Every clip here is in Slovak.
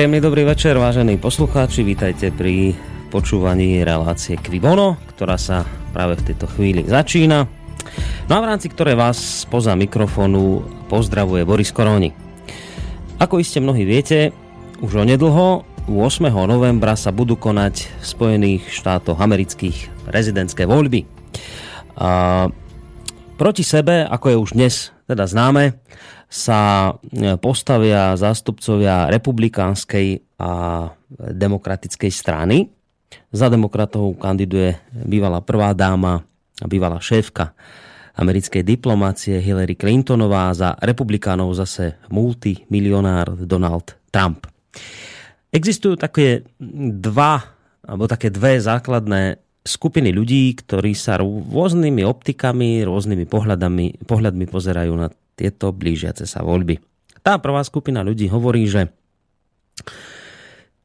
Príjemný dobrý večer, vážení poslucháči, vítajte pri počúvaní relácie Kvibono, ktorá sa práve v tejto chvíli začína. No a v rámci ktorej vás spoza mikrofónu pozdravuje Boris Koroni. Ako iste mnohí viete, už onedlho 8. novembra sa budú konať v Spojených štátoch amerických prezidentské voľby. A proti sebe, ako je už dnes teda známe, sa e, postavia zástupcovia republikánskej a demokratickej strany. Za demokratov kandiduje bývalá prvá dáma a bývalá šéfka americkej diplomácie Hillary Clintonová, za republikánov zase multimilionár Donald Trump. Existujú také dva, alebo také dve základné skupiny ľudí, ktorí sa rôznymi optikami, rôznymi pohľadami, pohľadmi pozerajú na tieto blížiace sa voľby. Tá prvá skupina ľudí hovorí, že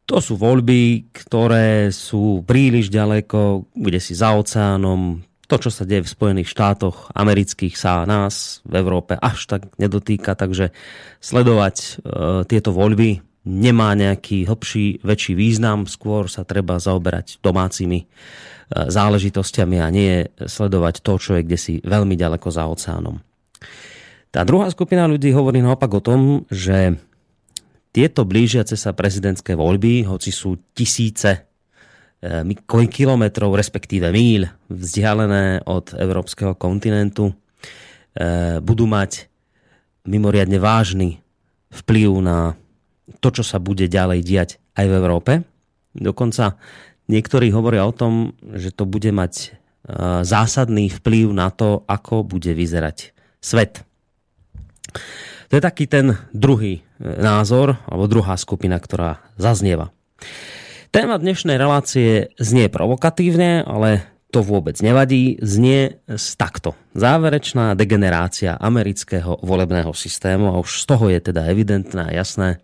to sú voľby, ktoré sú príliš ďaleko, kde si za oceánom. To, čo sa deje v Spojených štátoch amerických, sa nás v Európe až tak nedotýka, takže sledovať e, tieto voľby nemá nejaký hlbší, väčší význam. Skôr sa treba zaoberať domácimi e, záležitostiami a nie sledovať to, čo je kde si veľmi ďaleko za oceánom. Tá druhá skupina ľudí hovorí naopak o tom, že tieto blížiace sa prezidentské voľby, hoci sú tisíce e, kilometrov, respektíve míľ vzdialené od európskeho kontinentu, e, budú mať mimoriadne vážny vplyv na to, čo sa bude ďalej diať aj v Európe. Dokonca niektorí hovoria o tom, že to bude mať e, zásadný vplyv na to, ako bude vyzerať svet. To je taký ten druhý e, názor, alebo druhá skupina, ktorá zaznieva. Téma dnešnej relácie znie provokatívne, ale to vôbec nevadí, znie z takto. Záverečná degenerácia amerického volebného systému a už z toho je teda evidentné a jasné,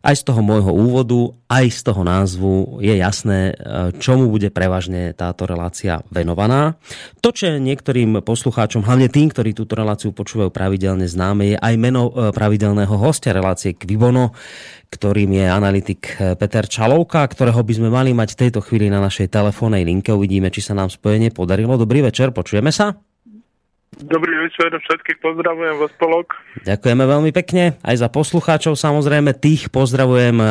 aj z toho môjho úvodu, aj z toho názvu je jasné, e, čomu bude prevažne táto relácia venovaná. To, čo niektorým poslucháčom, hlavne tým, ktorí túto reláciu počúvajú pravidelne známe, je aj meno e, pravidelného hostia relácie Kvibono, ktorým je analytik e, Peter Čalovka, ktorého by sme mali mať v tejto chvíli na našej telefónnej linke. Uvidíme, či sa nám spojenie podarilo. Dobrý večer, počujeme sa? Dobrý večer, všetkých pozdravujem vo spolok. Ďakujeme veľmi pekne, aj za poslucháčov samozrejme, tých pozdravujem e,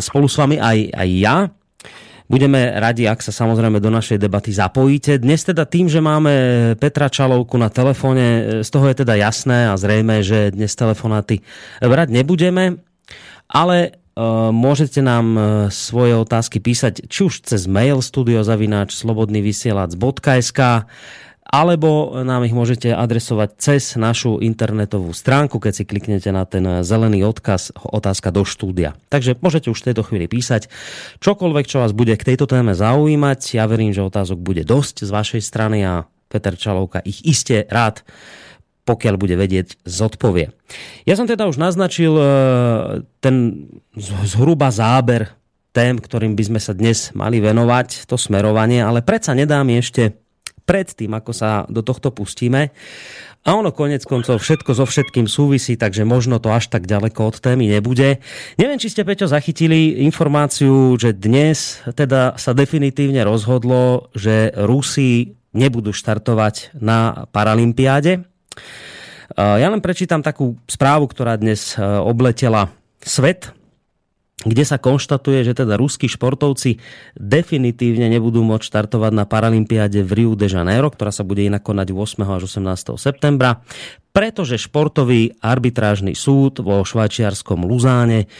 spolu s vami aj, aj ja. Budeme radi, ak sa samozrejme do našej debaty zapojíte. Dnes teda tým, že máme Petra Čalovku na telefóne, e, z toho je teda jasné a zrejme, že dnes telefonáty brať nebudeme, ale e, môžete nám svoje otázky písať či už cez mail studiozavináč slobodnyvysielac.sk alebo nám ich môžete adresovať cez našu internetovú stránku, keď si kliknete na ten zelený odkaz otázka do štúdia. Takže môžete už v tejto chvíli písať čokoľvek, čo vás bude k tejto téme zaujímať. Ja verím, že otázok bude dosť z vašej strany a Peter Čalovka ich iste rád pokiaľ bude vedieť, zodpovie. Ja som teda už naznačil e, ten zhruba záber tém, ktorým by sme sa dnes mali venovať, to smerovanie, ale predsa nedám ešte predtým, ako sa do tohto pustíme. A ono konec koncov všetko so všetkým súvisí, takže možno to až tak ďaleko od témy nebude. Neviem, či ste, Peťo, zachytili informáciu, že dnes teda sa definitívne rozhodlo, že Rusi nebudú štartovať na Paralympiáde. Ja len prečítam takú správu, ktorá dnes e, obletela svet kde sa konštatuje, že teda ruskí športovci definitívne nebudú môcť štartovať na Paralympiáde v Rio de Janeiro, ktorá sa bude inak konať 8. až 18. septembra, pretože športový arbitrážny súd vo švajčiarskom Luzáne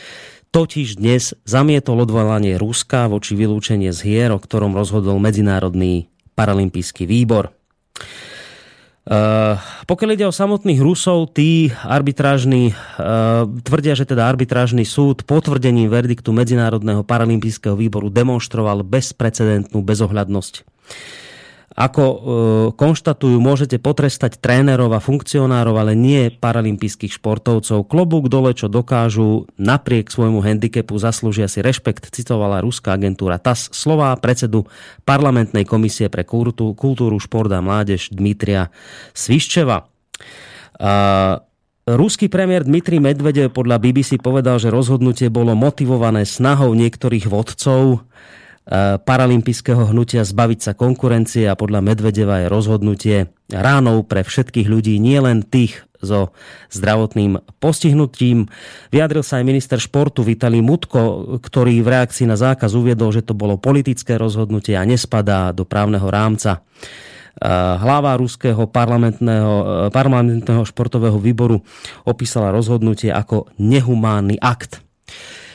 totiž dnes zamietol odvolanie Ruska voči vylúčenie z hier, o ktorom rozhodol Medzinárodný paralympijský výbor. Uh, pokiaľ ide o samotných Rusov, tí arbitrážni uh, tvrdia, že teda arbitrážny súd potvrdením verdiktu Medzinárodného paralympijského výboru demonstroval bezprecedentnú bezohľadnosť. Ako e, konštatujú, môžete potrestať trénerov a funkcionárov, ale nie paralympijských športovcov. Klobúk dole, čo dokážu, napriek svojmu handicapu zaslúžia si rešpekt, citovala ruská agentúra TAS slová predsedu parlamentnej komisie pre kultúru, kultúru šport a mládež Dmitria Sviščeva. Uh, Ruský premiér Dmitri Medvedev podľa BBC povedal, že rozhodnutie bolo motivované snahou niektorých vodcov paralympijského hnutia zbaviť sa konkurencie a podľa Medvedeva je rozhodnutie ránou pre všetkých ľudí, nielen tých so zdravotným postihnutím. Vyjadril sa aj minister športu Vitali Mutko, ktorý v reakcii na zákaz uviedol, že to bolo politické rozhodnutie a nespadá do právneho rámca. Eh, hlava ruského parlamentného, eh, parlamentného športového výboru opísala rozhodnutie ako nehumánny akt.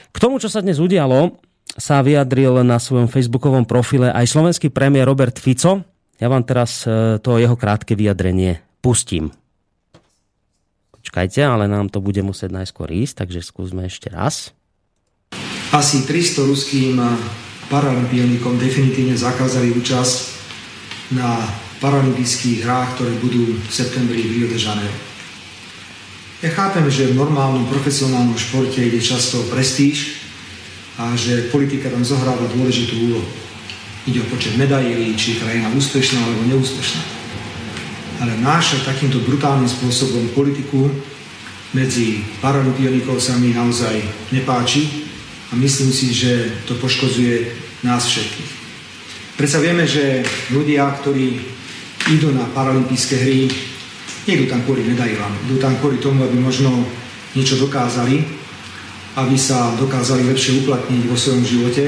K tomu, čo sa dnes udialo, sa vyjadril na svojom facebookovom profile aj slovenský premiér Robert Fico. Ja vám teraz e, to jeho krátke vyjadrenie pustím. Počkajte, ale nám to bude musieť najskôr ísť, takže skúsme ešte raz. Asi 300 ruským paralympionikom definitívne zakázali účasť na paralympijských hrách, ktoré budú v septembri v Rio de Janeiro. Ja chápem, že v normálnom profesionálnom športe ide často prestíž, a že politika tam zohráva dôležitú úlohu. Ide o počet medailí, či je krajina úspešná alebo neúspešná. Ale náša takýmto brutálnym spôsobom politiku medzi paralympionikov sa mi naozaj nepáči a myslím si, že to poškozuje nás všetkých. Predsa vieme, že ľudia, ktorí idú na paralympijské hry, nejdú tam kvôli medailám, idú tam kvôli tomu, aby možno niečo dokázali aby sa dokázali lepšie uplatniť vo svojom živote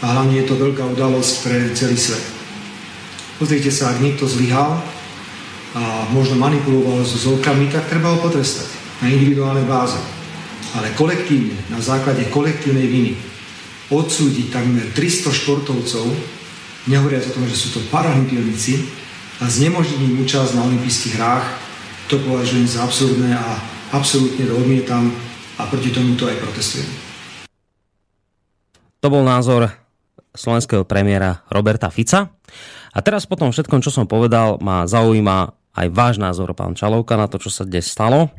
a hlavne je to veľká udalosť pre celý svet. Pozrite sa, ak niekto zlyhal a možno manipuloval so zolkami, tak treba ho potrestať na individuálnej báze. Ale kolektívne, na základe kolektívnej viny, odsúdiť takmer 300 športovcov, nehovoriac o tom, že sú to paralympionici, a znemožniť im účasť na olympijských hrách, to považujem za absurdné a absolútne to odmietam a proti tomu to aj protestujem. To bol názor slovenského premiéra Roberta Fica. A teraz po tom všetkom, čo som povedal, ma zaujíma aj váš názor, pán Čalovka, na to, čo sa dnes stalo.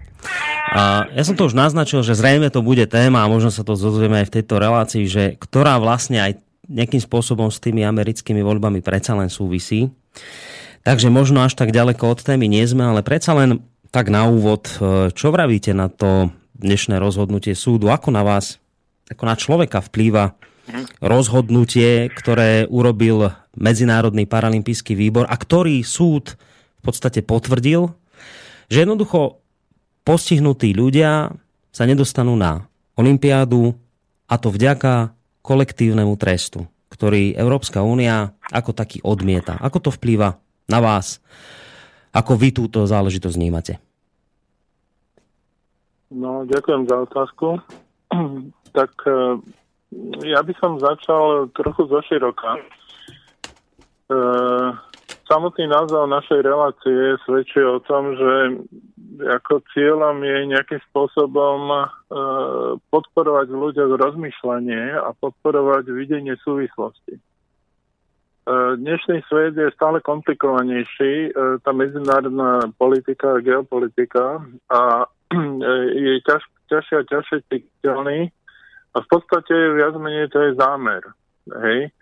A ja som to už naznačil, že zrejme to bude téma a možno sa to dozvieme aj v tejto relácii, že ktorá vlastne aj nejakým spôsobom s tými americkými voľbami predsa len súvisí. Takže možno až tak ďaleko od témy nie sme, ale predsa len tak na úvod, čo vravíte na to dnešné rozhodnutie súdu. Ako na vás, ako na človeka vplýva rozhodnutie, ktoré urobil Medzinárodný paralympijský výbor a ktorý súd v podstate potvrdil, že jednoducho postihnutí ľudia sa nedostanú na Olympiádu a to vďaka kolektívnemu trestu, ktorý Európska únia ako taký odmieta. Ako to vplýva na vás? Ako vy túto záležitosť vnímate? No, ďakujem za otázku. tak e, ja by som začal trochu zo široka. E, samotný názov našej relácie svedčí o tom, že ako cieľom je nejakým spôsobom e, podporovať v rozmýšľanie a podporovať videnie súvislosti. Dnešný svet je stále komplikovanejší, tá medzinárodná politika, geopolitika a je ťaž, ťažšie a ťažšie citeľný a v podstate viac menej to je zámer. Hej.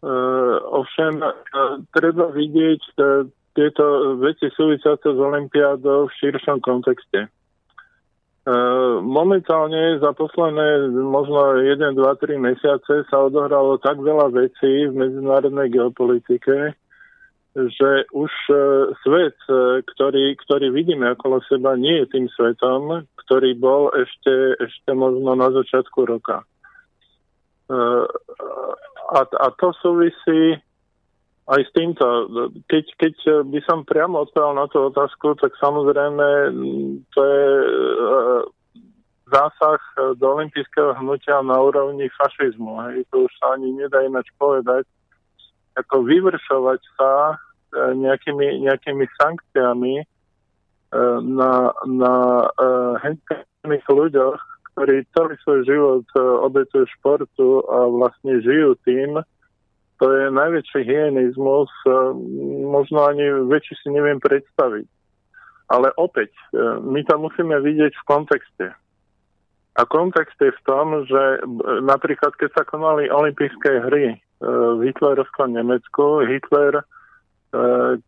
Uh, ovšem, uh, treba vidieť uh, tieto veci súvisiace s Olympiádou v širšom kontexte. Uh, momentálne za posledné možno 1, 2, 3 mesiace sa odohralo tak veľa vecí v medzinárodnej geopolitike, že už e, svet, e, ktorý, ktorý vidíme okolo seba, nie je tým svetom, ktorý bol ešte, ešte možno na začiatku roka. E, a, a to súvisí aj s týmto. Keď, keď by som priamo odpovedal na tú otázku, tak samozrejme to je zásah do olympijského hnutia na úrovni fašizmu. Hej. To už sa ani nedá ináč povedať ako vyvršovať sa e, nejakými, nejakými sankciami e, na, na henských ľuďoch, ktorí celý svoj život e, obetujú športu a vlastne žijú tým, to je najväčší hyenizmus, možno ani väčší si neviem predstaviť. Ale opäť, my to musíme vidieť v kontexte. A kontext je v tom, že napríklad keď sa konali olympijské hry v hitlerovskom Nemecku Hitler, e,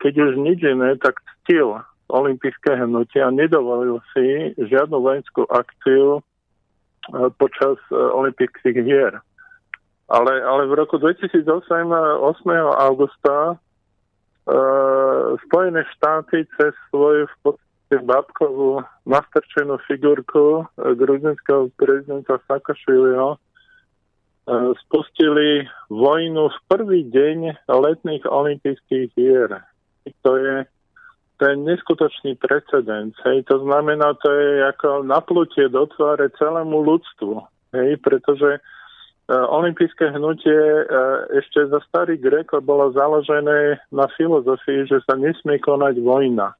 keď už nič iné, tak ctil olympijské hnutie a nedovolil si žiadnu vojenskú akciu počas olympijských hier. Ale, ale v roku 2008, 8. augusta, Spojené štáty cez svoju v podstate babkovú masterčenú figurku gruzinského prezidenta Sakašviliho spustili vojnu v prvý deň letných olympijských hier. To je ten neskutočný precedens. Hej. To znamená, to je ako naplutie do tváre celému ľudstvu. Hej, pretože uh, olympijské hnutie uh, ešte za starý Greko bolo založené na filozofii, že sa nesmie konať vojna.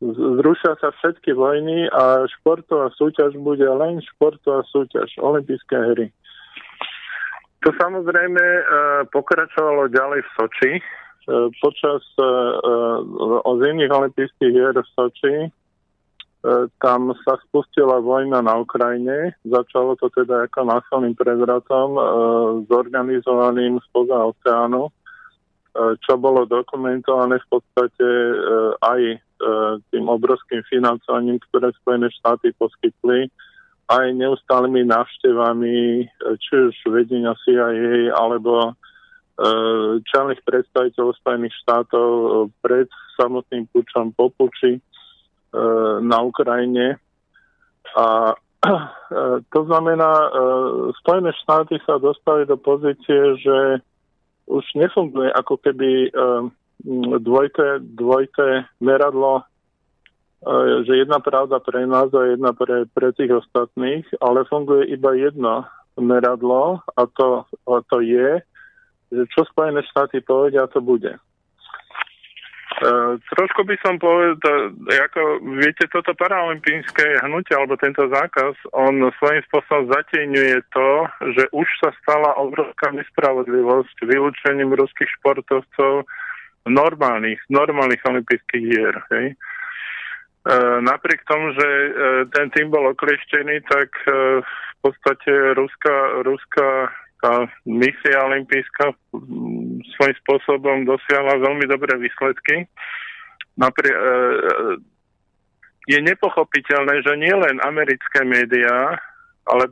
Zrušia sa všetky vojny a športová súťaž bude len športová súťaž, olympijské hry. To samozrejme e, pokračovalo ďalej v Soči. E, počas e, o zimných olympijských hier v Soči tam sa spustila vojna na Ukrajine. Začalo to teda ako násilným prevratom zorganizovaným spoza oceánu, čo bolo dokumentované v podstate aj tým obrovským financovaním, ktoré Spojené štáty poskytli aj neustálými návštevami, či už vedenia CIA alebo e, čelných predstaviteľov Spojených štátov e, pred samotným pučom po puči e, na Ukrajine. A to znamená, Spojené štáty sa dostali do pozície, že už nefunguje ako keby dvojité, dvojité meradlo že jedna pravda pre nás a jedna pre, pre tých ostatných, ale funguje iba jedno meradlo a to, a to je, že čo Spojené štáty povedia, to bude. Uh, trošku by som povedal, ako viete, toto paraolimpijské hnutie alebo tento zákaz, on svojím spôsobom zatieňuje to, že už sa stala obrovská nespravodlivosť vylúčením ruských športovcov normálnych, normálnych olympijských hier. Hej. E, napriek tomu, že e, ten tým bol oklieštený, tak e, v podstate ruská, ruská tá misia olimpijská svojím spôsobom dosiahla veľmi dobré výsledky. Naprie, je nepochopiteľné, že nielen americké médiá, ale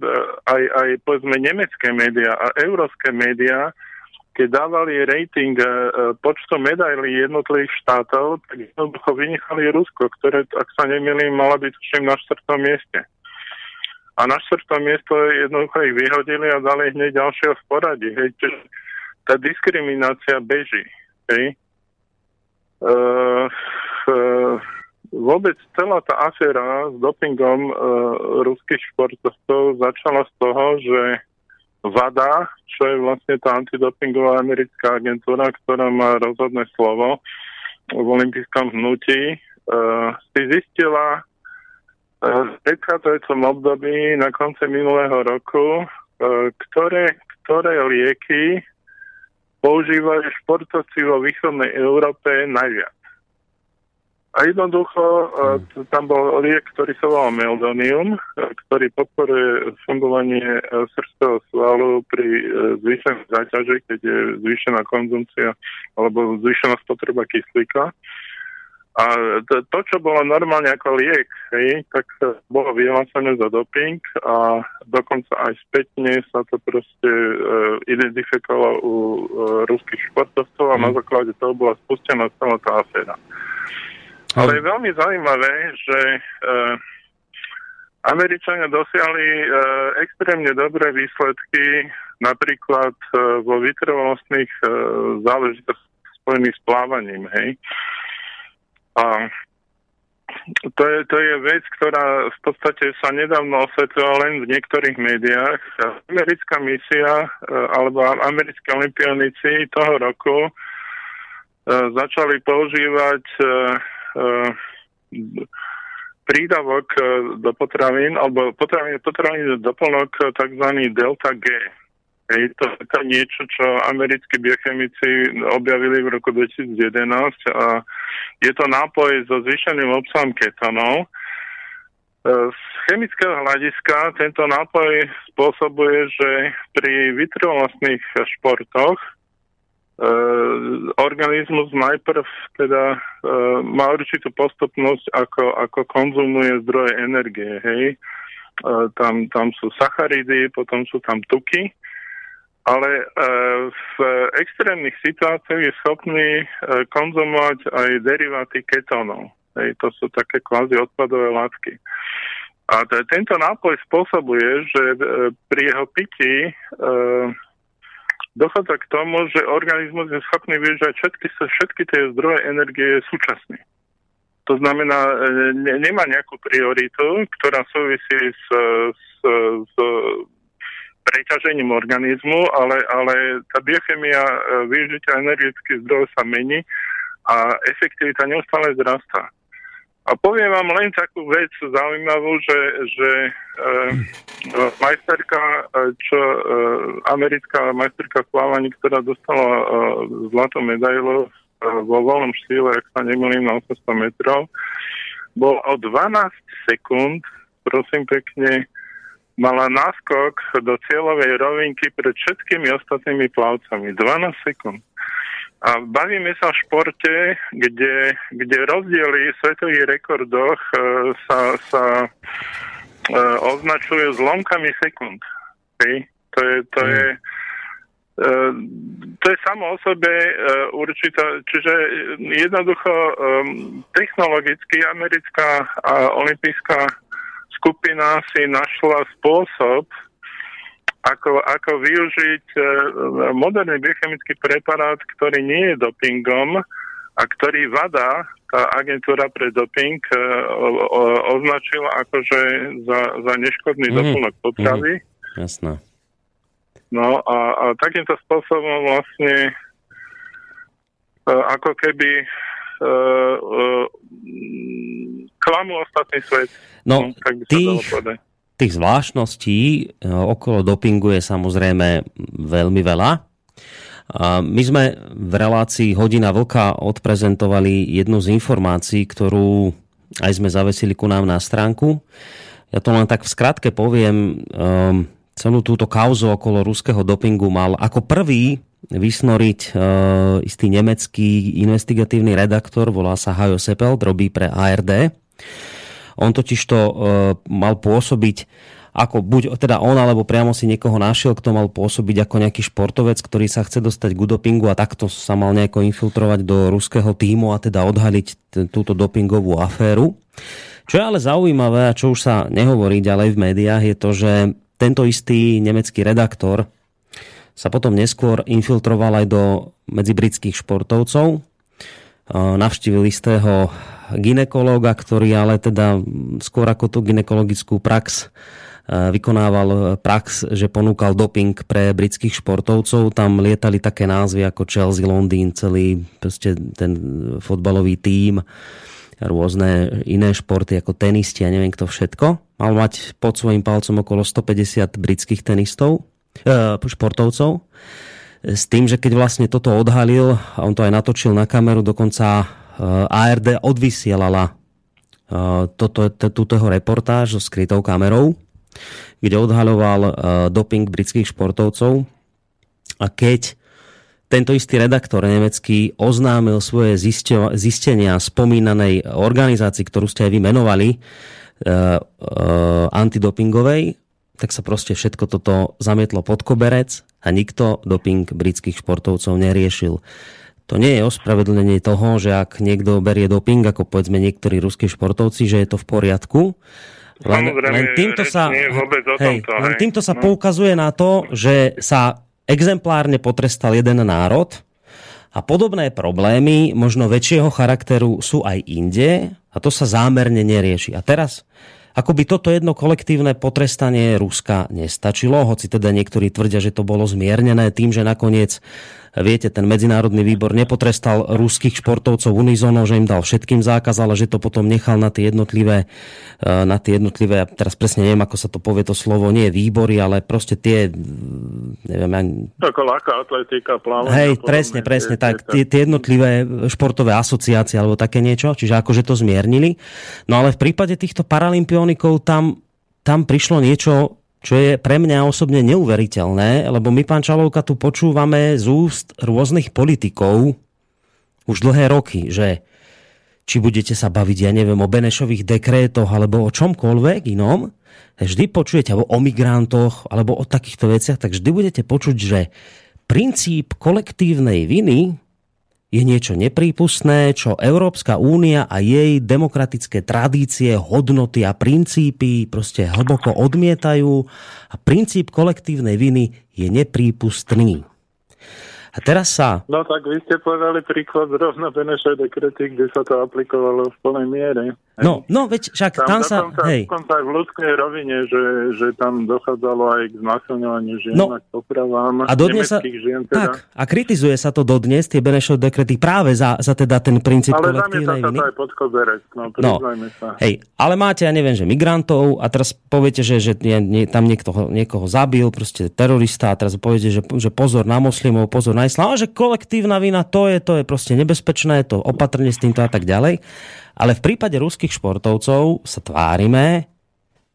aj, aj povedzme nemecké médiá a európske médiá keď dávali rating e, počtu medailí jednotlivých štátov, tak jednoducho vynechali Rusko, ktoré, ak sa nemýlim, mala byť tuším na štvrtom mieste. A na štvrtom miesto jednoducho ich vyhodili a dali hneď ďalšieho v poradí. Hej. Čiže tá diskriminácia beží. Hej. Uh, uh, vôbec celá tá aféra s dopingom uh, ruských športovcov začala z toho, že VADA, čo je vlastne tá antidopingová americká agentúra, ktorá má rozhodné slovo v olympijskom hnutí, uh, si zistila uh, v predchádzajúcom období na konce minulého roku, uh, ktoré, ktoré lieky používajú športovci vo východnej Európe najviac. A jednoducho hmm. tam bol liek, ktorý sa volal Meldonium, e, ktorý podporuje fungovanie e, srdcového svalu pri e, zvýšenej záťaži, keď je zvýšená konzumcia alebo zvýšená spotreba kyslíka. A to, to, čo bolo normálne ako liek, hej, tak bolo vyhlásené za doping a dokonca aj spätne sa to proste uh, identifikovalo u uh, ruských športovcov a mm. na základe toho bola spustená celá tá aféra. Ale je veľmi zaujímavé, že uh, Američania dosiahli uh, extrémne dobré výsledky napríklad uh, vo vytrvalostných uh, záležitostiach spojených s plávaním. Hej. A to je, to je vec, ktorá v podstate sa nedávno osvetlila len v niektorých médiách. Americká misia alebo americkí olimpionici toho roku začali používať Eh, prídavok eh, do potravín, alebo potravín, potravín doplnok eh, tzv. delta G. Hej, to je to niečo, čo americkí biochemici objavili v roku 2011 a je to nápoj so zvýšeným obsahom ketonov. Z chemického hľadiska tento nápoj spôsobuje, že pri vytrvalostných športoch organizmus najprv teda uh, má určitú postupnosť, ako, ako konzumuje zdroje energie, hej. Uh, tam, tam sú sacharidy, potom sú tam tuky, ale v extrémnych situáciách je schopný konzumovať aj deriváty ketónov. Hej, to sú také kvázi odpadové látky. A t- tento nápoj spôsobuje, že uh, pri jeho pití uh, dochádza k tomu, že organizmus je schopný využívať všetky, všetky tie zdroje energie súčasne. To znamená, e, ne, nemá nejakú prioritu, ktorá súvisí s, s, s preťažením organizmu, ale, ale tá biochemia e, využitia energetických zdrojov sa mení a efektivita neustále zrastá. A poviem vám len takú vec zaujímavú, že, že e, majsterka, e, čo, e, americká majsterka v plávaní, ktorá dostala e, zlatú medailu e, vo voľnom štýle, ak sa nemýlim, na 800 metrov, bol o 12 sekúnd, prosím pekne, mala náskok do cieľovej rovinky pred všetkými ostatnými plavcami. 12 sekúnd. A bavíme sa o športe, kde, kde rozdiely v svetových rekordoch e, sa, sa e, označujú zlomkami sekúnd. Okay? To je, to je, e, to je samo o sebe e, určitá, čiže jednoducho e, technologicky americká a olimpijská skupina si našla spôsob, ako, ako využiť e, moderný biochemický preparát, ktorý nie je dopingom a ktorý VADA, tá agentúra pre doping, e, označila akože za, za neškodný mm. doplnok potravy. Mm. Jasné. No a, a takýmto spôsobom vlastne e, ako keby uh, uh, klamú ostatný svet. No, no tak by tých, tých zvláštností e, okolo dopingu je samozrejme veľmi veľa. My sme v relácii Hodina Vlka odprezentovali jednu z informácií, ktorú aj sme zavesili ku nám na stránku. Ja to len tak v skratke poviem. Ehm, celú túto kauzu okolo ruského dopingu mal ako prvý vysnoriť e, istý nemecký investigatívny redaktor, volá sa Hajo Sepel, robí pre ARD. On totiž to e, mal pôsobiť ako buď teda on, alebo priamo si niekoho našiel, kto mal pôsobiť ako nejaký športovec, ktorý sa chce dostať k dopingu a takto sa mal nejako infiltrovať do ruského týmu a teda odhaliť túto dopingovú aféru. Čo je ale zaujímavé a čo už sa nehovorí ďalej v médiách je to, že tento istý nemecký redaktor sa potom neskôr infiltroval aj do medzi športovcov. E, navštívil istého ginekológa, ktorý ale teda skôr ako tú ginekologickú prax e, vykonával prax, že ponúkal doping pre britských športovcov. Tam lietali také názvy ako Chelsea, Londýn, celý ten fotbalový tím, rôzne iné športy ako tenisti a neviem kto všetko. Mal mať pod svojim palcom okolo 150 britských tenistov, e, športovcov. S tým, že keď vlastne toto odhalil, a on to aj natočil na kameru, dokonca ARD odvysielala eh, toto, túto reportáž so skrytou kamerou, kde odhaľoval eh, doping britských športovcov. A keď tento istý redaktor nemecký oznámil svoje zistenia spomínanej organizácii, ktorú ste aj vymenovali, antidopingovej, tak sa proste všetko toto zamietlo pod koberec a nikto doping britských športovcov neriešil to nie je ospravedlnenie toho, že ak niekto berie doping, ako povedzme niektorí ruskí športovci, že je to v poriadku. Len, len týmto sa, hej, tomto, len týmto sa no. poukazuje na to, že sa exemplárne potrestal jeden národ a podobné problémy možno väčšieho charakteru sú aj inde a to sa zámerne nerieši. A teraz ako by toto jedno kolektívne potrestanie Ruska nestačilo, hoci teda niektorí tvrdia, že to bolo zmiernené tým, že nakoniec viete, ten medzinárodný výbor nepotrestal ruských športovcov unizono, že im dal všetkým zákaz, ale že to potom nechal na tie jednotlivé, e, na tie jednotlivé, teraz presne neviem, ako sa to povie to slovo, nie výbory, ale proste tie, neviem, ja... Ako ľahká atletika, plávanie. Hej, presne, presne, tak, tie, tie jednotlivé športové asociácie alebo také niečo, čiže akože to zmiernili. No ale v prípade týchto paralympionikov tam, tam prišlo niečo čo je pre mňa osobne neuveriteľné, lebo my, pán Čalovka, tu počúvame z úst rôznych politikov už dlhé roky, že či budete sa baviť, ja neviem, o Benešových dekrétoch alebo o čomkoľvek inom, vždy počujete o migrantoch alebo o takýchto veciach, tak vždy budete počuť, že princíp kolektívnej viny je niečo neprípustné, čo Európska únia a jej demokratické tradície, hodnoty a princípy proste hlboko odmietajú a princíp kolektívnej viny je neprípustný. A teraz sa... No tak vy ste povedali príklad zrovna Benešej dekrety, kde sa to aplikovalo v plnej miere. No, no veď však tam, tam sa... Dokonca, hej. dokonca aj v ľudskej rovine, že, že tam dochádzalo aj k znásilňovaniu žien no, a k popravám a dodnes sa, žien. Teda. Tak, a kritizuje sa to dodnes, tie Benešové dekrety, práve za, za teda ten princíp ale kolektívnej viny. Ale aj pod koberec, no, no sa. Hej, ale máte, ja neviem, že migrantov a teraz poviete, že, že nie, nie, tam niekto, niekoho zabil, proste terorista a teraz poviete, že, že pozor na moslimov, pozor na islám, že kolektívna vina, to je, to je proste nebezpečné, to opatrne s týmto a tak ďalej. Ale v prípade ruských športovcov sa tvárime,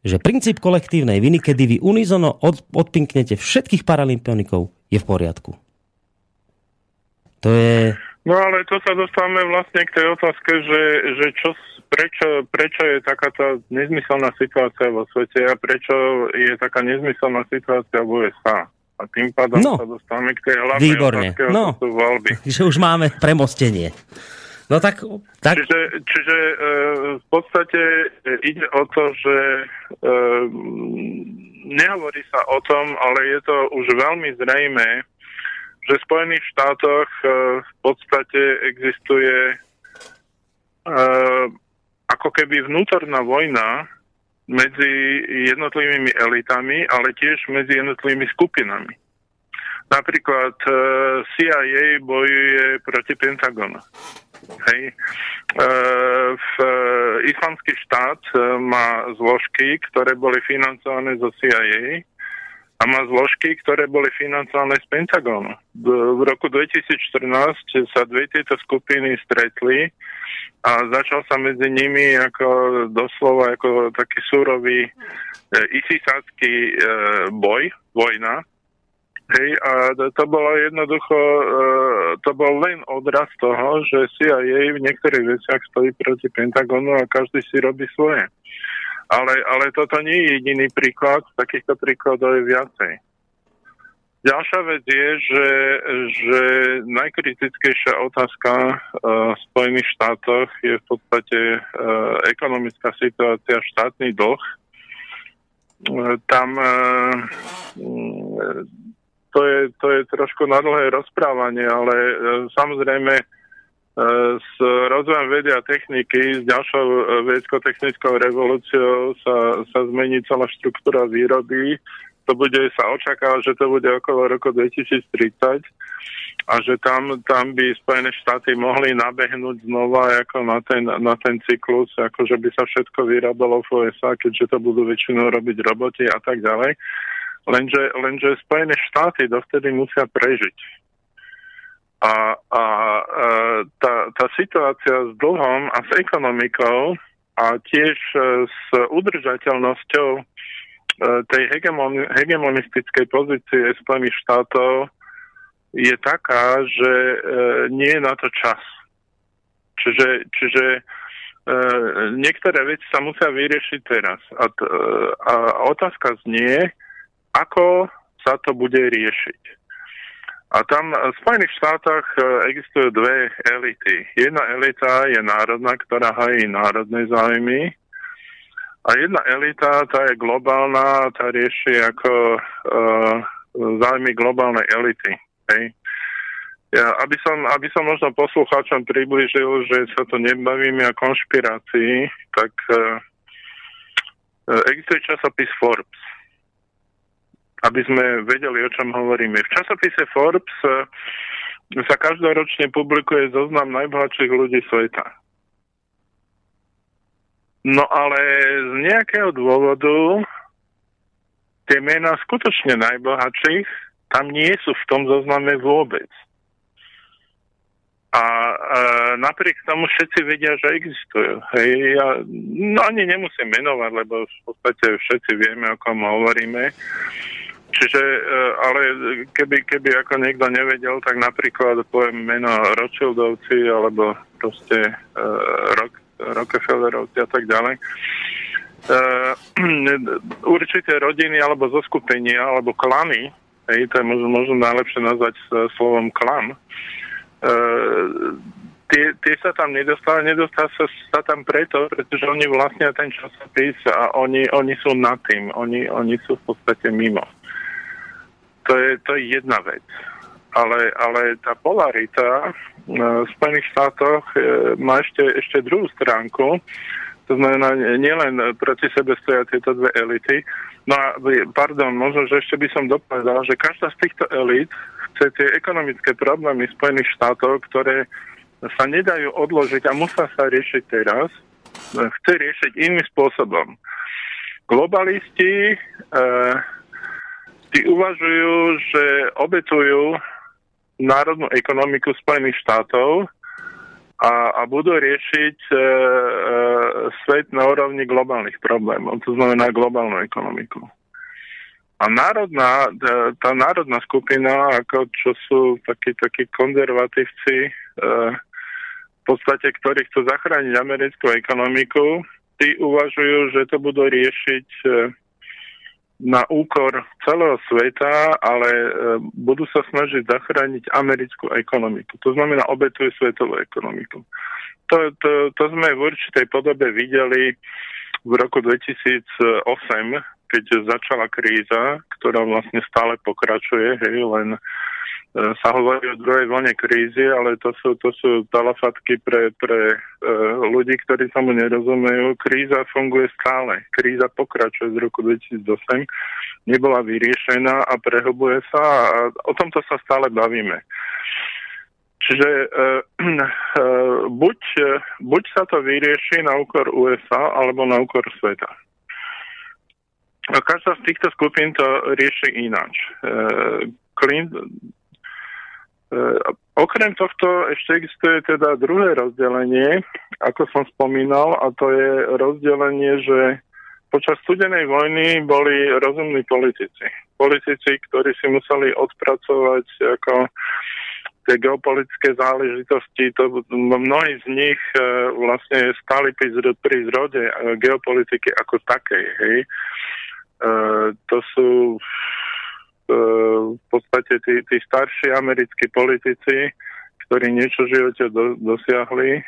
že princíp kolektívnej viny, kedy vy unizono od, odpinknete všetkých paralympionikov, je v poriadku. To je... No ale to sa dostávame vlastne k tej otázke, že, že čo, prečo, prečo je takáto nezmyselná situácia vo svete a prečo je taká nezmyselná situácia v USA. A tým pádom no, sa dostávame k tej hlavnej výborne. otázke, no, to sú voľby. Že už máme premostenie. No tak... tak... Čiže, čiže e, v podstate ide o to, že e, nehovorí sa o tom, ale je to už veľmi zrejme, že v Spojených štátoch e, v podstate existuje e, ako keby vnútorná vojna medzi jednotlivými elitami, ale tiež medzi jednotlivými skupinami. Napríklad e, CIA bojuje proti Pentagonu. Hej. E, v e, islamský štát e, má zložky, ktoré boli financované zo CIA a má zložky, ktoré boli financované z Pentagonu. V roku 2014 sa dve tieto skupiny stretli a začal sa medzi nimi ako doslova ako taký súrový isisácky boj, vojna, Hej, a to bolo jednoducho, e, to bol len odraz toho, že CIA v niektorých veciach stojí proti Pentagonu a každý si robí svoje. Ale, ale toto nie je jediný príklad, takýchto príkladov je viacej. Ďalšia vec je, že, že najkritickejšia otázka uh, v Spojených štátoch je v podstate uh, ekonomická situácia, štátny dlh. Tam to je, to je trošku na dlhé rozprávanie, ale e, samozrejme e, s rozvojom vedy a techniky, s ďalšou e, vedecko-technickou revolúciou sa, sa zmení celá štruktúra výroby. To bude sa očakávať, že to bude okolo roku 2030 a že tam, tam by Spojené štáty mohli nabehnúť znova ako na ten, na ten cyklus, ako že by sa všetko vyrábalo v USA, keďže to budú väčšinou robiť roboti a tak ďalej. Lenže, lenže Spojené štáty dovtedy musia prežiť. A, a, a tá, tá situácia s dlhom a s ekonomikou a tiež e, s udržateľnosťou e, tej hegemon, hegemonistickej pozície Spojených štátov je taká, že e, nie je na to čas. Čiže, čiže e, niektoré veci sa musia vyriešiť teraz. A, t, e, a otázka znie, ako sa to bude riešiť. A tam v Spojených štátoch e, existujú dve elity. Jedna elita je národná, ktorá hají národné záujmy. A jedna elita, tá je globálna, tá rieši ako uh, záujmy globálnej elity. Hej. Ja, aby, som, aby som možno poslucháčom približil, že sa to nebavíme o konšpirácii, tak uh, existuje časopis Forbes aby sme vedeli, o čom hovoríme. V časopise Forbes eh, sa každoročne publikuje zoznam najbohatších ľudí sveta. No ale z nejakého dôvodu tie mená skutočne najbohatších tam nie sú v tom zozname vôbec. A e, napriek tomu všetci vedia, že existujú. Hej, ja, no ani nemusím menovať, lebo v podstate všetci vieme, o kom hovoríme. Čiže, e, ale keby, keby ako niekto nevedel, tak napríklad poviem meno Rothschildovci alebo proste Rock, Rockefellerovci a tak ďalej. E, určité rodiny alebo zoskupenia alebo klany, hej, to je možno, možno najlepšie nazvať slovom klan, tie, tie sa tam nedostali, nedostali sa, sa tam preto, pretože oni vlastnia ten časopis a oni, oni sú nad tým, oni, oni sú v podstate mimo. To je, to je jedna vec. Ale, ale tá polarita v Spojených štátoch e, má ešte, ešte druhú stránku. To znamená, nielen proti sebe stoja tieto dve elity. No a, pardon, možno, že ešte by som dopovedal, že každá z týchto elit chce tie ekonomické problémy Spojených štátov, ktoré sa nedajú odložiť a musia sa riešiť teraz, chce riešiť iným spôsobom. Globalisti, eh, tí uvažujú, že obetujú národnú ekonomiku Spojených štátov a, a budú riešiť e, e, svet na úrovni globálnych problémov, to znamená globálnu ekonomiku. A národná, e, tá národná skupina, ako čo sú takí, takí konzervatívci, e, v podstate, ktorí chcú zachrániť americkú ekonomiku, tí uvažujú, že to budú riešiť e, na úkor celého sveta, ale e, budú sa snažiť zachrániť americkú ekonomiku. To znamená, obetujú svetovú ekonomiku. To, to, to sme v určitej podobe videli v roku 2008, keď začala kríza, ktorá vlastne stále pokračuje, hej, len E, sa hovorí o druhej vlne krízy, ale to sú, to sú talafatky pre, pre uh, ľudí, ktorí sa mu nerozumejú. Kríza funguje stále. Kríza pokračuje z roku 2008, nebola vyriešená a prehobuje sa a o tomto sa stále bavíme. Čiže uh, uh, buď, uh, buď sa to vyrieši na úkor USA alebo na úkor sveta. A každá z týchto skupín to rieši ináč. E, okrem tohto ešte existuje teda druhé rozdelenie, ako som spomínal, a to je rozdelenie, že počas studenej vojny boli rozumní politici. Politici, ktorí si museli odpracovať ako tie geopolitické záležitosti, to mnohí z nich e, vlastne stáli pri, pri zrode e, geopolitiky ako takej. Hej. E, to sú E, v podstate tí, tí starší americkí politici, ktorí niečo v živote do, dosiahli. E,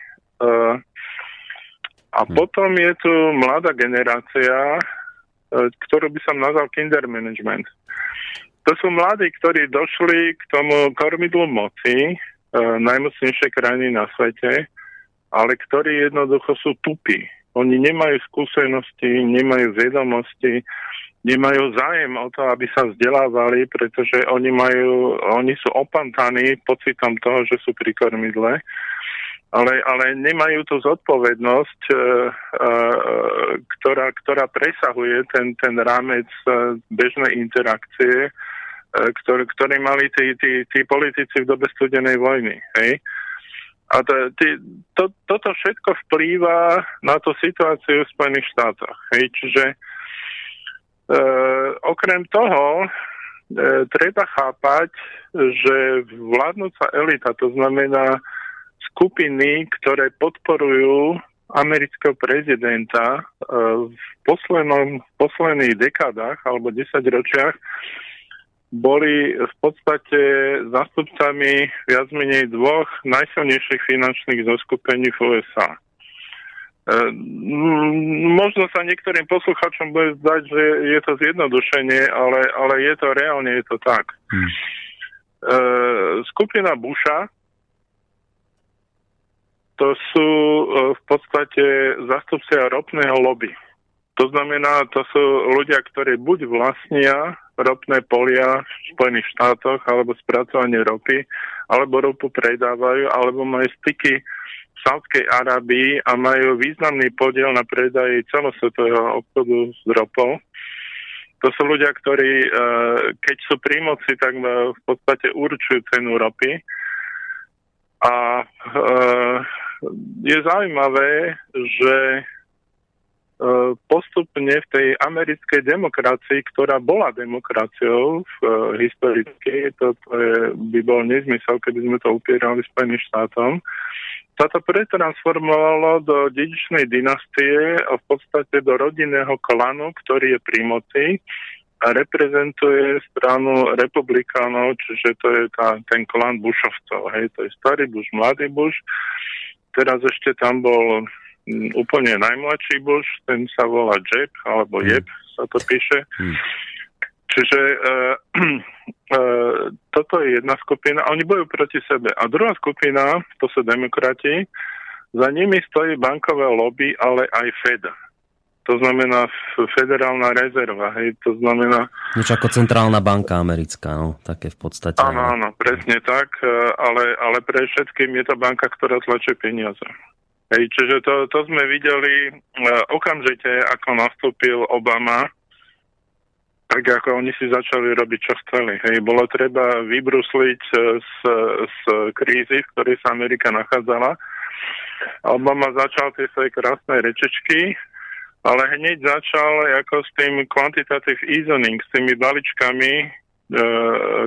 a hm. potom je tu mladá generácia, e, ktorú by som nazval kinder management. To sú mladí, ktorí došli k tomu kormidlu moci, najmocnejšie krajiny na svete, ale ktorí jednoducho sú tupí. Oni nemajú skúsenosti, nemajú vedomosti, nemajú zájem o to, aby sa vzdelávali, pretože oni majú, oni sú opantaní pocitom toho, že sú pri kormidle, ale, ale nemajú tú zodpovednosť, e, e, ktorá, ktorá presahuje ten, ten rámec e, bežnej interakcie, e, ktorý, ktorý mali tí, tí, tí politici v dobe studenej vojny. Hej? A to, tí, to, toto všetko vplýva na tú situáciu v Spojených štátoch. Hej? Čiže E, okrem toho e, treba chápať, že vládnúca elita, to znamená skupiny, ktoré podporujú amerického prezidenta e, v, poslednom, v posledných dekádach alebo desaťročiach boli v podstate zastupcami viac menej dvoch najsilnejších finančných zoskupení v USA. Ehm, možno sa niektorým posluchačom bude zdať, že je to zjednodušenie, ale, ale je to reálne, je to tak. Hmm. Ehm, skupina Busha to sú e, v podstate zastupcia ropného lobby. To znamená, to sú ľudia, ktorí buď vlastnia ropné polia v Spojených štátoch alebo spracovanie ropy, alebo ropu predávajú, alebo majú styky Sádskej Arábii a majú významný podiel na predaji celosvetového obchodu s ropou. To sú ľudia, ktorí, e, keď sú pri moci, tak v podstate určujú cenu ropy. A e, je zaujímavé, že postupne v tej americkej demokracii, ktorá bola demokraciou v, e, historicky, toto je, by bol nezmysel, keby sme to upierali Spojeným štátom, sa to pretransformovalo do dedičnej dynastie a v podstate do rodinného klanu, ktorý je pri moci a reprezentuje stranu republikánov, čiže to je tá, ten klan Bushovcov. Hej, to je starý Bush, mladý Bush. Teraz ešte tam bol m, úplne najmladší Bush, ten sa volá Jeb, alebo. Jeb sa to píše. Hmm. Čiže uh, uh, toto je jedna skupina a oni bojujú proti sebe. A druhá skupina, to sú demokrati, za nimi stojí bankové lobby, ale aj Fed. To znamená federálna rezerva, hej, to znamená... Niečo ako centrálna banka americká, no, také v podstate. Áno, áno, presne tak, e, ale, ale pre všetkým je to banka, ktorá tlačí peniaze. Hej, čiže to, to sme videli okamžite, ako nastúpil Obama, tak ako oni si začali robiť, čo chceli. Hej, bolo treba vybrusliť e, z, z krízy, v ktorej sa Amerika nachádzala. Obama začal tie svoje krásne rečečky, ale hneď začal ako s tým quantitative easing, s tými baličkami e,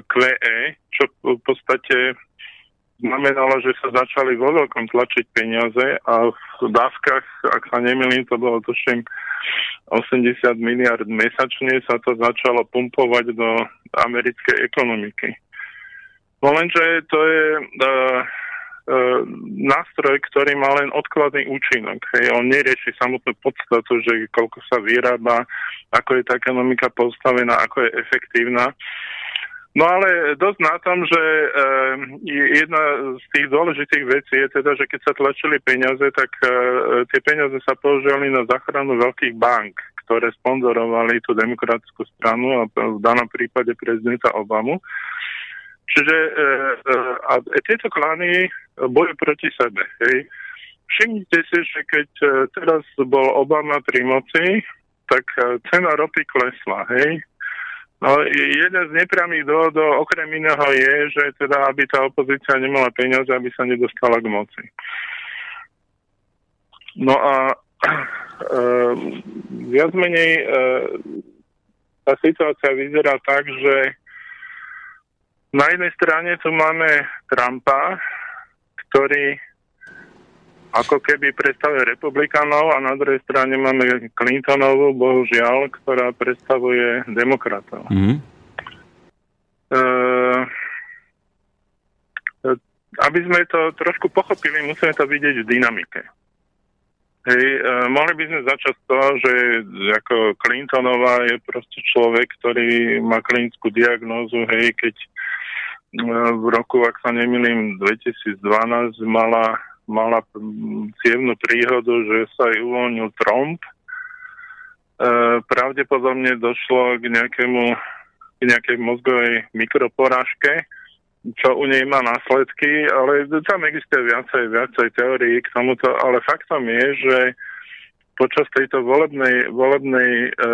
QE, čo v podstate znamenalo, že sa začali vo veľkom tlačiť peniaze a v dávkach, ak sa nemýlim, to bolo tuším 80 miliard mesačne, sa to začalo pumpovať do americkej ekonomiky. Momenže to je uh, uh, nástroj, ktorý má len odkladný účinok. Hej. On nerieši samotnú podstatu, že koľko sa vyrába, ako je tá ekonomika postavená, ako je efektívna. No ale dosť na tom, že e, jedna z tých dôležitých vecí je teda, že keď sa tlačili peniaze, tak e, tie peniaze sa používali na záchranu veľkých bank, ktoré sponzorovali tú demokratickú stranu a v danom prípade prezidenta Obamu. Čiže e, a tieto klany bojujú proti sebe. Hej. Všimnite si, že keď teraz bol Obama pri moci, tak cena ropy klesla. Hej No, jeden z nepriamých dôvodov okrem iného je, že teda, aby tá opozícia nemala peniaze, aby sa nedostala k moci. No a e, viac menej e, tá situácia vyzerá tak, že na jednej strane tu máme Trumpa, ktorý ako keby predstavuje republikánov a na druhej strane máme Clintonovú, bohužiaľ, ktorá predstavuje demokratov. Mm. Uh, aby sme to trošku pochopili, musíme to vidieť v dynamike. Hej, uh, mohli by sme začať z toho, že ako Clintonová je proste človek, ktorý má klinickú diagnózu, hej, keď v roku, ak sa nemýlim, 2012 mala mala cievnú príhodu, že sa jej uvoľnil tromb. E, pravdepodobne došlo k nejakému k nejakej mozgovej mikroporážke, čo u nej má následky, ale tam existuje viacej, viacej teórií k tomuto, ale faktom je, že počas tejto volebnej, volebnej e,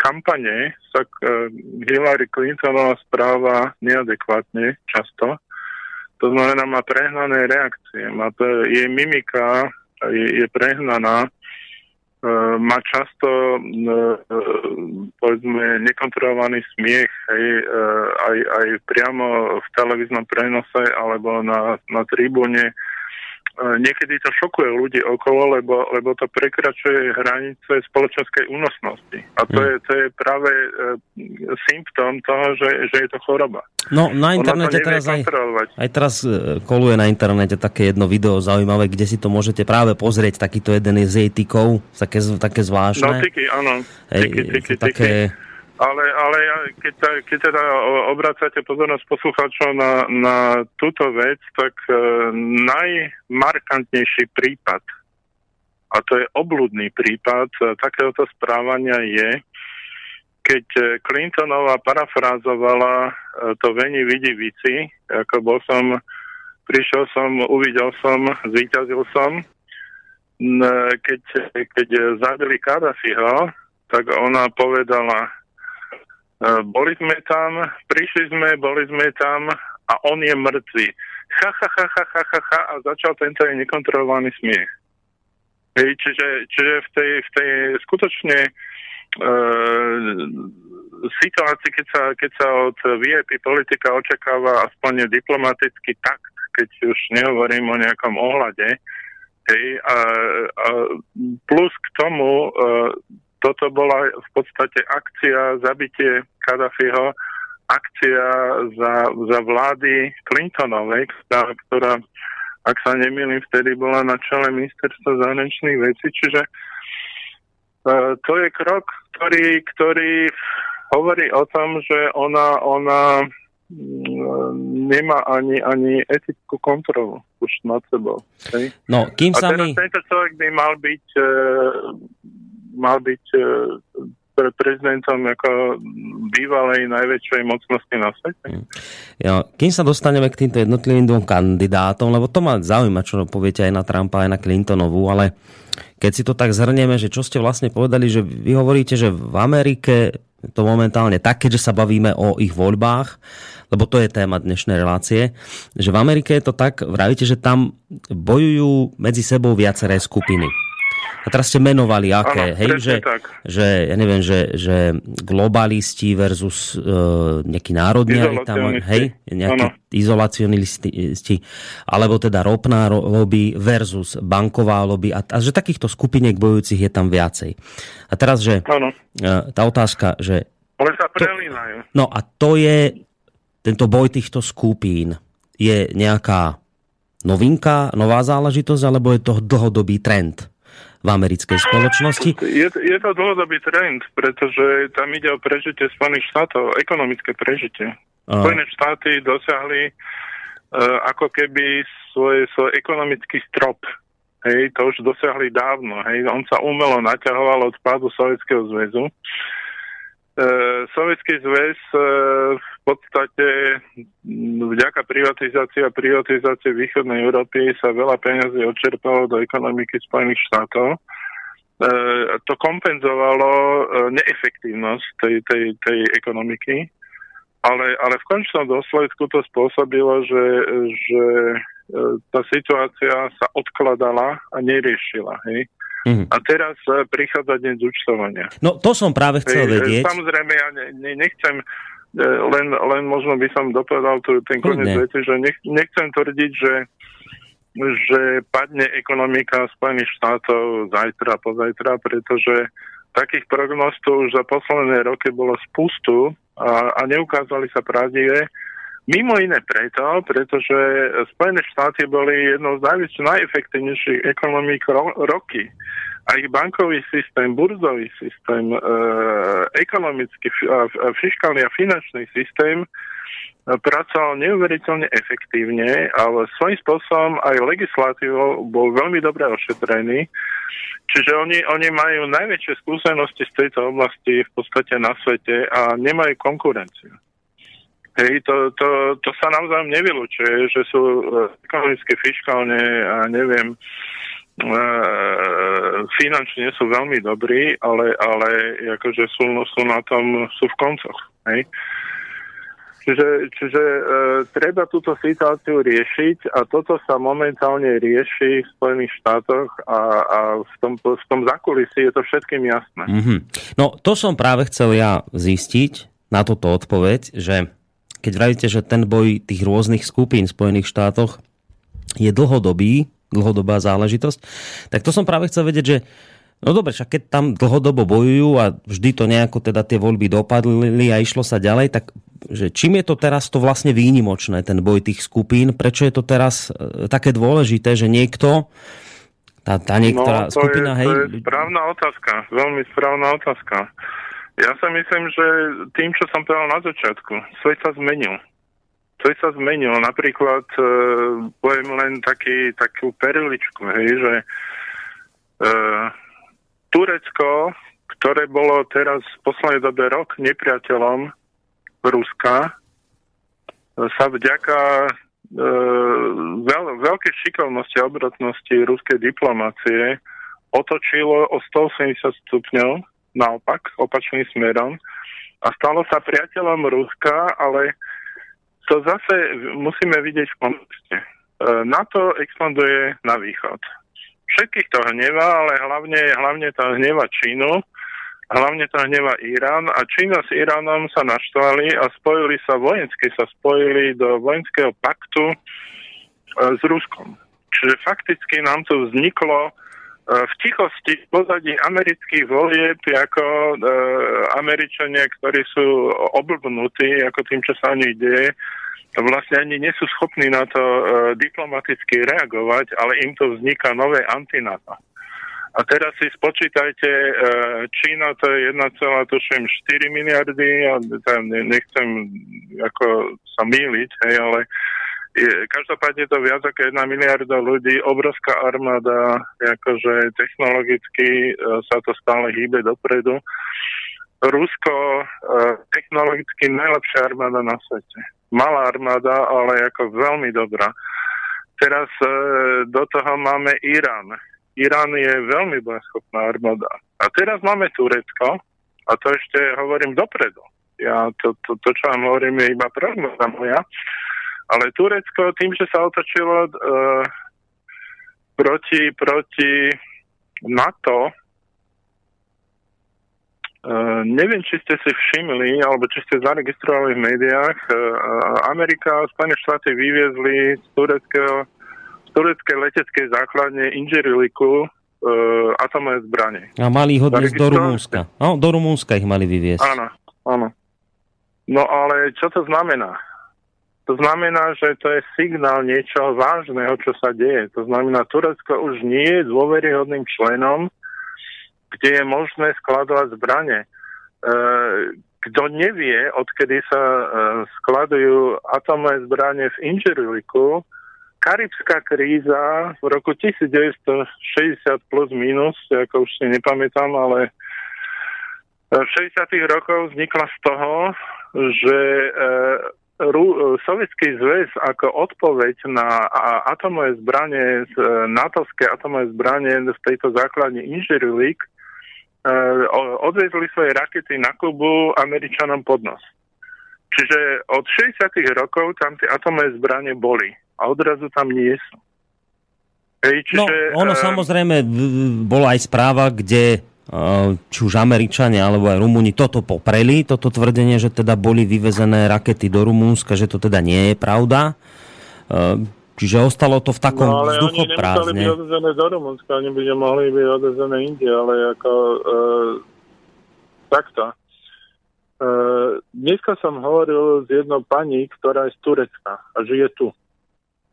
kampane sa e, Hillary Clintonová správa neadekvátne často to znamená, má prehnané reakcie, má to, jej mimika je, je prehnaná, e, má často, e, e, povedzme, nekontrolovaný smiech aj, e, aj, aj priamo v televíznom prenose alebo na, na tribúne niekedy to šokuje ľudí okolo, lebo, lebo to prekračuje hranice spoločenskej únosnosti. A to, mm. je, to je práve e, symptóm toho, že, že je to choroba. No na internete teraz aj, aj teraz e, koluje na internete také jedno video zaujímavé, kde si to môžete práve pozrieť, takýto jeden je z jej tykov, také, také zvláštne. No tyky, áno. Tyky, tyky, tyky. Také, ale, ale keď, keď teda obracate pozornosť poslucháčov na, na túto vec, tak e, najmarkantnejší prípad, a to je obludný prípad e, takéhoto správania je, keď e, Clintonová parafrázovala e, to Veni vidi vici, ako bol som, prišiel som, uvidel som, zvíťazil som, keď, keď zabili Kadafiho, tak ona povedala, boli sme tam, prišli sme, boli sme tam a on je mŕtvý. ha, ha, ha, ha, ha, ha, ha a začal tento nekontrolovaný smiech. Hej, čiže, čiže v tej, v tej skutočne e, situácii, keď sa, keď sa od VIP politika očakáva aspoň diplomatický takt, keď už nehovorím o nejakom ohľade, hej, a, a plus k tomu e, toto bola v podstate akcia zabitie Kadafiho, akcia za, za vlády Clintonovej, ktorá, ktorá ak sa nemýlim, vtedy bola na čele ministerstva zahraničných vecí, čiže uh, to je krok, ktorý, ktorý hovorí o tom, že ona, ona mm, nemá ani, ani etickú kontrolu už nad sebou. Hej? No, kým A sa teraz tento človek by mal byť, uh, mal byť uh, pre prezidentom ako bývalej najväčšej mocnosti na svete. Ja, kým sa dostaneme k týmto jednotlivým dvom kandidátom, lebo to ma zaujíma, čo poviete aj na Trumpa, aj na Clintonovú, ale keď si to tak zhrnieme, že čo ste vlastne povedali, že vy hovoríte, že v Amerike to momentálne tak, keďže sa bavíme o ich voľbách, lebo to je téma dnešnej relácie, že v Amerike je to tak, vravíte, že tam bojujú medzi sebou viaceré skupiny. A teraz ste menovali, aké, Áno, hej, že, tak. že, ja neviem, že, že globalisti versus uh, nejakí národniari tam, hej, nejakí Áno. izolacionisti, alebo teda ropná ro- lobby versus banková lobby a, a že takýchto skupiniek bojujúcich je tam viacej. A teraz, že uh, tá otázka, že ale sa prelínajú. no a to je tento boj týchto skupín je nejaká novinka, nová záležitosť, alebo je to dlhodobý trend v americkej spoločnosti? Je, je to dlhodobý trend, pretože tam ide o prežitie Spojených štátov, ekonomické prežitie. A- Spojené štáty dosiahli uh, ako keby svoj, svoj ekonomický strop. Hej, to už dosiahli dávno. Hej. On sa umelo naťahoval od pádu Sovietskeho zväzu. Uh, Sovietský zväz v podstate m, vďaka privatizácii a privatizácii východnej Európy sa veľa peňazí odčerpalo do ekonomiky Spojených štátov. E, to kompenzovalo e, neefektívnosť tej, tej, tej ekonomiky, ale, ale v končnom dôsledku to spôsobilo, že, že e, tá situácia sa odkladala a neriešila. Hej? Mhm. A teraz e, prichádza deň zúčtovania. No to som práve chcel vedieť. Samozrejme, ja ne, ne, nechcem, len, len možno by som dopovedal tu ten koniec vety, že nech, nechcem tvrdiť, že že padne ekonomika Spojených štátov zajtra, pozajtra, pretože takých prognóz tu už za posledné roky bolo spustu a, a neukázali sa pravdivé. Mimo iné preto, pretože Spojené štáty boli jednou z najväč, najefektívnejších ekonomík ro- roky. A ich bankový systém, burzový systém, e, ekonomický, a, a fiskálny a finančný systém e, pracoval neuveriteľne efektívne, ale svojím spôsobom aj legislatívou bol veľmi dobre ošetrený. Čiže oni, oni majú najväčšie skúsenosti z tejto oblasti v podstate na svete a nemajú konkurenciu. Hej, to, to, to sa naozaj nevylučuje, že sú e, ekonomicky, fiskálne a neviem, e, finančne sú veľmi dobrí, ale, ale akože sú, sú na tom, sú v koncoch. Hej. Čiže, čiže e, treba túto situáciu riešiť a toto sa momentálne rieši v Spojených štátoch a, a v, tom, v tom zakulisí je to všetkým jasné. Mhm. No to som práve chcel ja zistiť na toto odpoveď, že keď vravíte, že ten boj tých rôznych skupín v Spojených štátoch je dlhodobý, dlhodobá záležitosť, tak to som práve chcel vedieť, že no dobre, však keď tam dlhodobo bojujú a vždy to nejako teda tie voľby dopadli a išlo sa ďalej, tak že čím je to teraz to vlastne výnimočné, ten boj tých skupín, prečo je to teraz e, také dôležité, že niekto tá, tá niektorá no, to skupina, je, hej, to je správna otázka, veľmi správna otázka. Ja sa myslím, že tým, čo som povedal na začiatku, svet sa zmenil. Svet sa zmenil. Napríklad, e, poviem len taký, takú perličku, hej, že e, Turecko, ktoré bolo teraz v poslednej dobe rok nepriateľom Ruska, e, sa vďaka e, veľ, veľkej šikovnosti a obrotnosti ruskej diplomácie otočilo o 180 stupňov naopak, opačným smerom a stalo sa priateľom Ruska, ale to zase musíme vidieť v kontexte. E, NATO expanduje na východ. Všetkých to hneva, ale hlavne, hlavne to hneva Čínu, hlavne to hneva Irán a Čína s Iránom sa naštvali a spojili sa vojensky, sa spojili do vojenského paktu e, s Ruskom. Čiže fakticky nám tu vzniklo v tichosti v pozadí amerických volieb ako e, Američania, ktorí sú oblbnutí ako tým, čo sa nich deje, vlastne ani nie sú schopní na to e, diplomaticky reagovať, ale im to vzniká nové antinato. A teraz si spočítajte, e, Čína to je 1,4 miliardy, ja nechcem ako sa míliť, hej, ale každopádne to viac ako jedna miliarda ľudí, obrovská armáda, akože technologicky e, sa to stále hýbe dopredu. Rusko e, technologicky najlepšia armáda na svete. Malá armáda, ale ako veľmi dobrá. Teraz e, do toho máme Irán. Irán je veľmi bojaschopná armáda. A teraz máme Turecko, a to ešte hovorím dopredu. Ja to, to, to čo vám hovorím, je iba prognoza moja. Ale Turecko tým, že sa otočilo uh, proti, proti NATO, Uh, neviem, či ste si všimli, alebo či ste zaregistrovali v médiách, uh, Amerika a Spojené štáty vyviezli z, tureckého, tureckej leteckej základne Inžiriliku uh, atomové zbranie. A mali ich odviezť do Rumúnska. No, do Rumúnska ich mali vyviezť. Áno, áno. No ale čo to znamená? To znamená, že to je signál niečoho vážneho, čo sa deje. To znamená, Turecko už nie je dôveryhodným členom, kde je možné skladovať zbranie. E, kto nevie, odkedy sa e, skladujú atomové zbranie v Inžiriliku, Karibská kríza v roku 1960 plus minus, ako už si nepamätám, ale v 60. rokoch vznikla z toho, že e, Ru- Sovietský zväz ako odpoveď na atomové zbranie, e, natovské atomové zbranie v tejto základne Inžirilik, e, odvezli svoje rakety na Kubu Američanom pod nos. Čiže od 60. rokov tam tie atomové zbranie boli a odrazu tam nie sú. Hej, čiže, no, ono uh, samozrejme bola aj správa, kde či už Američania alebo aj Rumúni toto popreli, toto tvrdenie, že teda boli vyvezené rakety do Rumúnska, že to teda nie je pravda. Čiže ostalo to v takom no, ale oni byť odezené do Rumunska, oni by mohli byť odezené inde, ale ako e, takto. E, dneska som hovoril s jednou pani, ktorá je z Turecka a žije tu.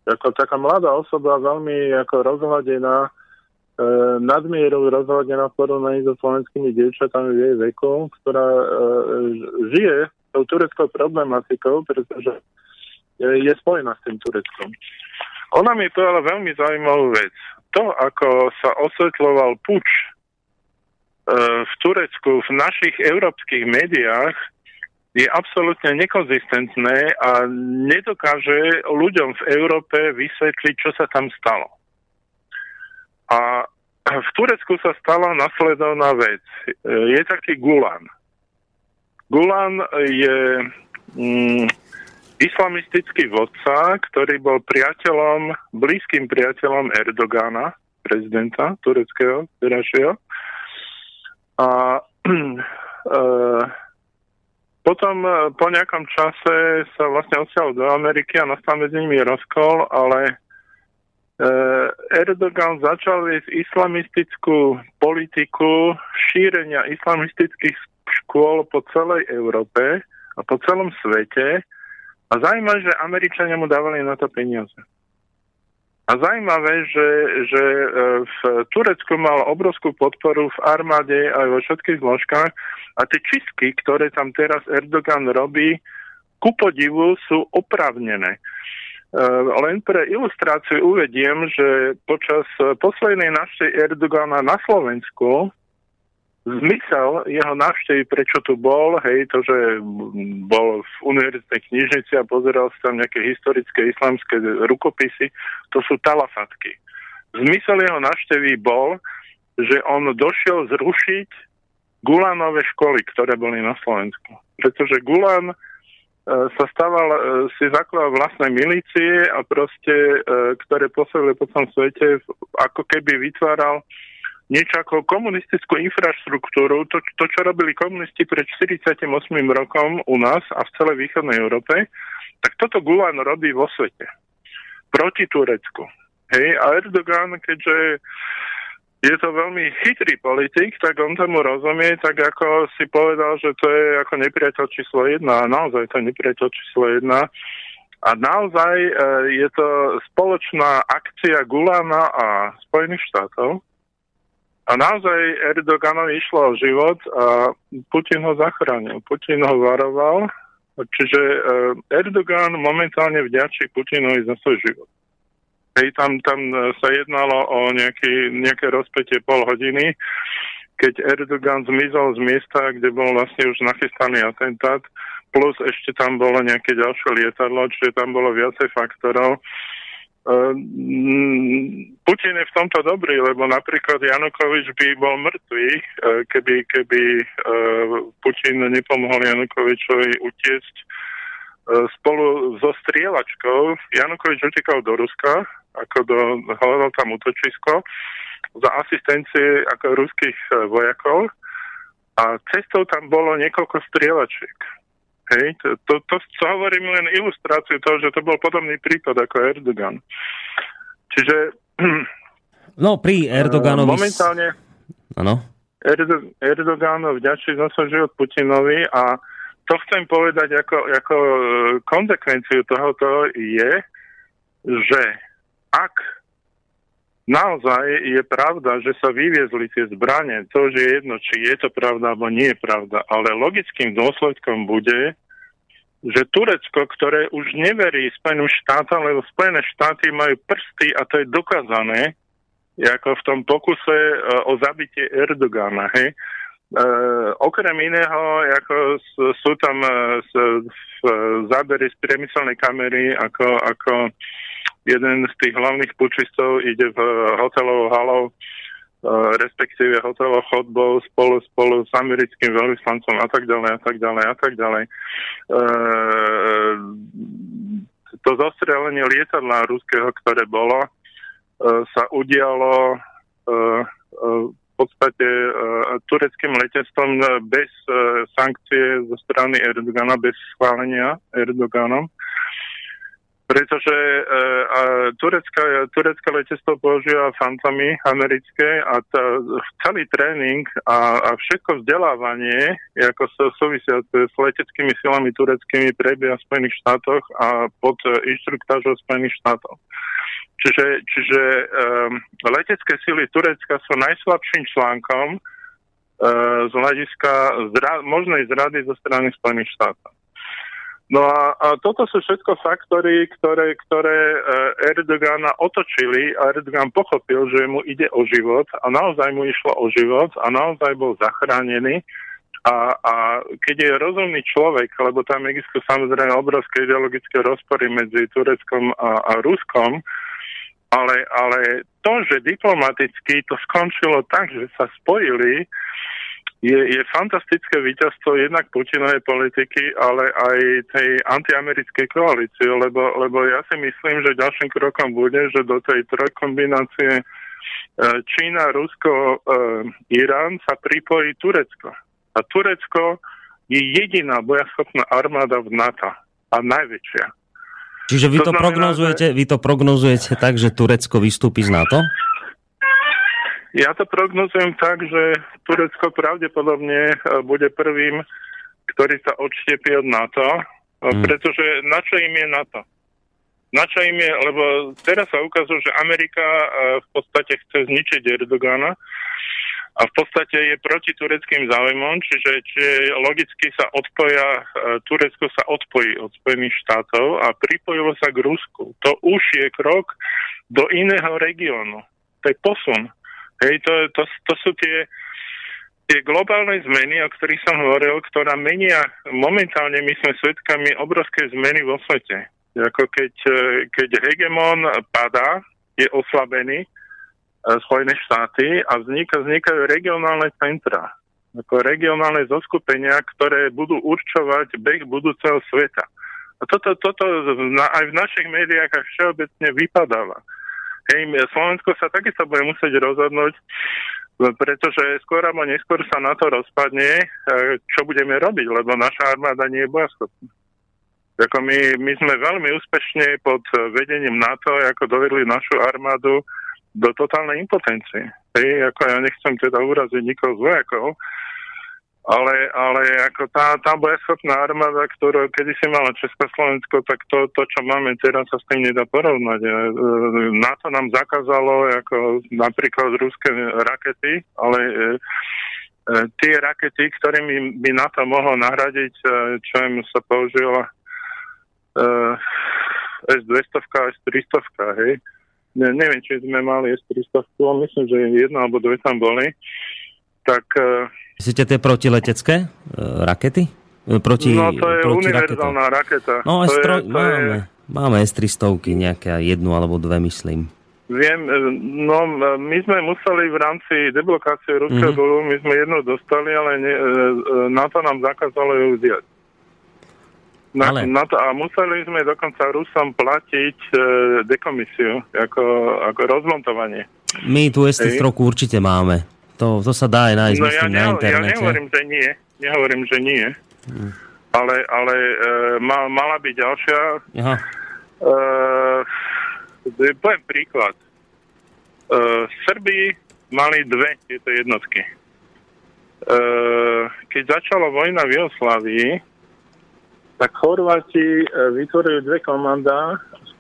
Ako taká mladá osoba, veľmi ako rozhľadená, E, nadmieru rozhodne v porovnaní so slovenskými dievčatami v jej veku, ktorá e, žije tou tureckou problematikou, pretože je spojená s tým Tureckom. Ona mi povedala veľmi zaujímavú vec. To, ako sa osvetloval puč e, v Turecku v našich európskych médiách, je absolútne nekonzistentné a nedokáže ľuďom v Európe vysvetliť, čo sa tam stalo. A v Turecku sa stala nasledovná vec. Je taký Gulan. Gulan je mm, islamistický vodca, ktorý bol priateľom, blízkym priateľom Erdogana, prezidenta tureckého, terajšieho. A e, potom po nejakom čase sa vlastne odsial do Ameriky a nastal medzi nimi rozkol, ale Erdogan začal viesť islamistickú politiku šírenia islamistických škôl po celej Európe a po celom svete a zaujímavé, že Američania mu dávali na to peniaze. A zaujímavé, že, že eh, v Turecku mal obrovskú podporu v armáde aj vo všetkých zložkách a tie čistky, ktoré tam teraz Erdogan robí, ku podivu sú opravnené. Eh, len pre ilustráciu uvediem, že počas poslednej návštevy Erdogana na Slovensku zmysel jeho návštevy, prečo tu bol, hej, to, že bol v univerzitnej knižnici a pozeral sa tam nejaké historické islamské rukopisy, to sú talafatky. Zmysel jeho návštevy bol, že on došiel zrušiť Gulanové školy, ktoré boli na Slovensku. Pretože Gulan sa stával, si zakladal vlastné milície a proste, ktoré pôsobili po celom svete, ako keby vytváral niečo ako komunistickú infraštruktúru, to, to čo robili komunisti pred 48 rokom u nás a v celej východnej Európe, tak toto Gulen robí vo svete. Proti Turecku. Hej, a Erdogan, keďže je to veľmi chytrý politik, tak on tomu rozumie, tak ako si povedal, že to je ako nepriateľ číslo jedna a naozaj to je nepriateľ číslo jedna. A naozaj e, je to spoločná akcia Gulana a Spojených štátov. A naozaj Erdoganovi išlo o život a Putin ho zachránil. Putin ho varoval. Čiže e, Erdogan momentálne vďačí Putinovi za svoj život. Hej, tam, tam e, sa jednalo o nejaký, nejaké rozpetie pol hodiny, keď Erdogan zmizol z miesta, kde bol vlastne už nachystaný atentát, plus ešte tam bolo nejaké ďalšie lietadlo, čiže tam bolo viacej faktorov. Uh, Putin je v tomto dobrý, lebo napríklad Janukovič by bol mŕtvý, uh, keby, keby Putin nepomohol Janukovičovi utiecť spolu so strieľačkou. Janukovič utekal do Ruska, ako do, hľadal tam útočisko za asistencie ako ruských e, vojakov a cestou tam bolo niekoľko strieľačiek. Hej, to, to, to, to hovorím len ilustráciu toho, že to bol podobný prípad ako Erdogan. Čiže... No, pri Erdoganovi... Momentálne... Ano. Erdo, Erdogan vďačí za svoj život Putinovi a to chcem povedať ako, ako e, konsekvenciu tohoto je, že ak naozaj je pravda, že sa vyviezli tie zbranie, to už je jedno, či je to pravda alebo nie je pravda, ale logickým dôsledkom bude, že Turecko, ktoré už neverí Spojeným štátom, lebo Spojené štáty majú prsty a to je dokázané, ako v tom pokuse uh, o zabitie Erdogana, hej. Uh, okrem iného, ako sú tam uh, zábery z priemyselnej kamery, ako, ako jeden z tých hlavných pučistov ide v hotelovou halou, e, respektíve hotelovou chodbou spolu, spolu s americkým veľvyslancom a tak ďalej a tak ďalej a tak ďalej. E, to zostrelenie lietadla ruského, ktoré bolo, sa udialo v podstate tureckým letectvom bez sankcie zo strany Erdogana, bez schválenia Erdoganom pretože e, a turecká, letectvo používa fantami americké a tá, celý tréning a, a všetko vzdelávanie, ako sa súvisia s leteckými silami tureckými, prebieha v Spojených štátoch a pod inštruktážou Spojených štátov. Čiže, čiže um, letecké sily Turecka sú najslabším článkom uh, z hľadiska zra- možnej zrady zo strany Spojených štátov. No a, a toto sú všetko faktory, ktoré, ktoré e, Erdogana otočili a Erdogan pochopil, že mu ide o život a naozaj mu išlo o život a naozaj bol zachránený. A, a keď je rozumný človek, lebo tam existujú samozrejme obrovské ideologické rozpory medzi Tureckom a, a Ruskom, ale, ale to, že diplomaticky to skončilo tak, že sa spojili, je, je fantastické víťazstvo jednak Putinovej politiky, ale aj tej antiamerickej koalície, lebo, lebo ja si myslím, že ďalším krokom bude, že do tej trojkombinácie e, Čína, Rusko, e, Irán sa pripojí Turecko. A Turecko je jediná bojaschopná armáda v NATO a najväčšia. Čiže vy to, to znamená, prognozujete, vy to prognozujete tak, že Turecko vystúpi z NATO? Ja to prognozujem tak, že Turecko pravdepodobne e, bude prvým, ktorý sa odštiepí od NATO, mm. pretože na čo im je NATO? Na čo im je, lebo teraz sa ukazuje, že Amerika e, v podstate chce zničiť Erdogana a v podstate je proti tureckým záujmom, čiže, čiže logicky sa odpoja, Turecko sa odpojí od Spojených štátov a pripojilo sa k Rusku. To už je krok do iného regiónu. To je posun. Hej, to, to, to sú tie, tie globálne zmeny, o ktorých som hovoril, ktorá menia, momentálne my sme svedkami obrovské zmeny vo svete. Ako keď, keď hegemon padá, je oslabený, e, Spojené štáty a vzniká, vznikajú regionálne centra. ako regionálne zoskupenia, ktoré budú určovať beh budúceho sveta. A toto, toto aj v našich médiách všeobecne vypadáva. Hej, Slovensko sa takisto bude musieť rozhodnúť, pretože skôr alebo neskôr sa na to rozpadne, čo budeme robiť, lebo naša armáda nie je bojaschopná. Ako my, my sme veľmi úspešne pod vedením NATO, ako dovedli našu armádu do totálnej impotencie. Hej, ako ja nechcem teda uraziť nikoho z vojakov, ale, ale ako tá, tá bojaschopná armáda, ktorú kedy si mala Československo, tak to, to, čo máme teraz, sa s tým nedá porovnať. E, NATO nám zakázalo ako napríklad ruské rakety, ale e, e, tie rakety, ktorými by NATO mohlo nahradiť, čo im sa použila S-200 a S-300, hej. Ne, neviem, či sme mali S-300, myslím, že jedna alebo dve tam boli. Tak Myslíte tie protiletecké e, rakety? E, proti, no to je proti univerzálna raketa. No to S-3, je, máme, je... máme S-300, nejaké jednu alebo dve, myslím. Viem, e, no my sme museli v rámci deblokácie ruského mm-hmm. dolu, my sme jednu dostali, ale ne, NATO nám zakázalo ju vziať. Na, ale... na to, a museli sme dokonca Rusom platiť e, dekomisiu, ako, ako rozmontovanie. My tu S-300 určite máme. To, to sa dá aj nájsť, no, myslím, ja na internete. Ja nehovorím, že nie. Nehovorím, že nie. Hmm. Ale, ale e, mal, mala byť ďalšia. Aha. E, poviem príklad. E, Srbi mali dve tieto jednotky. E, keď začala vojna v Jugoslávii, tak Chorváti e, vytvorili dve komanda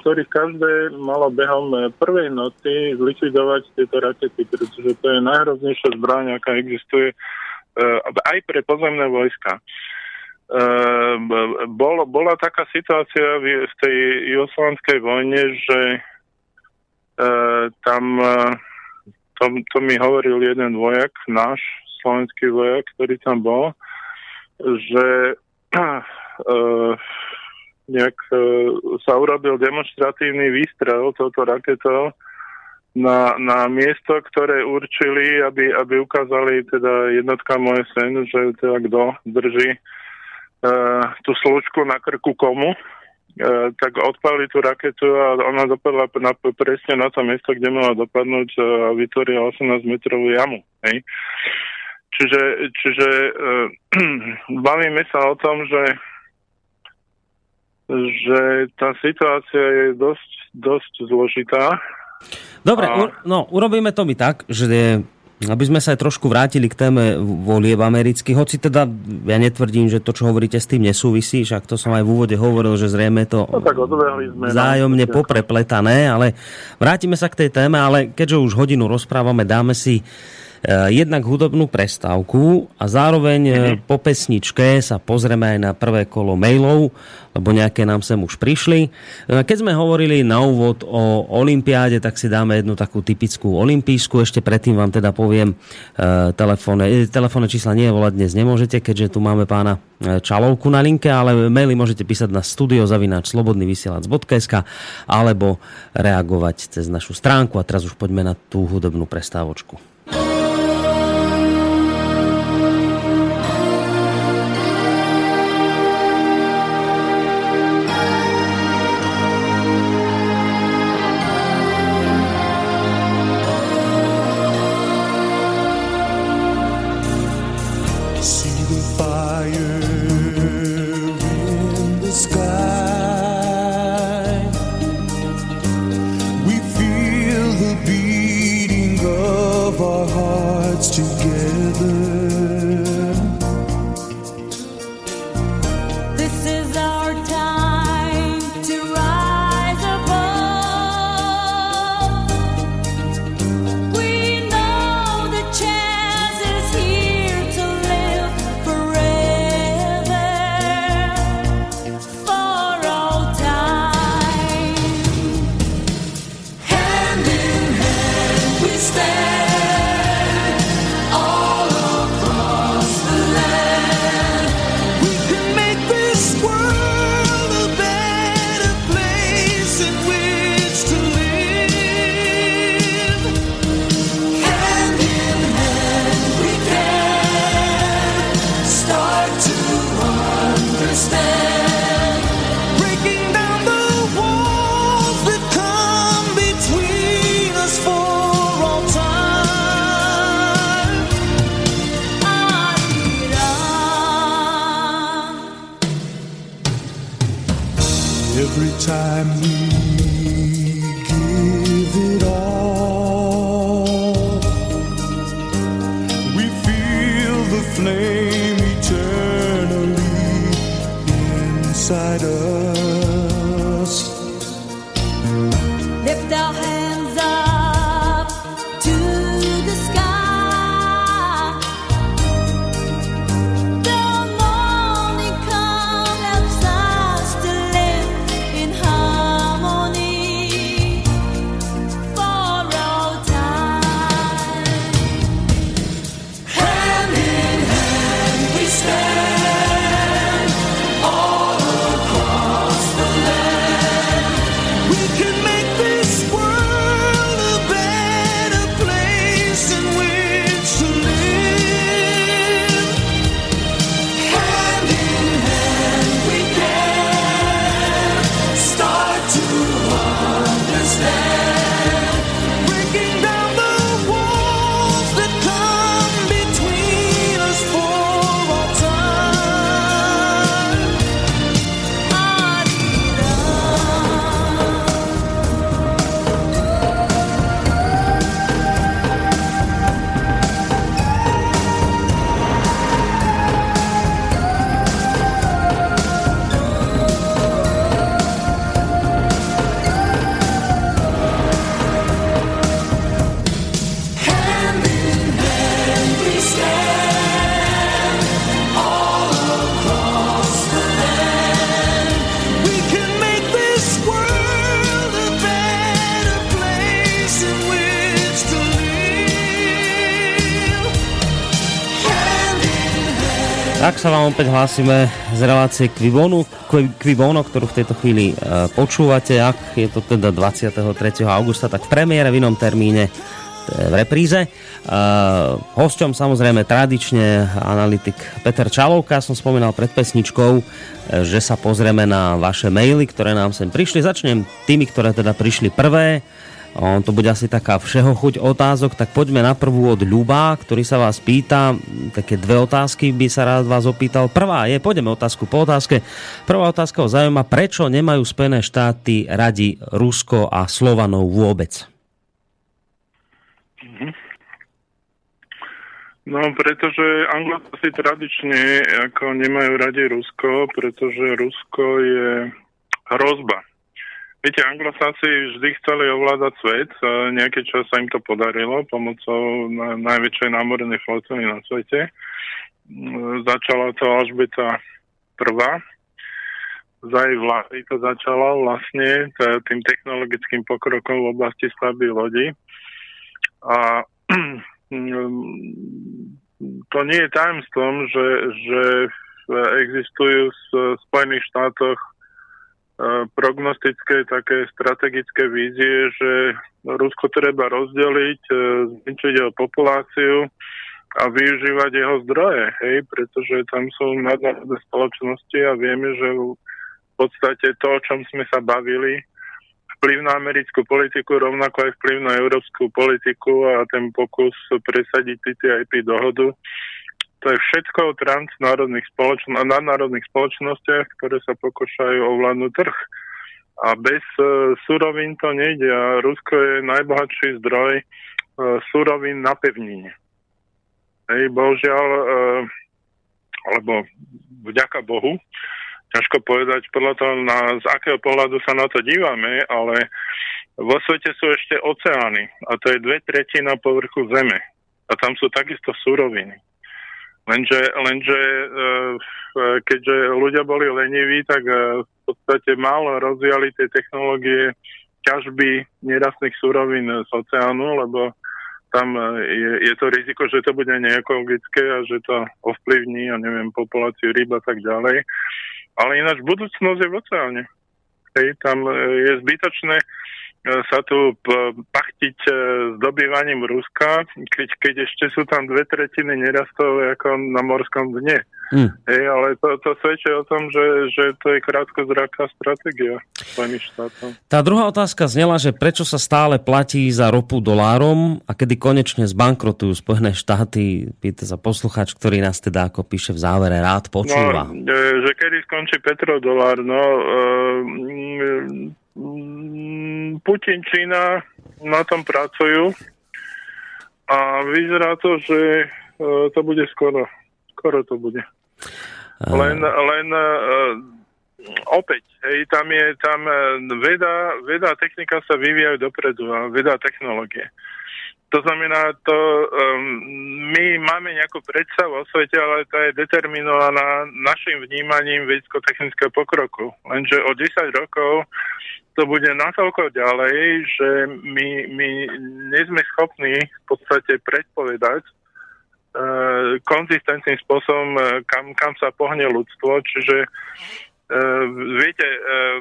ktorých každé malo behom eh, prvej noci zlikvidovať tieto rakety, pretože to je najhroznejšia zbraň, aká existuje eh, aj pre pozemné vojska. Eh, bol, bola taká situácia v, tej jugoslovanskej vojne, že tam to, to mi hovoril jeden vojak, náš slovenský vojak, ktorý tam bol, že nejak e, sa urobil demonstratívny výstrel touto raketou na, na miesto, ktoré určili, aby, aby ukázali teda jednotka moje sen, že teda kto drží e, tú slučku na krku komu, e, tak odpali tú raketu a ona dopadla na, presne na to miesto, kde mala dopadnúť e, a vytvorila 18 metrovú jamu. Hej. Čiže, čiže e, bavíme sa o tom, že že tá situácia je dosť, dosť zložitá. Dobre, a... no urobíme to my tak, že aby sme sa aj trošku vrátili k téme volieb amerických, hoci teda ja netvrdím, že to, čo hovoríte, s tým nesúvisí, však to som aj v úvode hovoril, že zrejme to no, tak sme, no. poprepletané, ale vrátime sa k tej téme, ale keďže už hodinu rozprávame, dáme si jednak hudobnú prestávku a zároveň mm-hmm. po pesničke sa pozrieme aj na prvé kolo mailov, lebo nejaké nám sem už prišli. Eh, keď sme hovorili na úvod o Olympiáde, tak si dáme jednu takú typickú olimpijskú. Ešte predtým vám teda poviem telefónne, telefónne čísla nie volať dnes nemôžete, keďže tu máme pána Čalovku na linke, ale maily môžete písať na studiozavináč.slobodnyvysielac.sk alebo reagovať cez našu stránku. A teraz už poďme na tú hudobnú prestávočku. Sa vám opäť hlásime z relácie Quibonu, Qui- Quibono, ktorú v tejto chvíli e, počúvate. Ak je to teda 23. augusta, tak v premiére v inom termíne v repríze. E, hosťom samozrejme tradične analytik Peter Čalovka. Som spomínal pred pesničkou, e, že sa pozrieme na vaše maily, ktoré nám sem prišli. Začnem tými, ktoré teda prišli prvé. On to bude asi taká všeho chuť otázok, tak poďme na prvú od Ľuba, ktorý sa vás pýta, také dve otázky by sa rád vás opýtal. Prvá je, pôjdeme otázku po otázke. Prvá otázka ho zaujíma, prečo nemajú Spojené štáty radi Rusko a Slovanov vôbec? No, pretože Anglosasi tradične ako nemajú radi Rusko, pretože Rusko je hrozba. Viete, Anglosasi vždy chceli ovládať svet, nejaký čas sa im to podarilo pomocou na, najväčšej námornej flotily na svete. Mm, Začala to Alžbeta prvá. Za jej vlády to začalo vlastne tým technologickým pokrokom v oblasti stavby lodi. A to nie je tajemstvom, že, že existujú v Spojených štátoch prognostické také strategické vízie, že Rusko treba rozdeliť, e, zničiť jeho populáciu a využívať jeho zdroje, hej, pretože tam sú nadnárodné spoločnosti a vieme, že v podstate to, o čom sme sa bavili, vplyv na americkú politiku, rovnako aj vplyv na európsku politiku a ten pokus presadiť TTIP dohodu. To je všetko o transnárodných spoločno- nadnárodných spoločnostiach, ktoré sa pokúšajú ovládnuť trh. A bez uh, surovín to nejde a Rusko je najbohatší zdroj uh, surovín na pevnine. Hej, bohužiaľ, uh, alebo vďaka Bohu, ťažko povedať podľa toho, na, z akého pohľadu sa na to dívame, ale vo svete sú ešte oceány a to je dve tretina povrchu Zeme. A tam sú takisto suroviny. Lenže, lenže uh, keďže ľudia boli leniví, tak uh, v podstate málo rozvíjali tie technológie ťažby nerastných surovín z oceánu, lebo tam je, je to riziko, že to bude neekologické a že to ovplyvní, ja neviem, populáciu ryb a tak ďalej. Ale ináč budúcnosť je v oceáne. Hej, tam je zbytočné sa tu pachtiť s dobývaním Ruska, keď, keď ešte sú tam dve tretiny nerastov ako na morskom dne. Mm. Hej, ale to, to svedčí o tom, že, že to je krátkozraká stratégia Spojených štátov. Tá druhá otázka znela, že prečo sa stále platí za ropu dolárom a kedy konečne zbankrotujú Spojené štáty, pýta sa posluchač, ktorý nás teda, ako píše v závere, rád počúva. No, že kedy skončí petrodolár, no Putin, Čína na tom pracujú a vyzerá to, že e, to bude skoro. Skoro to bude. Len, len e, opäť, hej, tam je, tam e, veda, veda a technika sa vyvíjajú dopredu a veda a technológie. To znamená, to, um, my máme nejakú predstavu o svete, ale tá je determinovaná našim vnímaním vedecko-technického pokroku. Lenže o 10 rokov to bude natoľko ďalej, že my, my nie sme schopní v podstate predpovedať uh, konzistentným spôsobom, uh, kam, kam sa pohne ľudstvo. Čiže uh, viete, uh,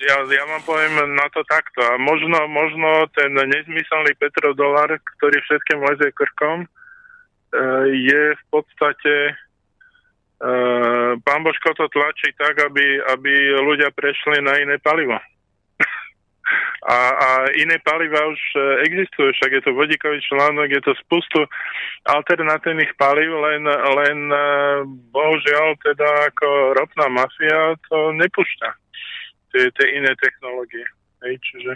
ja, ja vám poviem na to takto. A možno, možno ten nezmyselný petrodolar, ktorý všetkým lezie krkom, e, je v podstate e, pán Božko to tlačí tak, aby, aby ľudia prešli na iné palivo. a, a iné paliva už e, existujú, však je to vodíkový článok, je to spustu alternatívnych palív, len, len e, bohužiaľ teda ako ropná mafia to nepúšťa tie, tie iné technológie. Hej, čiže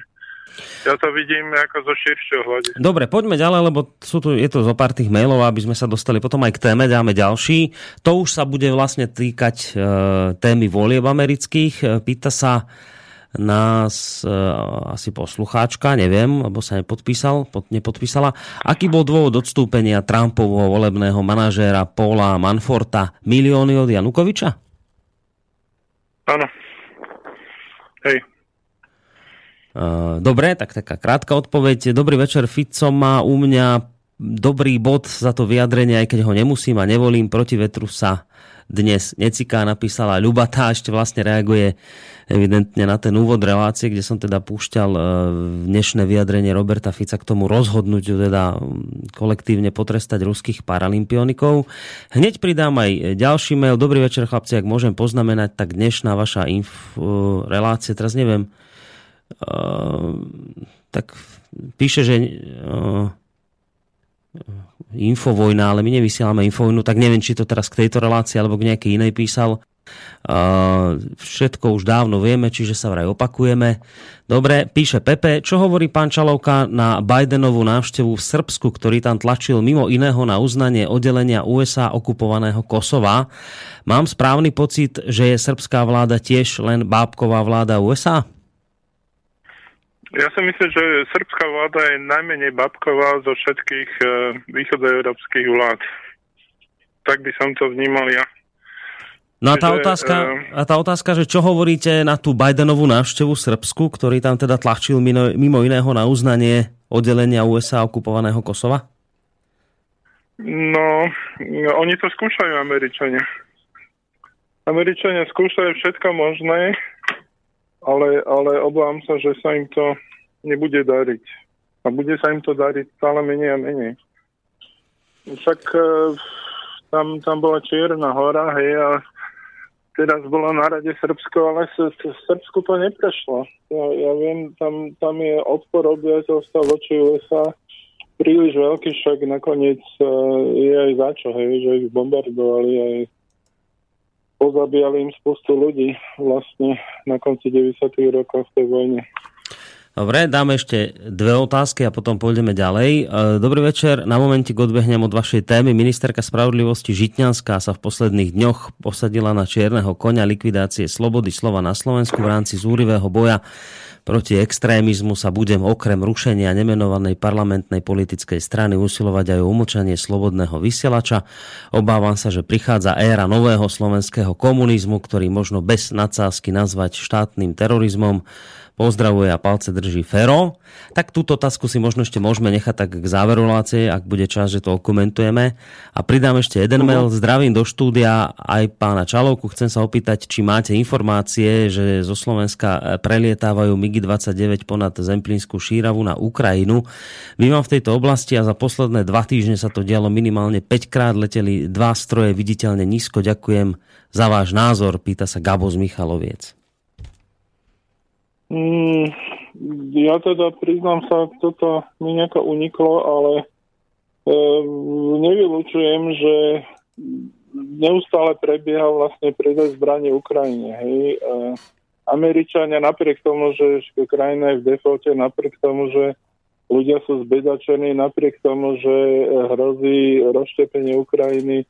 ja to vidím ako zo širšieho hľadiska. Dobre, poďme ďalej, lebo sú tu, je to zo pár tých mailov, aby sme sa dostali potom aj k téme, dáme ďalší. To už sa bude vlastne týkať e, témy volieb amerických. E, pýta sa nás e, asi poslucháčka, neviem, lebo sa nepodpísal, pod, nepodpísala. Aký bol dôvod odstúpenia Trumpovho volebného manažéra Paula Manforta? Milióny od Janukoviča? Áno. Hej. Dobre, tak taká krátka odpoveď. Dobrý večer, Fico má u mňa dobrý bod za to vyjadrenie, aj keď ho nemusím a nevolím. Proti vetru sa dnes neciká, napísala Ľubata, ešte vlastne reaguje evidentne na ten úvod relácie, kde som teda púšťal dnešné vyjadrenie Roberta Fica k tomu rozhodnutiu teda kolektívne potrestať ruských paralympionikov. Hneď pridám aj ďalší mail. Dobrý večer, chlapci, ak môžem poznamenať, tak dnešná vaša inf, relácia, teraz neviem, tak píše, že uh, Infovojna, ale my nevysielame Infovojnu, tak neviem, či to teraz k tejto relácii alebo k nejakej inej písal. Uh, všetko už dávno vieme, čiže sa vraj opakujeme. Dobre, píše Pepe, čo hovorí pán Čalovka na Bidenovú návštevu v Srbsku, ktorý tam tlačil mimo iného na uznanie oddelenia USA okupovaného Kosova. Mám správny pocit, že je srbská vláda tiež len bábková vláda USA? Ja si myslím, že srbská vláda je najmenej babková zo všetkých uh, východoeurópskych vlád. Tak by som to vnímal ja. No a tá, Čiže, otázka, eh, a tá otázka, že čo hovoríte na tú Bidenovú návštevu v Srbsku, ktorý tam teda tlačil mimo, mimo iného na uznanie oddelenia USA okupovaného Kosova? No, no, oni to skúšajú, Američania. Američania skúšajú všetko možné, ale, ale obávam sa, že sa im to nebude dariť. A bude sa im to dariť stále menej a menej. Však e, tam, tam bola Čierna hora, hej, a teraz bolo na rade Srbsko, ale Srbsku to neprešlo. Ja, ja viem, tam, tam je odpor obyvateľstva voči USA príliš veľký, však nakoniec uh, je aj za čo, hej, že ich bombardovali aj pozabíjali im spustu ľudí vlastne na konci 90. rokov v tej vojne. Dobre, dáme ešte dve otázky a potom pôjdeme ďalej. E, Dobrý večer, na momentik odbehnem od vašej témy. Ministerka spravodlivosti Žitňanská sa v posledných dňoch posadila na čierneho konia likvidácie slobody slova na Slovensku v rámci zúrivého boja proti extrémizmu sa budem okrem rušenia nemenovanej parlamentnej politickej strany usilovať aj o umlčanie slobodného vysielača. Obávam sa, že prichádza éra nového slovenského komunizmu, ktorý možno bez nadsázky nazvať štátnym terorizmom. Pozdravuje a palce drží Fero. Tak túto otázku si možno ešte môžeme nechať tak k záveru relácie, ak bude čas, že to okomentujeme. A pridám ešte jeden mail. Zdravím do štúdia aj pána Čalovku. Chcem sa opýtať, či máte informácie, že zo Slovenska e, prelietávajú MiG-29 ponad Zemplínsku šíravu na Ukrajinu. Bývam v tejto oblasti a za posledné dva týždne sa to dialo minimálne 5 krát. Leteli dva stroje viditeľne nízko. Ďakujem za váš názor, pýta sa Gabo z Michaloviec. Mm, ja teda priznám sa, toto mi nejako uniklo, ale e, nevylučujem, že neustále prebieha vlastne predaj zbranie Ukrajine. Hej? E, Američania napriek tomu, že krajina je v defalte, napriek tomu, že ľudia sú zbedačení, napriek tomu, že hrozí rozštepenie Ukrajiny,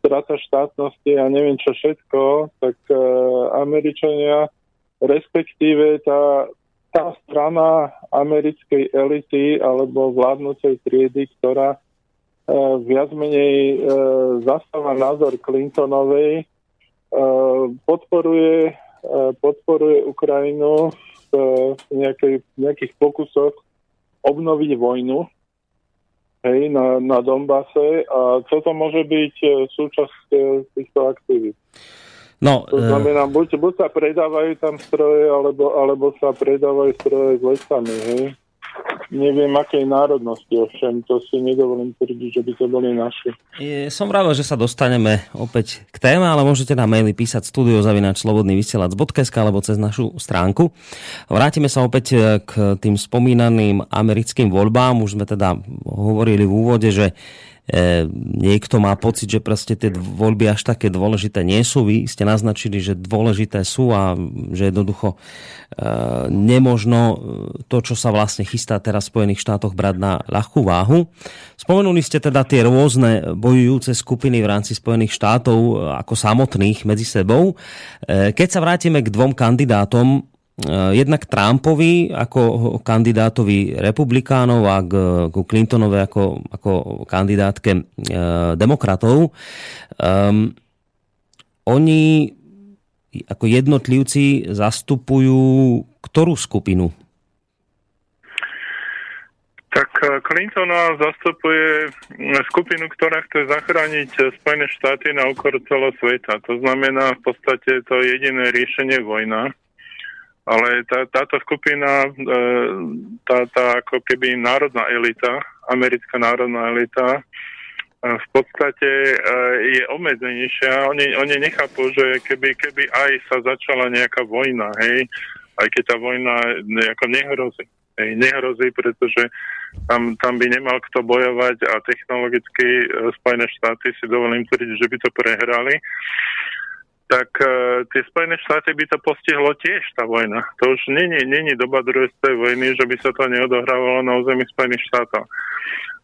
strata štátnosti a neviem čo všetko, tak uh, Američania, respektíve tá, tá strana americkej elity alebo vládnocej triedy, ktorá uh, viac menej uh, zastáva názor Clintonovej, uh, podporuje, uh, podporuje Ukrajinu v, uh, nejakej, nejakých pokusoch obnoviť vojnu hej, na, na Donbase a toto môže byť e, súčasť e, týchto aktivít. No, To e, znamená, buď, buď sa predávajú tam stroje, alebo, alebo sa predávajú stroje s lesami, hej. Neviem, akej národnosti, ovšem, to si nedovolím tvrdiť, že by to boli naši. Je, som vravel, že sa dostaneme opäť k téme, ale môžete na maily písať studiozavinačslobodnyvysielac.sk alebo cez našu stránku. Vrátime sa opäť e, k tým spomínaným americkým voľbám. Už sme teda hovorili v úvode, že niekto má pocit, že proste tie voľby až také dôležité nie sú. Vy ste naznačili, že dôležité sú a že jednoducho e, nemožno e, to, čo sa vlastne chystá teraz v Spojených štátoch brať na ľahkú váhu. Spomenuli ste teda tie rôzne bojujúce skupiny v rámci Spojených štátov e, ako samotných medzi sebou. E, Keď sa vrátime k dvom kandidátom, jednak Trumpovi ako kandidátovi republikánov a k, k Clintonovi ako, ako kandidátke e, demokratov. Um, oni ako jednotlivci zastupujú ktorú skupinu? Tak eh, Clintonová zastupuje skupinu, ktorá chce zachrániť eh, Spojené štáty na úkor celého sveta. To znamená v podstate to jediné riešenie vojna. Ale tá, táto skupina, e, tá, tá ako keby národná elita, americká národná elita, e, v podstate e, je obmedzenejšia. Oni, oni nechápu, že keby, keby aj sa začala nejaká vojna, hej, aj keď tá vojna nejako nehrozí. Hej, nehrozí, pretože tam, tam by nemal kto bojovať a technologicky Spojené štáty si dovolím tvrdiť, že by to prehrali tak uh, tie Spojené štáty by to postihlo tiež tá vojna. To už není, není doba druhej vojny, že by sa to neodohrávalo na území Spojených štátov.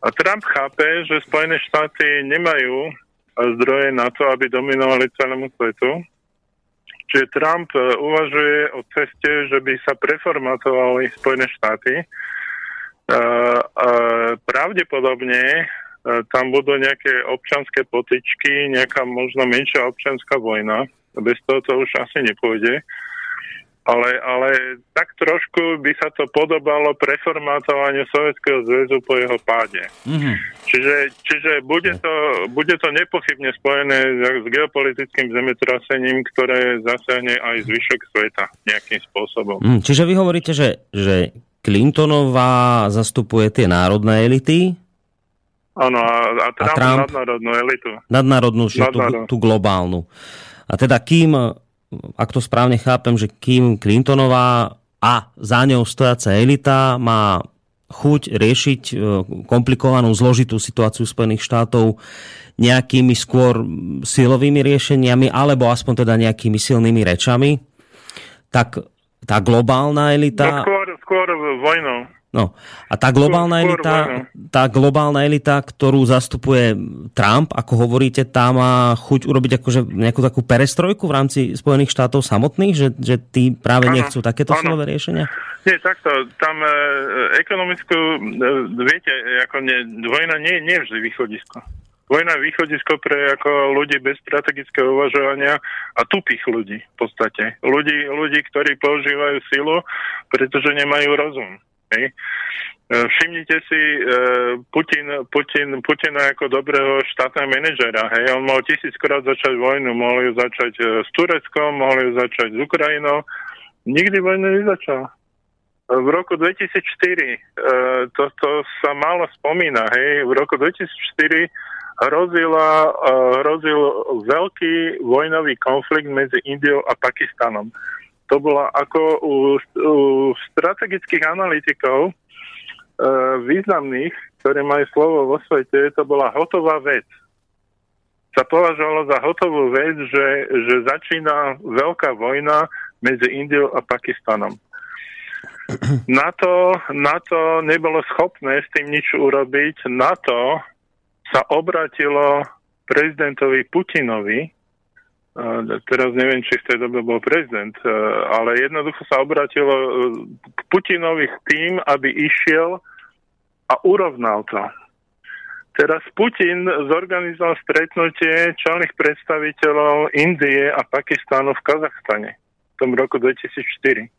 A Trump chápe, že Spojené štáty nemajú zdroje na to, aby dominovali celému svetu. Čiže Trump uh, uvažuje o ceste, že by sa preformatovali Spojené štáty. Uh, uh, pravdepodobne E, tam budú nejaké občanské potičky, nejaká možno menšia občanská vojna. Bez toho to už asi nepôjde. Ale, ale tak trošku by sa to podobalo preformátovaniu Sovjetského zväzu po jeho páde. Mm-hmm. Čiže, čiže bude, to, bude to nepochybne spojené s geopolitickým zemetrasením, ktoré zasiahne aj zvyšok sveta nejakým spôsobom. Mm, čiže vy hovoríte, že, že Clintonová zastupuje tie národné elity, Áno, a, a Trump, A Trump? nadnárodnú elitu. nadnárodnú, čiže tú, Nadnárodnú. tú globálnu. A teda kým, ak to správne chápem, že kým Clintonová a za ňou stojaca elita má chuť riešiť e, komplikovanú, zložitú situáciu Spojených štátov nejakými skôr silovými riešeniami, alebo aspoň teda nejakými silnými rečami, tak tá globálna No, elita... skôr, skôr vojnou. No, a tá globálna elita, tá globálna elita, ktorú zastupuje Trump, ako hovoríte, tá má chuť urobiť akože nejakú takú perestrojku v rámci Spojených štátov samotných, že, že tí práve Áno, nechcú takéto silové riešenia? Nie, takto, tam e, ekonomickú, e, viete, ako ne, vojna nie, nie je vždy východisko. Vojna je východisko pre ako ľudí bez strategického uvažovania a tupých ľudí v podstate. Ľudí, ľudí, ktorí používajú silu, pretože nemajú rozum. Hej. E, Všimnite si e, Putin, Putin, Putina ako dobrého štátneho manažera. Hej. On mohol tisíckrát začať vojnu, mohol ju začať e, s Tureckom, mohol ju začať s Ukrajinou. Nikdy vojnu nezačal. V roku 2004, e, to, to sa málo spomína, hej, v roku 2004 hrozila, hrozil veľký vojnový konflikt medzi Indiou a Pakistanom. To bola ako u, u strategických analytikov e, významných, ktorí majú slovo vo svete, to bola hotová vec. Sa považovalo za hotovú vec, že, že začína veľká vojna medzi Indiou a Pakistanom. NATO, NATO nebolo schopné s tým nič urobiť. NATO sa obratilo prezidentovi Putinovi, teraz neviem, či v tej dobe bol prezident, uh, ale jednoducho sa obratilo uh, k Putinovi tým, aby išiel a urovnal to. Teraz Putin zorganizoval stretnutie čelných predstaviteľov Indie a Pakistánu v Kazachstane v tom roku 2004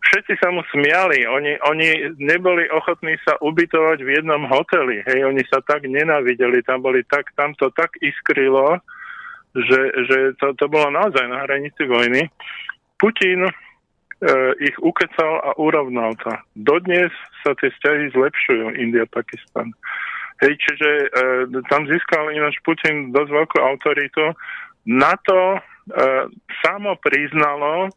všetci sa mu smiali. Oni, oni neboli ochotní sa ubytovať v jednom hoteli. Hej, oni sa tak nenávideli, tam boli tak, tam to tak iskrylo, že, že to, to bolo naozaj na hranici vojny. Putin e, ich ukecal a urovnal to. Dodnes sa tie vzťahy zlepšujú, India, Pakistan. Hej, čiže e, tam získal ináč Putin dosť veľkú autoritu. Na to e, samo priznalo,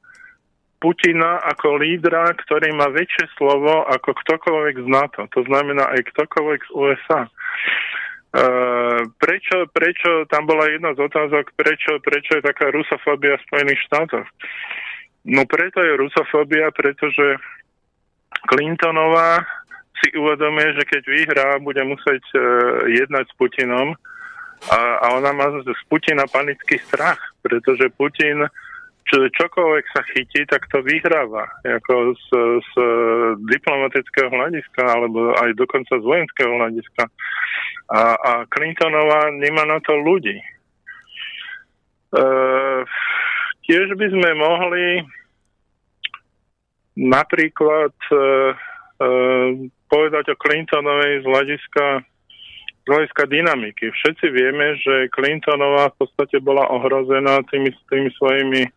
Putina ako lídra, ktorý má väčšie slovo ako ktokoľvek z NATO. To znamená aj ktokoľvek z USA. Uh, prečo, prečo, tam bola jedna z otázok, prečo, prečo je taká rusofóbia v Spojených štátoch? No preto je rusofóbia, pretože Clintonová si uvedomuje, že keď vyhrá, bude musieť uh, jednať s Putinom a, a ona má z Putina panický strach, pretože Putin čo, čokoľvek sa chytí, tak to vyhráva. Ako z, z diplomatického hľadiska, alebo aj dokonca z vojenského hľadiska. A, a Clintonová nemá na to ľudí. E, tiež by sme mohli napríklad e, e, povedať o Clintonovej z hľadiska z hľadiska dynamiky. Všetci vieme, že Clintonová v podstate bola ohrozená tými, tými svojimi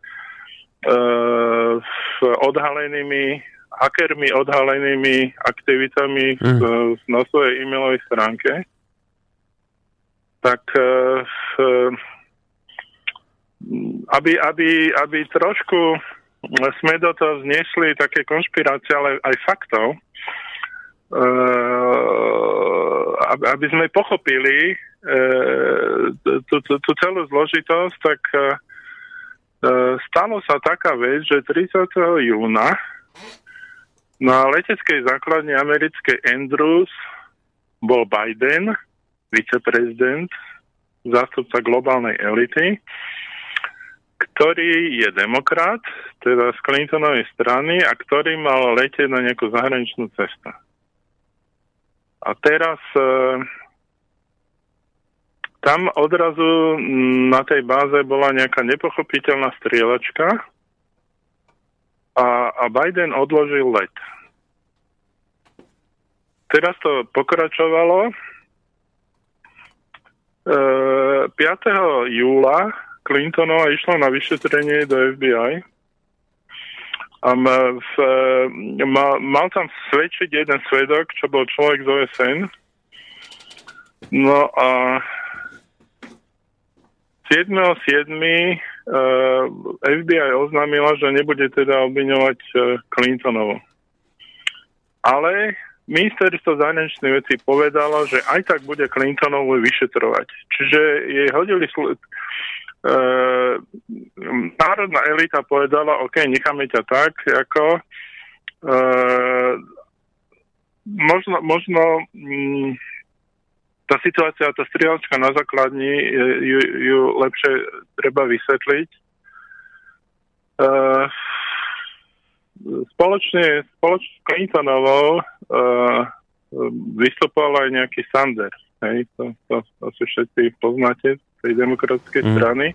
uh, odhalenými hackermi odhalenými aktivitami mm. v, na svojej e-mailovej stránke, tak uh, aby, aby, aby trošku sme do toho znesli také konšpirácie, ale aj faktov, uh, aby sme pochopili tú, tú, tú celú zložitosť, tak E, stalo sa taká vec, že 30. júna na leteckej základne americkej Andrews bol Biden, viceprezident, zástupca globálnej elity, ktorý je demokrat, teda z Clintonovej strany a ktorý mal letieť na nejakú zahraničnú cestu. A teraz e, tam odrazu na tej báze bola nejaká nepochopiteľná strieľačka a, a Biden odložil let. Teraz to pokračovalo. E, 5. júla Clintonova išla na vyšetrenie do FBI a v, mal, mal tam svedčiť jeden svedok, čo bol človek z OSN. No a 7.7. Uh, FBI oznámila, že nebude teda obviňovať Clintonovo. Ale ministerstvo zahraničnej veci povedalo, že aj tak bude Clintonovu vyšetrovať. Čiže jej hodili sl- uh, národná elita povedala, OK, necháme ťa tak, ako uh, možno, možno mm, tá situácia, tá strieľačka na základni, ju, ju lepšie treba vysvetliť. Uh, spoločne, spoločne s Clintonovou uh, vystupoval aj nejaký Sanders. Hej, to, to, to si všetci poznáte z tej demokratickej mm. strany.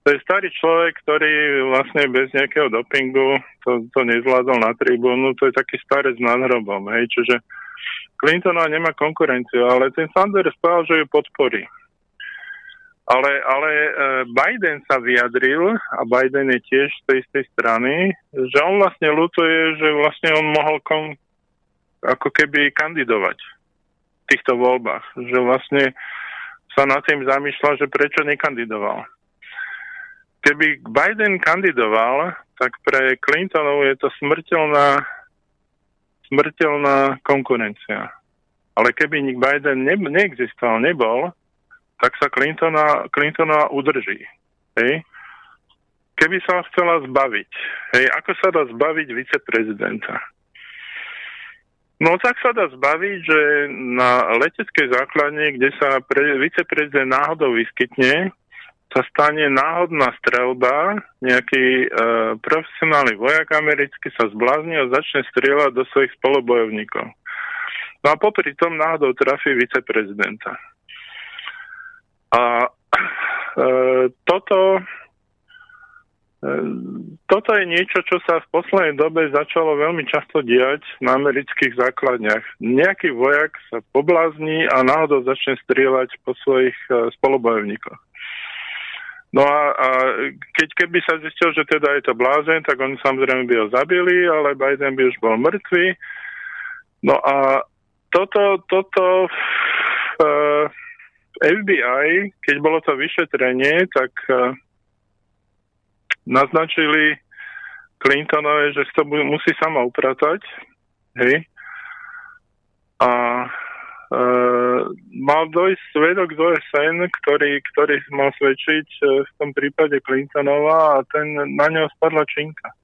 To je starý človek, ktorý vlastne bez nejakého dopingu to, to nezvládol na tribúnu. To je taký starec s nadhrobom. Hej, čiže Clintonová nemá konkurenciu, ale ten Sanders povedal, že ju podporí. Ale, ale e, Biden sa vyjadril, a Biden je tiež z tej istej strany, že on vlastne ľutuje, že vlastne on mohol kom, ako keby kandidovať v týchto voľbách. Že vlastne sa nad tým zamýšľa, že prečo nekandidoval. Keby Biden kandidoval, tak pre Clintonov je to smrteľná smrteľná konkurencia. Ale keby Biden ne, neexistoval, nebol, tak sa Clintona, Clintona udrží. Hej? keby sa chcela zbaviť, hej, ako sa dá zbaviť viceprezidenta? No tak sa dá zbaviť, že na leteckej základne, kde sa pre, viceprezident náhodou vyskytne, sa stane náhodná strelba, nejaký e, profesionálny vojak americký sa zblázni a začne strieľať do svojich spolubojovníkov. No a popri tom náhodou trafí viceprezidenta. A e, toto toto je niečo, čo sa v poslednej dobe začalo veľmi často diať na amerických základniach. Nejaký vojak sa poblázni a náhodou začne strieľať po svojich e, spolubojovníkoch. No a, a keď keby sa zistil, že teda je to blázen, tak oni samozrejme by ho zabili, ale Biden by už bol mŕtvý. No a toto, toto e, FBI, keď bolo to vyšetrenie, tak uh, naznačili Clintonové, že to musí sama upratať. Hej. A e, mal dojsť svedok z OSN, ktorý, ktorý mal svedčiť e, v tom prípade Clintonova a ten na neho spadla činka. E,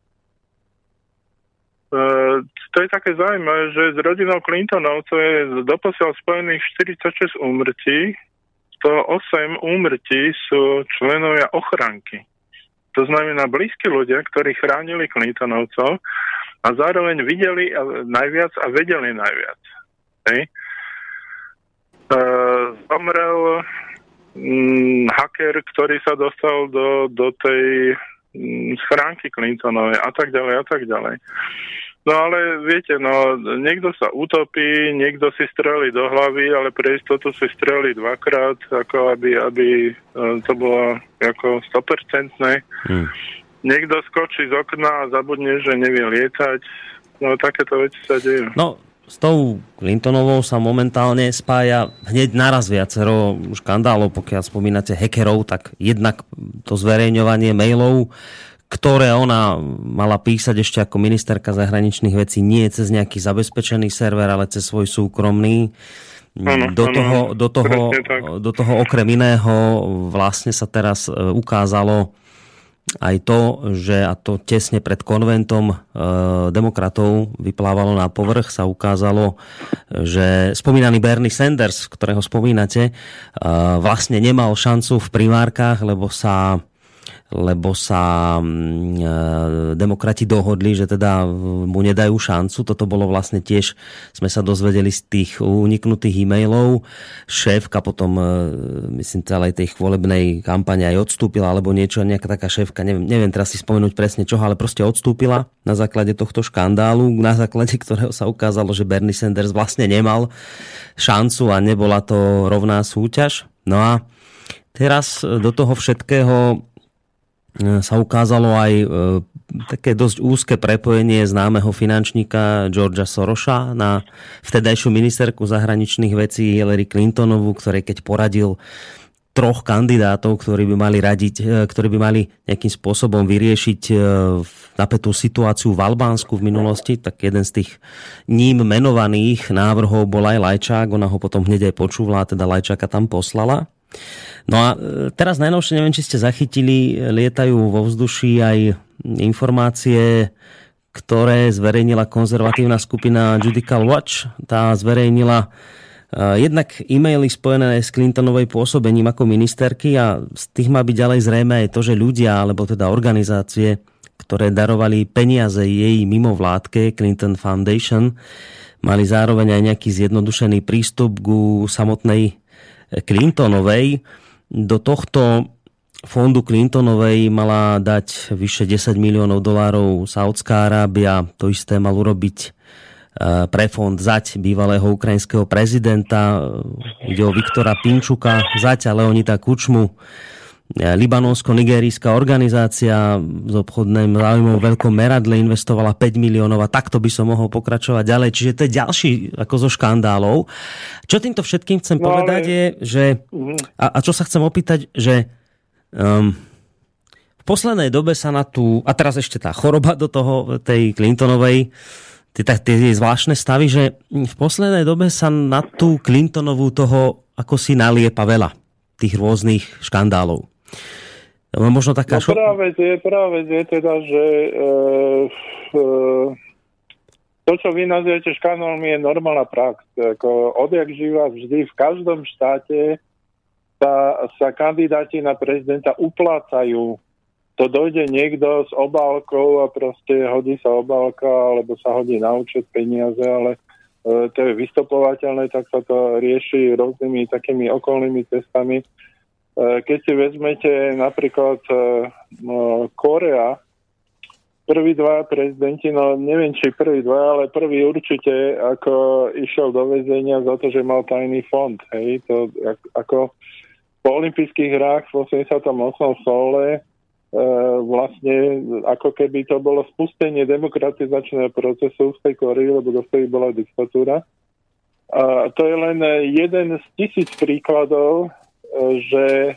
to je také zaujímavé, že s rodinou Clintonov to je doposiaľ spojených 46 úmrtí, 108 úmrtí sú členovia ochranky. To znamená blízki ľudia, ktorí chránili Clintonovcov a zároveň videli najviac a vedeli najviac. Hej. Uh, zomrel mm, hacker, ktorý sa dostal do, do tej mm, schránky Clintonovej a tak ďalej a tak ďalej. No ale viete, no niekto sa utopí, niekto si strelí do hlavy, ale pre istotu si strelí dvakrát, ako aby, aby e, to bolo ako 100%. Hmm. Niekto skočí z okna a zabudne, že nevie lietať. No takéto veci sa dejú. No, s tou Clintonovou sa momentálne spája hneď naraz viacero škandálov, pokiaľ spomínate hackerov, tak jednak to zverejňovanie mailov, ktoré ona mala písať ešte ako ministerka zahraničných vecí nie cez nejaký zabezpečený server, ale cez svoj súkromný. Ano, do, ano, toho, do, toho, do toho okrem iného vlastne sa teraz e, ukázalo aj to, že a to tesne pred konventom e, demokratov vyplávalo na povrch, sa ukázalo, že spomínaný Bernie Sanders, ktorého spomínate, e, vlastne nemal šancu v primárkach, lebo sa lebo sa mm, e, demokrati dohodli, že teda mu nedajú šancu. Toto bolo vlastne tiež, sme sa dozvedeli z tých uniknutých e-mailov. Šéfka potom, e, myslím, celej tej chvolebnej kampane aj odstúpila, alebo niečo, nejaká taká šéfka, neviem, neviem teraz si spomenúť presne čoho, ale proste odstúpila na základe tohto škandálu, na základe ktorého sa ukázalo, že Bernie Sanders vlastne nemal šancu a nebola to rovná súťaž. No a teraz do toho všetkého sa ukázalo aj e, také dosť úzke prepojenie známeho finančníka Georgia Soroša na vtedajšiu ministerku zahraničných vecí Hillary Clintonovu, ktorej keď poradil troch kandidátov, ktorí by mali radiť, e, ktorí by mali nejakým spôsobom vyriešiť napätú situáciu v Albánsku v minulosti, tak jeden z tých ním menovaných návrhov bol aj Lajčák, ona ho potom hneď aj počúvala, teda Lajčáka tam poslala. No a e, teraz najnovšie, neviem, či ste zachytili, lietajú vo vzduši aj informácie, ktoré zverejnila konzervatívna skupina Judical Watch. Tá zverejnila e, jednak e-maily spojené s Clintonovej pôsobením ako ministerky a z tých má byť ďalej zrejme aj to, že ľudia, alebo teda organizácie, ktoré darovali peniaze jej mimovládke Clinton Foundation, mali zároveň aj nejaký zjednodušený prístup ku samotnej Clintonovej do tohto fondu Clintonovej mala dať vyše 10 miliónov dolárov Saudská Arábia. To isté mal urobiť e, pre fond zať bývalého ukrajinského prezidenta. Ide o Viktora Pinčuka, zať Leonita Kučmu libanonsko-nigerijská organizácia s obchodným záujmom v veľkom meradle investovala 5 miliónov a takto by som mohol pokračovať ďalej. Čiže to je ďalší ako zo škandálov. Čo týmto všetkým chcem no, povedať ale... je, že mhm. a, a čo sa chcem opýtať, že um, v poslednej dobe sa na tú, a teraz ešte tá choroba do toho, tej Clintonovej, tie zvláštne stavy, že v poslednej dobe sa na tú Clintonovú toho ako si naliepa veľa tých rôznych škandálov. No, možno taká No vec je, prvá vec je teda, že e, e, to, čo vy nazývate škanálmi, je normálna prax. Ako odjak živa vždy v každom štáte sa, sa kandidáti na prezidenta uplácajú. To dojde niekto s obálkou a proste hodí sa obálka, alebo sa hodí na účet peniaze, ale e, to je vystopovateľné, tak sa to rieši rôznymi takými okolnými cestami. E, keď si vezmete napríklad e, no, Korea, prví dva prezidenti, no neviem, či prví dva, ale prvý určite ako išiel do väzenia za to, že mal tajný fond. Hej, to ak- ako po olympijských hrách v 88. v Soule e, vlastne ako keby to bolo spustenie demokratizačného procesu v tej Koreji, lebo do vtedy bola diktatúra. A to je len jeden z tisíc príkladov, že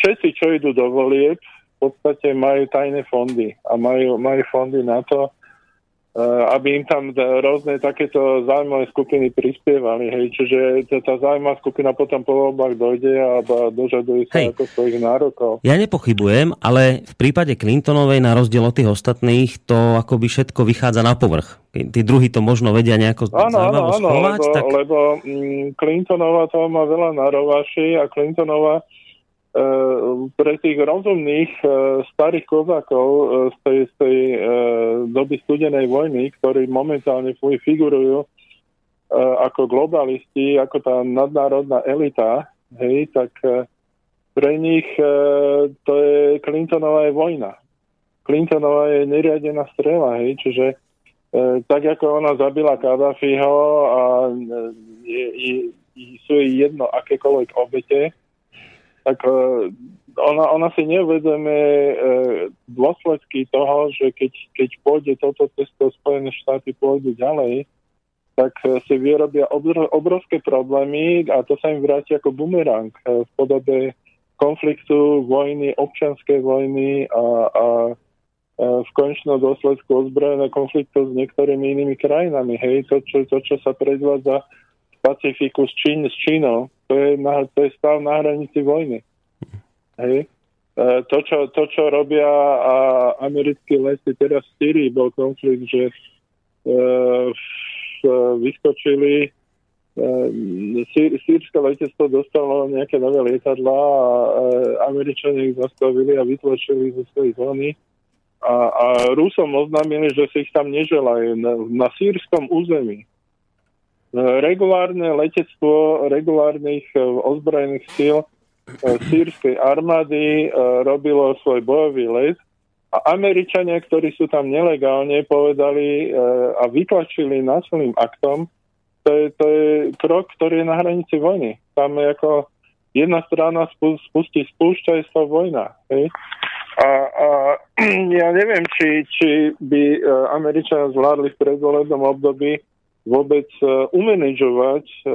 všetci, čo idú do volieb, v podstate majú tajné fondy a majú, majú fondy na to, aby im tam rôzne takéto zaujímavé skupiny prispievali. Hej. Čiže tá- zaujímavá skupina potom po voľbách dojde a dožaduje sa Hej. ako svojich nárokov. Ja nepochybujem, ale v prípade Clintonovej, na rozdiel od tých ostatných, to akoby všetko vychádza na povrch. Tí druhí to možno vedia nejako Áno, áno, áno, schovať, lebo, tak lebo mm, Clintonová toho má veľa na rovaši a Clintonová pre tých rozumných e, starých kozákov e, z tej, z tej e, doby studenej vojny, ktorí momentálne figurujú e, ako globalisti, ako tá nadnárodná elita, hej, tak e, pre nich e, to je Clintonová je vojna. Clintonová je neriadená strela, hej, čiže e, tak ako ona zabila Kadafiho a e, je, je, sú jej jedno akékoľvek obete, tak e, ona, ona si neuvedome e, dôsledky toho, že keď, keď pôjde toto cesto Spojené štáty pôjdu ďalej, tak e, si vyrobia obr- obrovské problémy a to sa im vráti ako bumerang v podobe konfliktu, vojny, občianskej vojny a, a v konečnom dôsledku ozbrojené konfliktu s niektorými inými krajinami. Hej, to, čo, to, čo sa predvádza v Pacifiku s, Čín, s Čínou, to je, na, to je stav na hranici vojny. Hej. E, To čo, to, čo robia a americkí lesy teraz v Syrii, bol konflikt, že e, v- vyskočili e, sír, sírske letectvo dostalo nejaké nové lietadlá a e, Američania ich zastavili a vytlačili zo svojej zóny. A, a Rusom oznámili, že si ich tam neželajú na, na sírskom území. Regulárne letectvo regulárnych e, ozbrojených síl e, sírskej armády e, robilo svoj bojový let a Američania, ktorí sú tam nelegálne, povedali a vytlačili násilným aktom, to je, to je krok, ktorý je na hranici vojny. Tam je ako jedna strana spu- spustí spúšťa, je to vojna. Hej? A, a ja neviem, či, či by Američania zvládli v predvolebnom období vôbec e, umanéžovať e,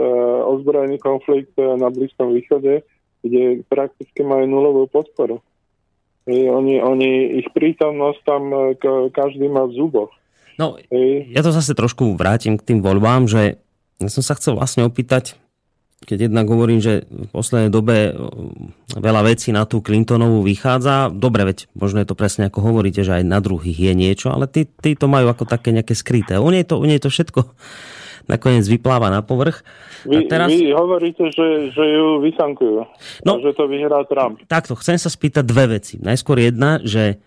ozbrojený konflikt e, na Blízkom východe, kde prakticky majú nulovú podporu. Oni, oni, ich prítomnosť tam každý má v zuboch. no, ja to zase trošku vrátim k tým voľbám, že ja som sa chcel vlastne opýtať, keď jednak hovorím, že v poslednej dobe o, veľa vecí na tú Clintonovú vychádza. Dobre, veď možno je to presne ako hovoríte, že aj na druhých je niečo, ale tí, tí to majú ako také nejaké skryté. U nej to, u nej to všetko nakoniec vypláva na povrch. A Vy, teraz, vy hovoríte, že, že ju vysankujú. No. A že to vyhrá Trump. takto, chcem sa spýtať dve veci. Najskôr jedna, že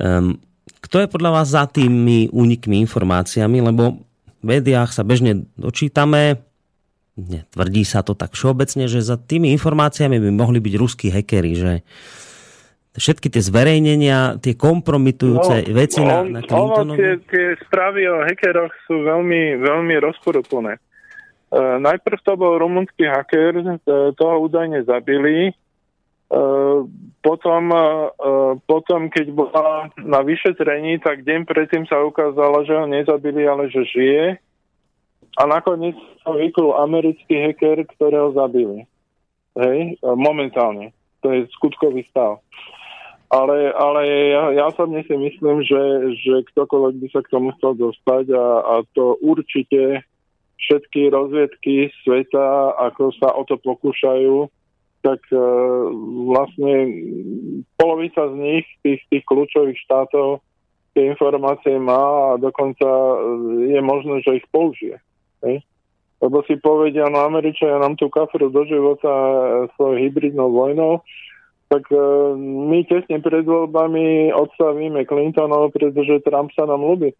um, kto je podľa vás za tými únikmi informáciami, lebo v médiách sa bežne dočítame, tvrdí sa to tak všeobecne, že za tými informáciami by mohli byť ruskí hekery, že všetky tie zverejnenia, tie kompromitujúce no, veci na, na ono, tie, Clintonovi. tie správy o hackeroch sú veľmi, veľmi rozporuplné. Uh, najprv to bol rumunský hacker, uh, toho údajne zabili. Uh, potom, uh, potom, keď bola na vyšetrení, tak deň predtým sa ukázalo, že ho nezabili, ale že žije. A nakoniec sa vyklul americký hacker, ktorého zabili. Hej, uh, momentálne. To je skutkový stav. Ale, ale ja, ja osobne si myslím, že, že ktokoľvek by sa k tomu chcel dostať a, a to určite všetky rozviedky sveta, ako sa o to pokúšajú, tak e, vlastne polovica z nich, tých, tých kľúčových štátov, tie informácie má a dokonca e, je možné, že ich použije. Hej? Lebo si povedia, no Američania nám tu kafru do života e, svojou hybridnou vojnou, tak e, my tesne pred voľbami odstavíme Clintonov, pretože Trump sa nám ľúbi.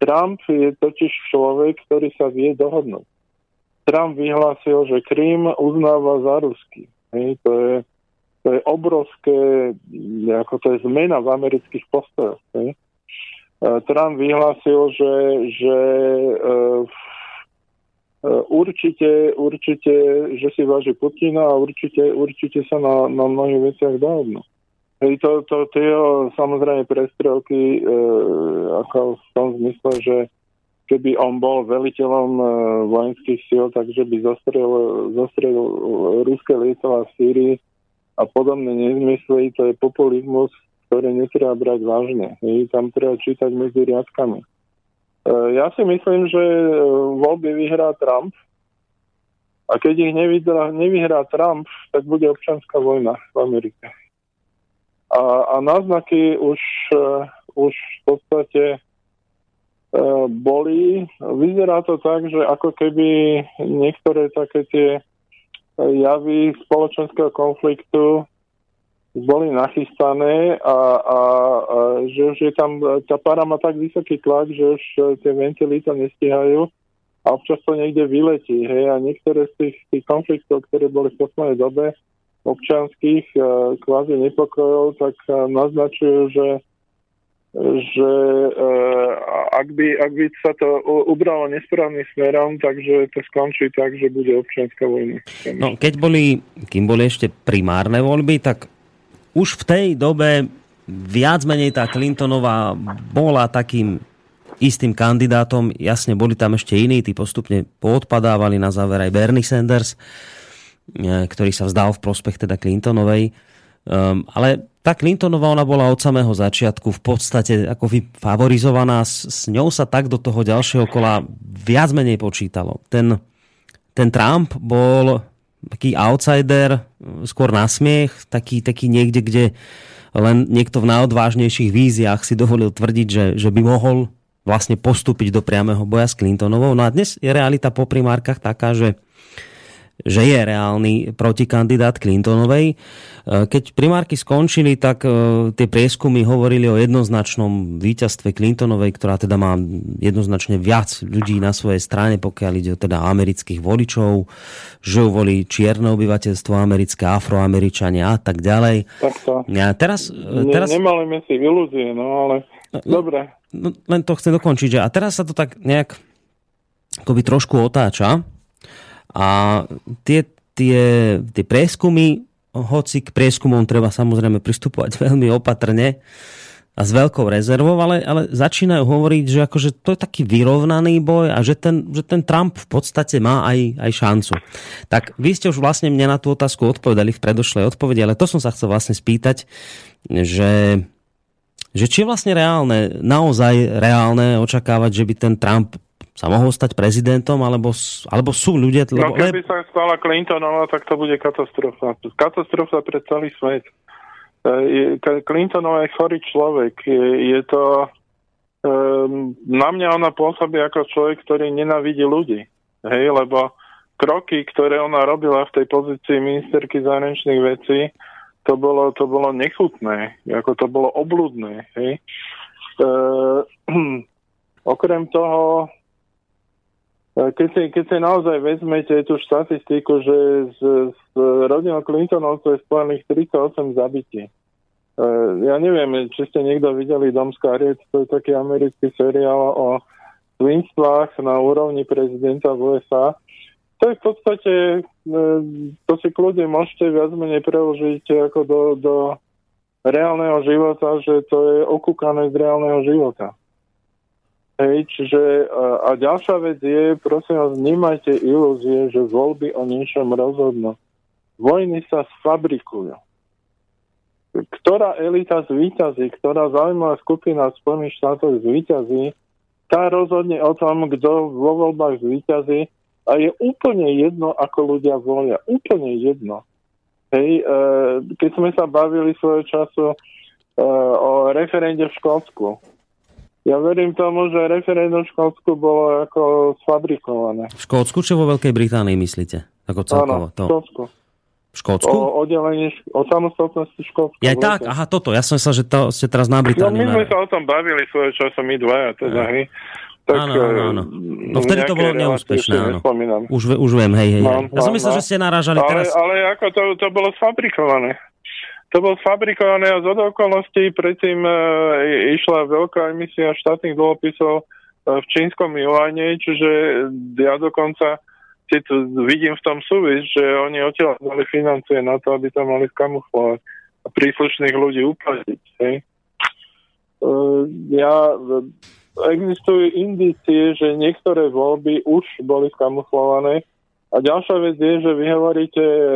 Trump je totiž človek, ktorý sa vie dohodnúť. Trump vyhlásil, že Krím uznáva za ruský. To, je, to je obrovské, ako to je zmena v amerických postojoch. Hej. E, Trump vyhlásil, že, že uh, určite, určite, že si váži Putina a určite, určite sa na, na mnohých veciach dohodnú. Hej, to, to, to je samozrejme prestrelky e, ako v tom zmysle, že keby on bol veliteľom e, vojenských síl, takže by zostrel, zostrel ruské lietadla v Sýrii a podobné nezmysly, to je populizmus, ktorý netreba brať vážne. Hej, tam treba čítať medzi riadkami. E, ja si myslím, že e, voľby vyhrá Trump a keď ich nevyhrá, nevyhrá Trump, tak bude občanská vojna v Amerike. A, a náznaky už, uh, už v podstate E, boli. Vyzerá to tak, že ako keby niektoré také tie e, javy spoločenského konfliktu boli nachystané a, a, a že už je tam, tá para má tak vysoký tlak, že už e, tie ventily to nestihajú a občas to niekde vyletí. Hej, a niektoré z tých, tých konfliktov, ktoré boli v poslednej dobe občanských kvázi nepokojov, tak naznačujú, že že uh, ak, by, ak by sa to ubralo nesprávnym smerom, takže to skončí tak, že bude občianská vojna. No, keď boli, kým boli ešte primárne voľby, tak už v tej dobe viac menej tá Clintonová bola takým istým kandidátom. Jasne, boli tam ešte iní, tí postupne poodpadávali na záver aj Bernie Sanders, e, ktorý sa vzdal v prospech teda Clintonovej. Um, ale tá Clintonová ona bola od samého začiatku v podstate ako favorizovaná. S, s ňou sa tak do toho ďalšieho kola viac menej počítalo. Ten, ten Trump bol taký outsider, skôr na smiech, taký, taký niekde, kde len niekto v najodvážnejších víziách si dovolil tvrdiť, že, že by mohol vlastne postúpiť do priameho boja s Clintonovou. No a dnes je realita po primárkach taká, že že je reálny protikandidát Clintonovej. E, keď primárky skončili, tak e, tie prieskumy hovorili o jednoznačnom víťazstve Clintonovej, ktorá teda má jednoznačne viac ľudí na svojej strane, pokiaľ ide o teda amerických voličov, že ju volí čierne obyvateľstvo americké, afroameričania a tak ďalej. Takto. Ja teraz, e, teraz... Ne, nemali sme si ilúzie, no ale no, dobre. No, len to chcem dokončiť, že a teraz sa to tak nejak akoby trošku otáča, a tie, tie, tie prieskumy, hoci k prieskumom treba samozrejme pristupovať veľmi opatrne a s veľkou rezervou, ale, ale začínajú hovoriť, že akože to je taký vyrovnaný boj a že ten, že ten Trump v podstate má aj, aj šancu. Tak vy ste už vlastne mne na tú otázku odpovedali v predošlej odpovedi, ale to som sa chcel vlastne spýtať, že že či je vlastne reálne, naozaj reálne očakávať, že by ten Trump sa mohol stať prezidentom, alebo, alebo sú ľudia... No lebo, keby sa stala Clintonová, tak to bude katastrofa. Katastrofa pre celý svet. E, Clintonová je chorý človek. Je, je to... Na mňa ona pôsobí ako človek, ktorý nenavidí ľudí. Hej, lebo kroky, ktoré ona robila v tej pozícii ministerky zahraničných vecí, to bolo, to bolo nechutné, ako to bolo obludné. Hej. E, okrem toho, keď si, keď si naozaj vezmete tú štatistiku, že z, z rodinou Clintonovcov je spojených 38 zabití. Ja neviem, či ste niekto videli Dom Skariec, to je taký americký seriál o svinstvách na úrovni prezidenta v USA. To je v podstate, e, to si kľudne môžete viac menej preložiť ako do, do reálneho života, že to je okúkané z reálneho života. Hej, čiže a, ďalšia vec je, prosím vás, nemajte ilúzie, že voľby o niečom rozhodnú. Vojny sa sfabrikujú. Ktorá elita zvýťazí, ktorá zaujímavá skupina v Spojených štátoch zvýťazí, tá rozhodne o tom, kto vo voľbách zvýťazí a je úplne jedno, ako ľudia volia. Úplne jedno. Hej, e, keď sme sa bavili svojho času e, o referende v Škótsku. Ja verím tomu, že referendum v Škótsku bolo ako sfabrikované. V Škótsku či vo Veľkej Británii myslíte? Ako celkovo? Áno, v. Škótsku. V Škótsku? O oddelení, o samostatnosti Škótsku. Ja tak, aha, toto. Ja som myslel, že to ste teraz na No Britániu. my sme sa o tom bavili svojho času, my dvaja teda, hej. Tak, Áno, áno, áno. No vtedy to nejaké bolo neúspešné, áno. Už, už viem, hej, hej. No, hej. Ja som no, myslel, no. že ste narážali Ale, teraz... ale ako to, to bolo sfabrikované. To bolo sfabrikované a z okolností predtým e, išla veľká emisia štátnych dlhopisov e, v čínskom juane, čiže ja dokonca si tu vidím v tom súvis, že oni odtiaľ dali financie na to, aby to mali skamuflovať a príslušných ľudí uplatiť. E, ja, existujú indície, že niektoré voľby už boli skamuflované, a ďalšia vec je, že vy hovoríte eh,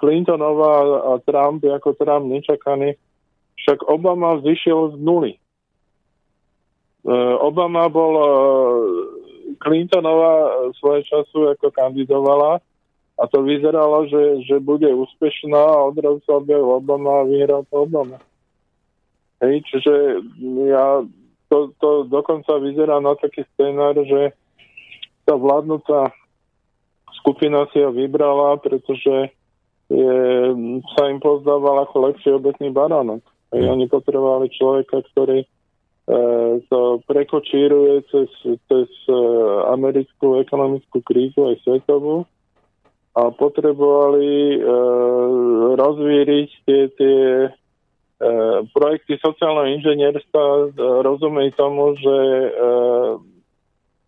Clintonová a Trump ako Trump nečakaný, však Obama vzýšiel z nuly. Eh, Obama bol eh, Clintonová svoje času ako kandidovala a to vyzeralo, že, že bude úspešná a odrazu sa objavil Obama a vyhral to Obama. Hej, čiže ja, to, to dokonca vyzerá na taký scenár, že tá vládnúca skupina si ho vybrala, pretože je, sa im pozdával ako lepší obecný baránok. Hej, oni potrebovali človeka, ktorý e, to prekočíruje cez, cez e, americkú ekonomickú krízu aj svetovú a potrebovali e, rozvíriť tie, tie e, projekty sociálneho inžinierstva, e, rozumej tomu, že e,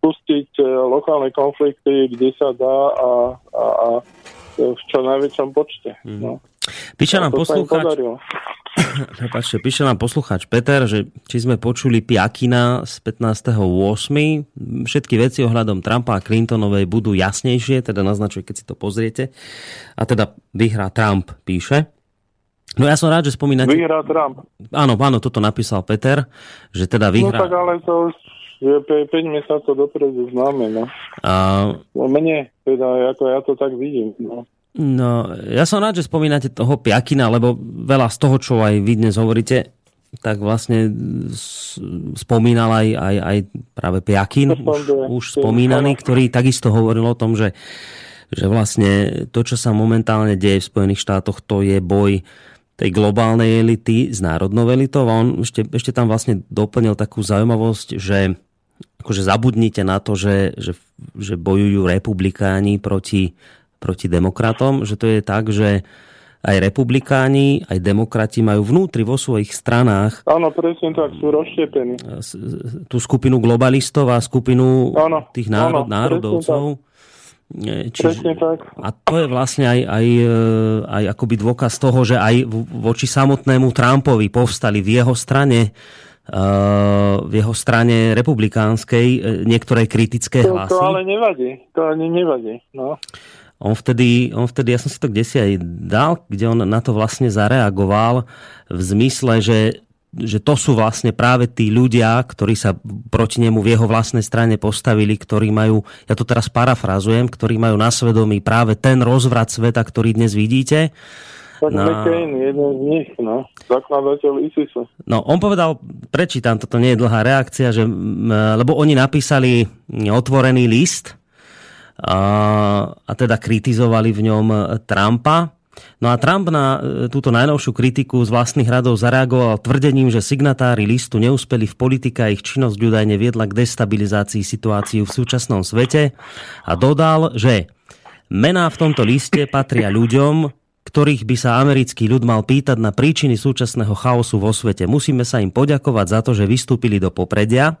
pustiť e, lokálne konflikty, kde sa dá a, a, a v čo najväčšom počte. No. Píše nám poslucháč. Prepačte, píše nám poslucháč Peter, že či sme počuli Piakina z 15.8. Všetky veci ohľadom Trumpa a Clintonovej budú jasnejšie, teda naznačuje, keď si to pozriete. A teda vyhrá Trump, píše. No ja som rád, že spomínate... Vyhrá Trump. Áno, áno, toto napísal Peter, že teda No vyhrá... tak ale to už 5 mesiacov dopredu známe. No. A, no mne, teda, ako ja to tak vidím. No. no, ja som rád, že spomínate toho Piakina, lebo veľa z toho, čo aj vy dnes hovoríte, tak vlastne spomínal aj, aj, aj práve Piakin, už, už spomínaný, ktorý takisto hovoril o tom, že, že vlastne to, čo sa momentálne deje v Spojených štátoch, to je boj tej globálnej elity s národnou elitou a on ešte, ešte tam vlastne doplnil takú zaujímavosť, že akože zabudnite na to, že, že, že bojujú republikáni proti, proti demokratom, že to je tak, že aj republikáni, aj demokrati majú vnútri vo svojich stranách Áno, presne tak, sú rozštiepení. s- tú skupinu globalistov a skupinu Áno, tých národ, áno, národovcov. E, Presne tak. a to je vlastne aj, aj, e, aj akoby dôkaz toho, že aj voči samotnému Trumpovi povstali v jeho strane e, v jeho strane republikánskej e, niektoré kritické To, hlasy. to ale nevadí. To ani nevadí. No. On vtedy, on vtedy, ja som si to kde si aj dal, kde on na to vlastne zareagoval v zmysle, že že to sú vlastne práve tí ľudia, ktorí sa proti nemu v jeho vlastnej strane postavili, ktorí majú, ja to teraz parafrazujem, ktorí majú na svedomí práve ten rozvrat sveta, ktorý dnes vidíte. Tak No. McCain, jeden z nich, no. Zakladateľ ISISu. No, on povedal, prečítam, toto nie je dlhá reakcia, že, lebo oni napísali otvorený list a, a teda kritizovali v ňom Trumpa. No a Trump na e, túto najnovšiu kritiku z vlastných radov zareagoval tvrdením, že signatári listu neúspeli v politike a ich činnosť údajne viedla k destabilizácii situácií v súčasnom svete a dodal, že mená v tomto liste patria ľuďom, ktorých by sa americký ľud mal pýtať na príčiny súčasného chaosu vo svete. Musíme sa im poďakovať za to, že vystúpili do popredia.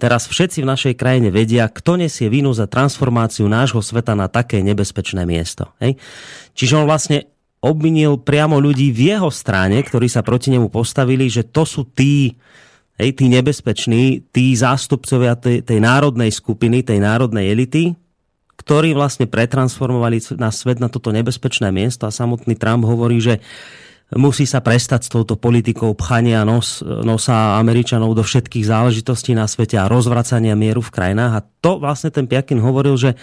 Teraz všetci v našej krajine vedia, kto nesie vinu za transformáciu nášho sveta na také nebezpečné miesto. Hej? Čiže on vlastne obvinil priamo ľudí v jeho strane, ktorí sa proti nemu postavili, že to sú tí, hej, tí nebezpeční, tí zástupcovia tej, tej národnej skupiny, tej národnej elity, ktorí vlastne pretransformovali na svet na toto nebezpečné miesto a samotný Trump hovorí, že musí sa prestať s touto politikou pchania nos, nosa Američanov do všetkých záležitostí na svete a rozvracania mieru v krajinách. A to vlastne ten Piakin hovoril, že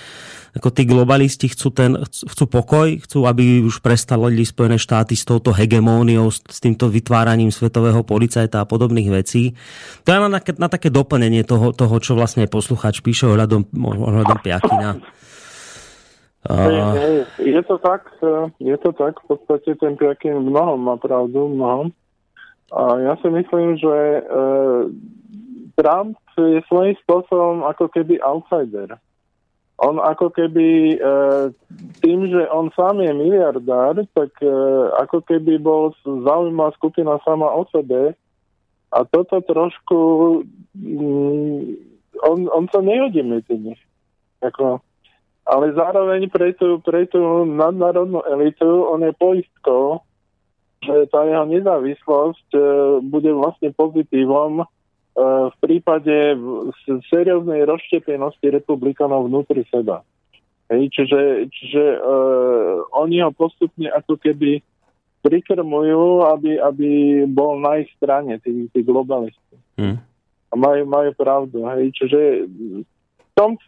ako tí globalisti chcú, ten, chcú pokoj, chcú, aby už prestali Spojené štáty s touto hegemóniou, s, týmto vytváraním svetového policajta a podobných vecí. To je na, na také doplnenie toho, toho, čo vlastne posluchač píše ohľadom, ohľadom Piakina. Je to tak, e, je to tak, v podstate ten Piakin mnohom má pravdu, mnohom. A ja si myslím, že e, Trump je svojím spôsobom ako keby outsider. On ako keby e, tým, že on sám je miliardár, tak e, ako keby bol zaujímavá skupina sama o sebe a toto trošku mm, on, on sa nehodí medzi nich. Ako, ale zároveň pre tú, pre tú nadnárodnú elitu on je poistkou, že tá jeho nezávislosť e, bude vlastne pozitívom e, v prípade serióznej rozštepenosti republikanov vnútri seba. Hej, čiže čiže e, oni ho postupne ako keby prikrmujú, aby, aby bol na ich strane, tí, tí globalisti. Hm. A majú, majú pravdu. Hej. Čiže tom,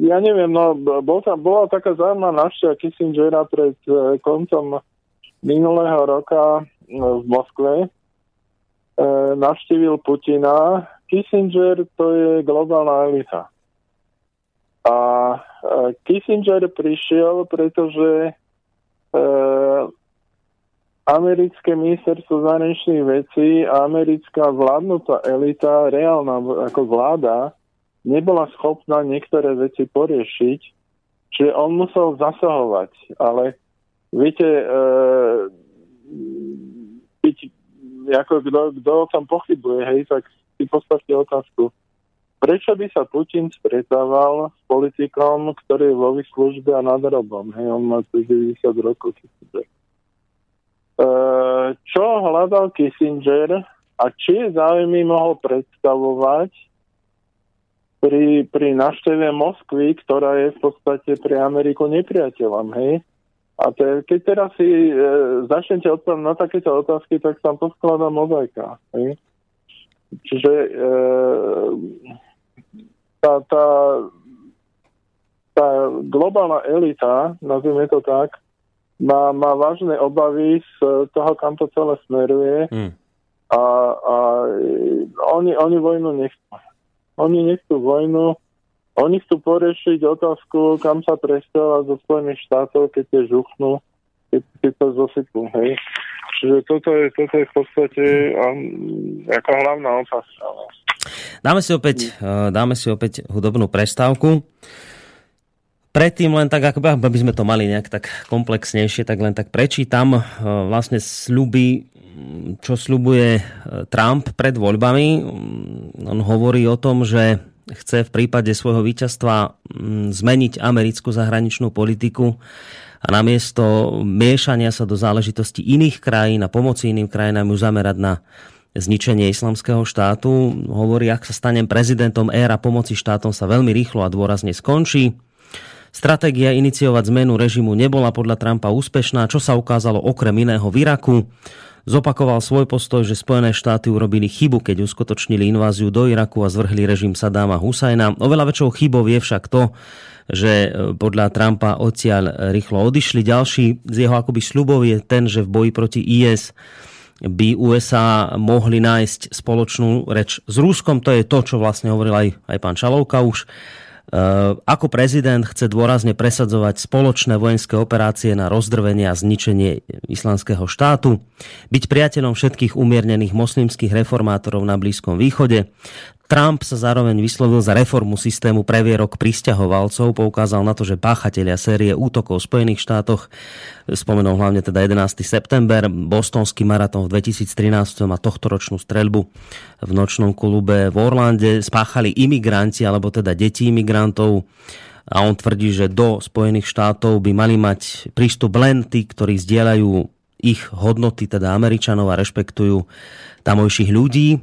ja neviem, no, bol tam, bola taká zaujímavá návšteva Kissingera pred eh, koncom minulého roka eh, v Moskve. E, navštívil Putina. Kissinger to je globálna elita. A Kissinger prišiel, pretože e, americké ministerstvo zahraničných vecí a americká vládnutá elita, reálna ako vláda, nebola schopná niektoré veci poriešiť, čiže on musel zasahovať. Ale viete, e, byť, ako kto, kto o tom pochybuje, hej, tak si postavte otázku. Prečo by sa Putin stretával s politikom, ktorý je vo službe a nad robom? Hej, on má 90 rokov. Kissinger. E, čo hľadal Kissinger a či záujmy mohol predstavovať pri, pri návšteve Moskvy, ktorá je v podstate pre Ameriku nepriateľom, hej? A te, keď teraz si e, začnete odpovedať na takéto otázky, tak tam poskladá mozaika, hej? Čiže e, tá, tá, tá globálna elita, nazvime to tak, má, má vážne obavy z toho, kam to celé smeruje Hm. a, a oni, oni vojnu nechcú. Oni nechcú vojnu, oni chcú poriešiť otázku, kam sa presťahovať zo Spojených štátov, keď tie žuchnú, keď, keď to zosypú, hej. Čiže toto je, toto je v podstate um, ako hlavná otázka. Dáme si opäť, eh, dáme si opäť hudobnú prestávku. Predtým len tak, ako aby sme to mali nejak tak komplexnejšie, tak len tak prečítam eh, vlastne sľuby, mm, čo sľubuje eh, Trump pred voľbami. Mm, On hovorí o tom, že chce v prípade svojho víťazstva mm, zmeniť americkú zahraničnú politiku a namiesto miešania sa do záležitosti iných krajín a pomoci iným krajinám ju zamerať na zničenie islamského štátu. Hovorí, ak sa stanem prezidentom, éra pomoci štátom sa veľmi rýchlo a dôrazne skončí. Stratégia iniciovať zmenu režimu nebola podľa Trumpa úspešná, čo sa ukázalo okrem iného v Iraku. Zopakoval svoj postoj, že Spojené štáty urobili chybu, keď uskutočnili inváziu do Iraku a zvrhli režim Sadáma Husajna. Oveľa väčšou chybou je však to, že e, podľa Trumpa odtiaľ rýchlo odišli. Ďalší z jeho akoby sľubov je ten, že v boji proti IS by USA mohli nájsť spoločnú reč s Ruskom. To je to, čo vlastne hovoril aj, aj pán Čalovka už. E, Ako prezident chce dôrazne presadzovať spoločné vojenské operácie na rozdrvenie a zničenie islamského štátu, byť priateľom všetkých umiernených moslimských reformátorov na Blízkom východe. Trump sa zároveň vyslovil za reformu systému previerok pristahovalcov, poukázal na to, že páchatelia série útokov v Spojených štátoch, spomenul hlavne teda 11. september, bostonský maratón v 2013 a tohtoročnú streľbu v nočnom klube v Orlande spáchali imigranti, alebo teda deti imigrantov a on tvrdí, že do Spojených štátov by mali mať prístup len tí, ktorí zdieľajú ich hodnoty, teda Američanov a rešpektujú tamojších ľudí.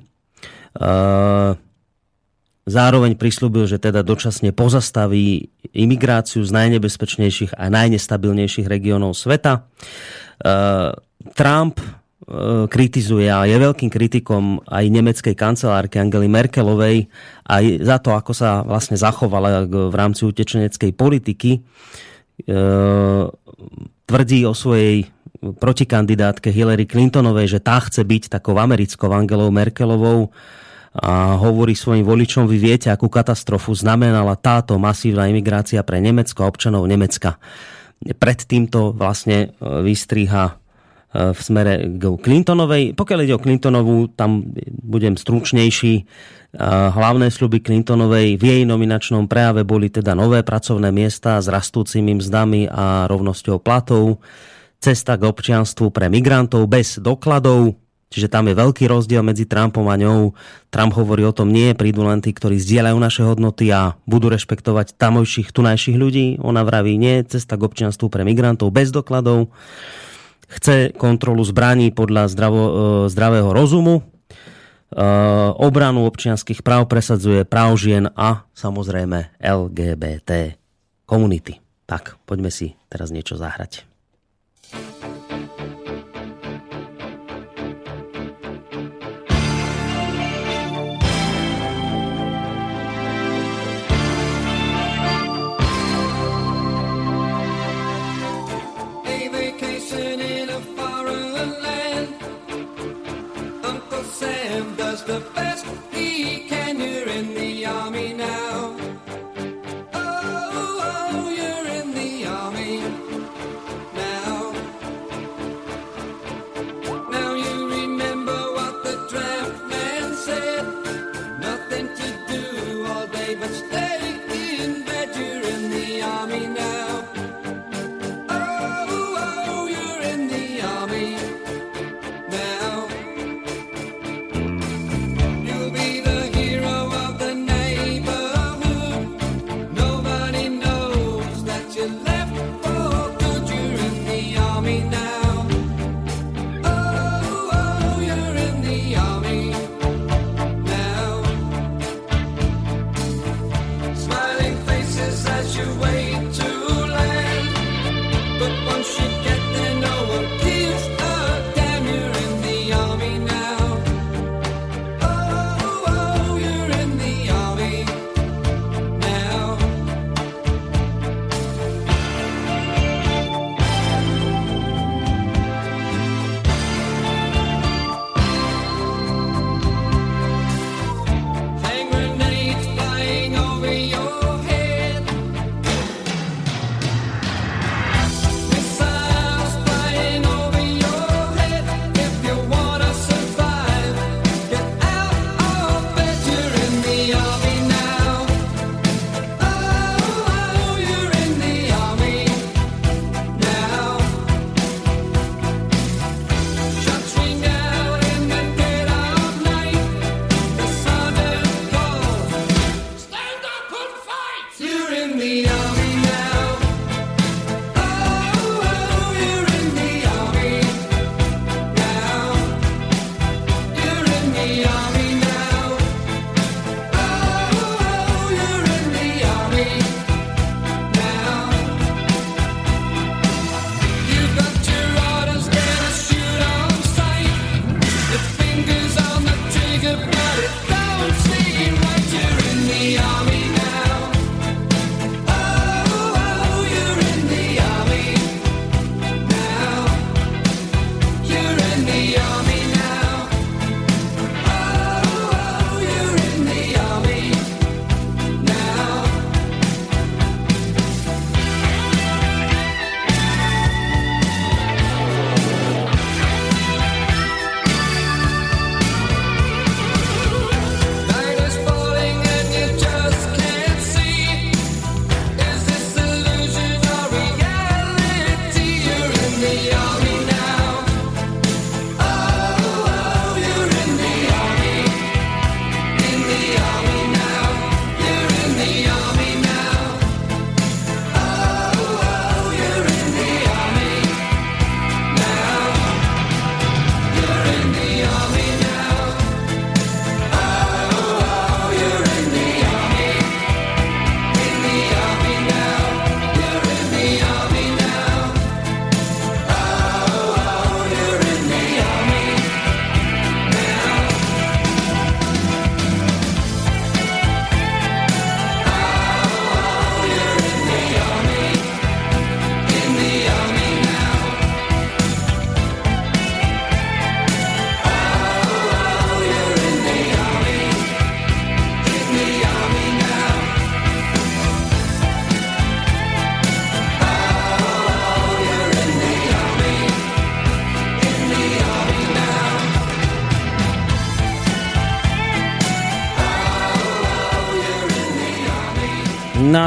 Uh, Zároveň prislúbil, že teda dočasne pozastaví imigráciu z najnebezpečnejších a najnestabilnejších regiónov sveta. Uh, Trump kritizuje a je veľkým kritikom aj nemeckej kancelárky Angely Merkelovej aj za to, ako sa vlastne zachovala v rámci utečeneckej politiky. E, tvrdí o svojej protikandidátke Hillary Clintonovej, že tá chce byť takou americkou Angelou Merkelovou a hovorí svojim voličom, vy viete, akú katastrofu znamenala táto masívna imigrácia pre Nemecko a občanov Nemecka. Pred týmto vlastne vystriha v smere k Clintonovej. Pokiaľ ide o Clintonovú, tam budem stručnejší. Hlavné sľuby Clintonovej v jej nominačnom prejave boli teda nové pracovné miesta s rastúcimi mzdami a rovnosťou platov, cesta k občianstvu pre migrantov bez dokladov, Čiže tam je veľký rozdiel medzi Trumpom a ňou. Trump hovorí o tom, nie prídu len tí, ktorí zdieľajú naše hodnoty a budú rešpektovať tamojších, tunajších ľudí. Ona vraví, nie, cesta k občianstvu pre migrantov bez dokladov chce kontrolu zbraní podľa zdravo, e, zdravého rozumu, e, obranu občianských práv presadzuje práv žien a samozrejme LGBT komunity. Tak, poďme si teraz niečo zahrať.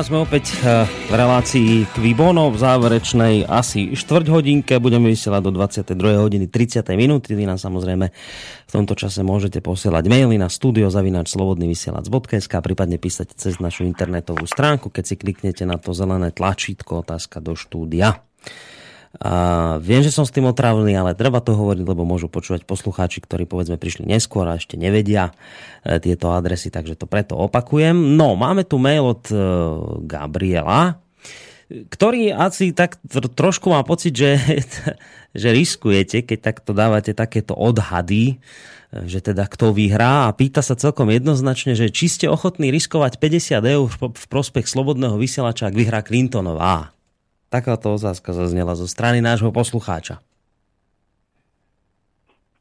Sme opäť eh, v relácii Kvibono v záverečnej asi štvrť hodinke. Budeme vysielať do 22 hodiny 30 minúty. Vy nám samozrejme v tomto čase môžete posielať maily na studiozavinač.slobodnyvysielac.sk prípadne písať cez našu internetovú stránku, keď si kliknete na to zelené tlačítko otázka do štúdia. A viem, že som s tým otrávený, ale treba to hovoriť, lebo môžu počúvať poslucháči, ktorí povedzme prišli neskôr a ešte nevedia e, tieto adresy, takže to preto opakujem. No, máme tu mail od e, Gabriela, ktorý asi tak tr- trošku má pocit, že, že riskujete, keď takto dávate takéto odhady, e, že teda kto vyhrá a pýta sa celkom jednoznačne, že či ste ochotní riskovať 50 eur v prospech slobodného vysielača, ak vyhrá Clintonová. Takáto otázka zaznela zo strany nášho poslucháča.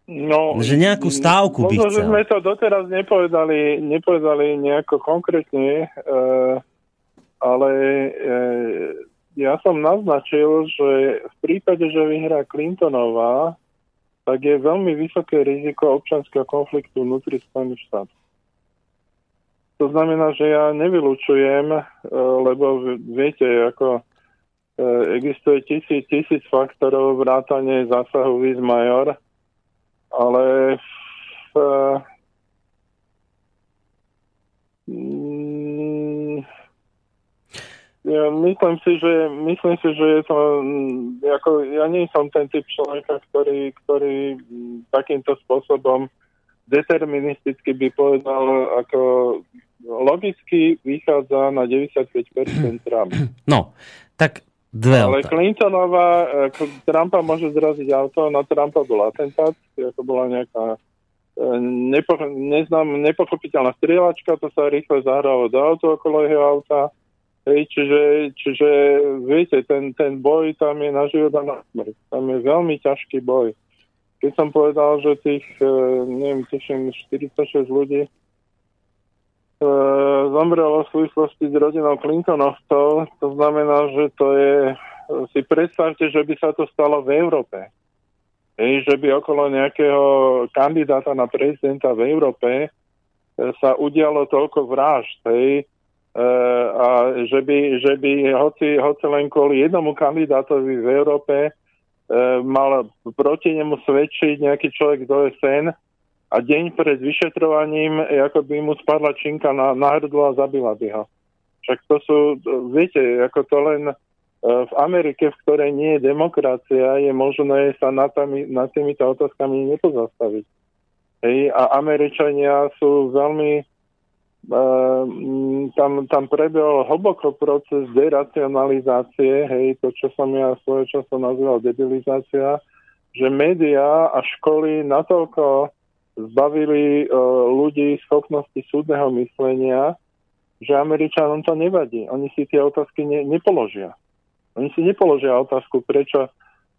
No, Že nejakú stávku by možno, že chcel. sme to doteraz nepovedali, nepovedali nejako konkrétne, e, ale e, ja som naznačil, že v prípade, že vyhrá Clintonová, tak je veľmi vysoké riziko občanského konfliktu vnútri Spojených štátov. To znamená, že ja nevylučujem, e, lebo viete, ako existuje tisíc, tisíc faktorov vrátane zásahu Viz Major, ale v, mm, ja myslím si, že myslím si, že je to mm, ako, ja nie som ten typ človeka, ktorý, ktorý mm, takýmto spôsobom deterministicky by povedal, ako logicky vychádza na 95% Trump. No, tak dve Ale otázky. Clintonová, ako Trumpa môže zraziť auto, na Trumpa bol atentát, ako bola nejaká e, nepo, neznám, nepochopiteľná strieľačka, to sa rýchle zahralo do auto okolo jeho auta. Hej, čiže, čiže viete, ten, ten boj tam je na život a na smrť. Tam je veľmi ťažký boj. Keď som povedal, že tých, e, neviem, tuším, 46 ľudí e, zomrelo v súvislosti s rodinou Clintonovcov. To znamená, že to je, si predstavte, že by sa to stalo v Európe. Hej, že by okolo nejakého kandidáta na prezidenta v Európe e, sa udialo toľko vražd, hej, e, a že by, že by hoci, hoci len kvôli jednomu kandidátovi v Európe e, mal proti nemu svedčiť nejaký človek do SN a deň pred vyšetrovaním, ako by mu spadla činka na, na hrdlo a zabila by ho. Však to sú, viete, ako to len e, v Amerike, v ktorej nie je demokracia, je možné sa nad, tými, nad týmito otázkami nepozastaviť. Hej, a Američania sú veľmi Uh, tam, tam prebehol hlboko proces deracionalizácie, hej, to, čo som ja svojho času nazýval debilizácia, že médiá a školy natoľko zbavili uh, ľudí schopnosti súdneho myslenia, že Američanom to nevadí. Oni si tie otázky ne, nepoložia. Oni si nepoložia otázku, prečo,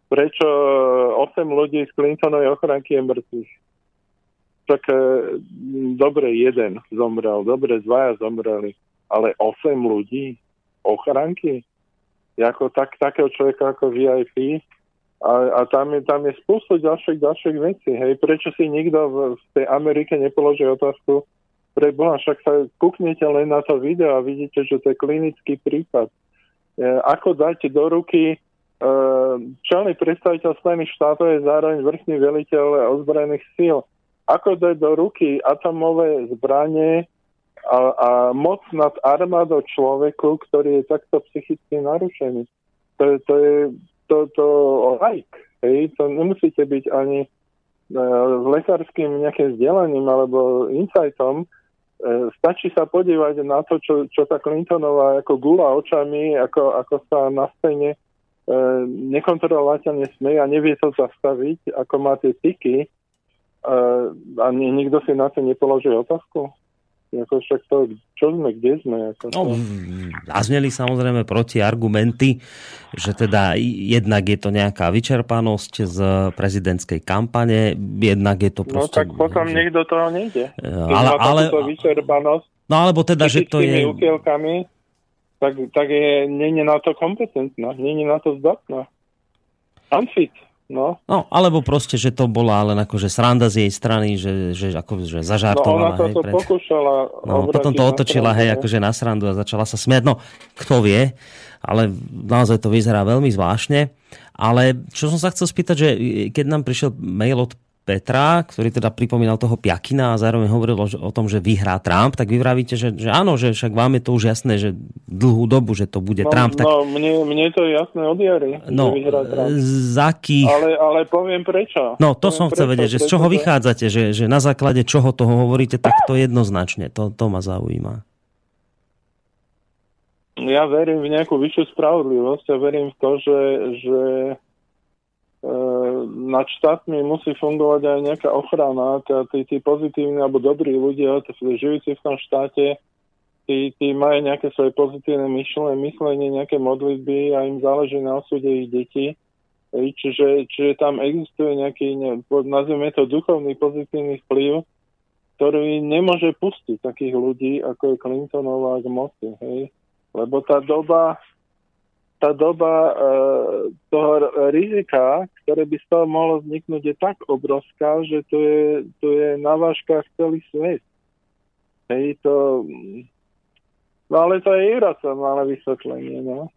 prečo 8 ľudí z Clintonovej ochranky je mŕtvych. Tak e, dobre, jeden zomrel, dobre, dvaja zomreli, ale 8 ľudí ochranky? Ako tak, takého človeka ako VIP? A, a tam, je, tam je spústu ďalších, ďalších vecí. Hej, prečo si nikto v, v tej Amerike nepoloží otázku, pre Boha, však sa kúknete len na to video a vidíte, že to je klinický prípad. E, ako dáte do ruky e, čelný predstaviteľ Spojených štátov je zároveň vrchný veliteľ ozbrojených síl. Ako dať do ruky atomové zbranie a, a moc nad armádou človeku, ktorý je takto psychicky narušený. To, to je to, to like. Hej? To nemusíte byť ani e, s lekárským nejakým vzdelaním alebo insightom, E, stačí sa podívať na to, čo, čo tá Clintonová ako gula očami, ako, ako sa na scéne e, nekontrolovateľne smeje a nevie to zastaviť, ako má tie tyky e, a ni, nikto si na to nepoloží otázku. Ako však to, čo sme, kde sme? Ako No, zazneli samozrejme proti argumenty, že teda jednak je to nejaká vyčerpanosť z prezidentskej kampane, jednak je to No proste... tak potom že- nech do toho nejde. Keď ale, ale, vyčerpanosť no alebo teda, že to je... úkielkami, tak, tak je, nie je na to kompetentná, nie je na to zdatná. Unfit. No, No, alebo proste, že to bola len akože sranda z jej strany, že, že, ako, že no ona zažartovala. hej, to pred... pokúšala No, potom to otočila, hej, ne? akože na srandu a začala sa smiať. No, kto vie, ale naozaj to vyzerá veľmi zvláštne. Ale čo som sa chcel spýtať, že keď nám prišiel mail od Petra, ktorý teda pripomínal toho Piakina a zároveň hovoril o, o tom, že vyhrá Trump, tak vy vravíte, že, že áno, že však vám je to už jasné, že dlhú dobu, že to bude No, Trump. Tak, no mne, mne to je jasné od jary, no, že vyhrá Trump. z akých... Ale, ale poviem prečo. No, to poviem som chcel vedieť, že z čoho vychádzate, že, že na základe čoho toho hovoríte, tak to jednoznačne, to, to ma zaujíma. Ja verím v nejakú vyššiu spravodlivosť a verím v to, že, že e, nad štátmi musí fungovať aj nejaká ochrana. Tá- Tí, tí pozitívni alebo dobrí ľudia, tí žijúci v tom štáte, tí, tí majú nejaké svoje pozitívne myšlenie, myslenie, nejaké modlitby a im záleží na osude ich detí. Hej, Čiže, čiže tam existuje nejaký, ne, nazvime to duchovný pozitívny vplyv, ktorý nemôže pustiť takých ľudí, ako je Clintonová k moci. Hej? Lebo tá doba, tá doba e, toho rizika, ktoré by z toho mohlo vzniknúť, je tak obrovská, že to je, to je na vážkach celý svet. Hej, to... No ale to je iracionálne vysvetlenie, no.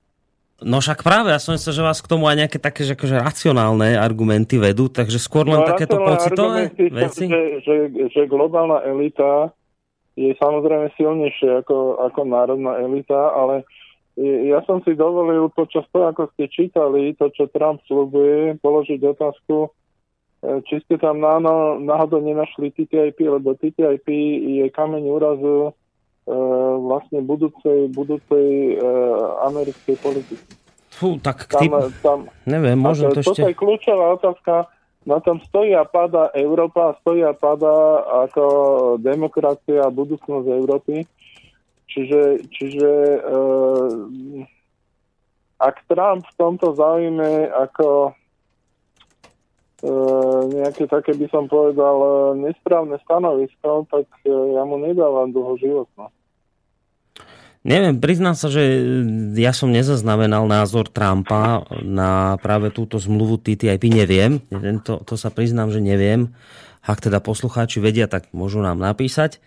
No však práve, ja som myslel, že vás k tomu aj nejaké také že akože racionálne argumenty vedú, takže skôr len No, takéto pocitové veci. Že, že, že globálna elita je samozrejme silnejšia ako, ako národná elita, ale ja som si dovolil počas toho, ako ste čítali to, čo Trump slúbuje, položiť otázku, e, či ste tam náno, náhodou nenašli TTIP, lebo TTIP je kameň úrazu e, vlastne budúcej, budúcej e, americkej politiky. Fú, tak Tam, tým, tam, neviem, môžem to toto ešte... je kľúčová otázka. Na tom stojí a pada Európa, stojí a pada ako demokracia a budúcnosť Európy. Čiže, čiže e, ak Trump v tomto zaujme ako e, nejaké také, by som povedal, e, nesprávne stanovisko, tak e, ja mu nedávam dlho život. No. Neviem, priznám sa, že ja som nezaznamenal názor Trumpa na práve túto zmluvu TTIP. Neviem, To, to sa priznám, že neviem. Ak teda poslucháči vedia, tak môžu nám napísať.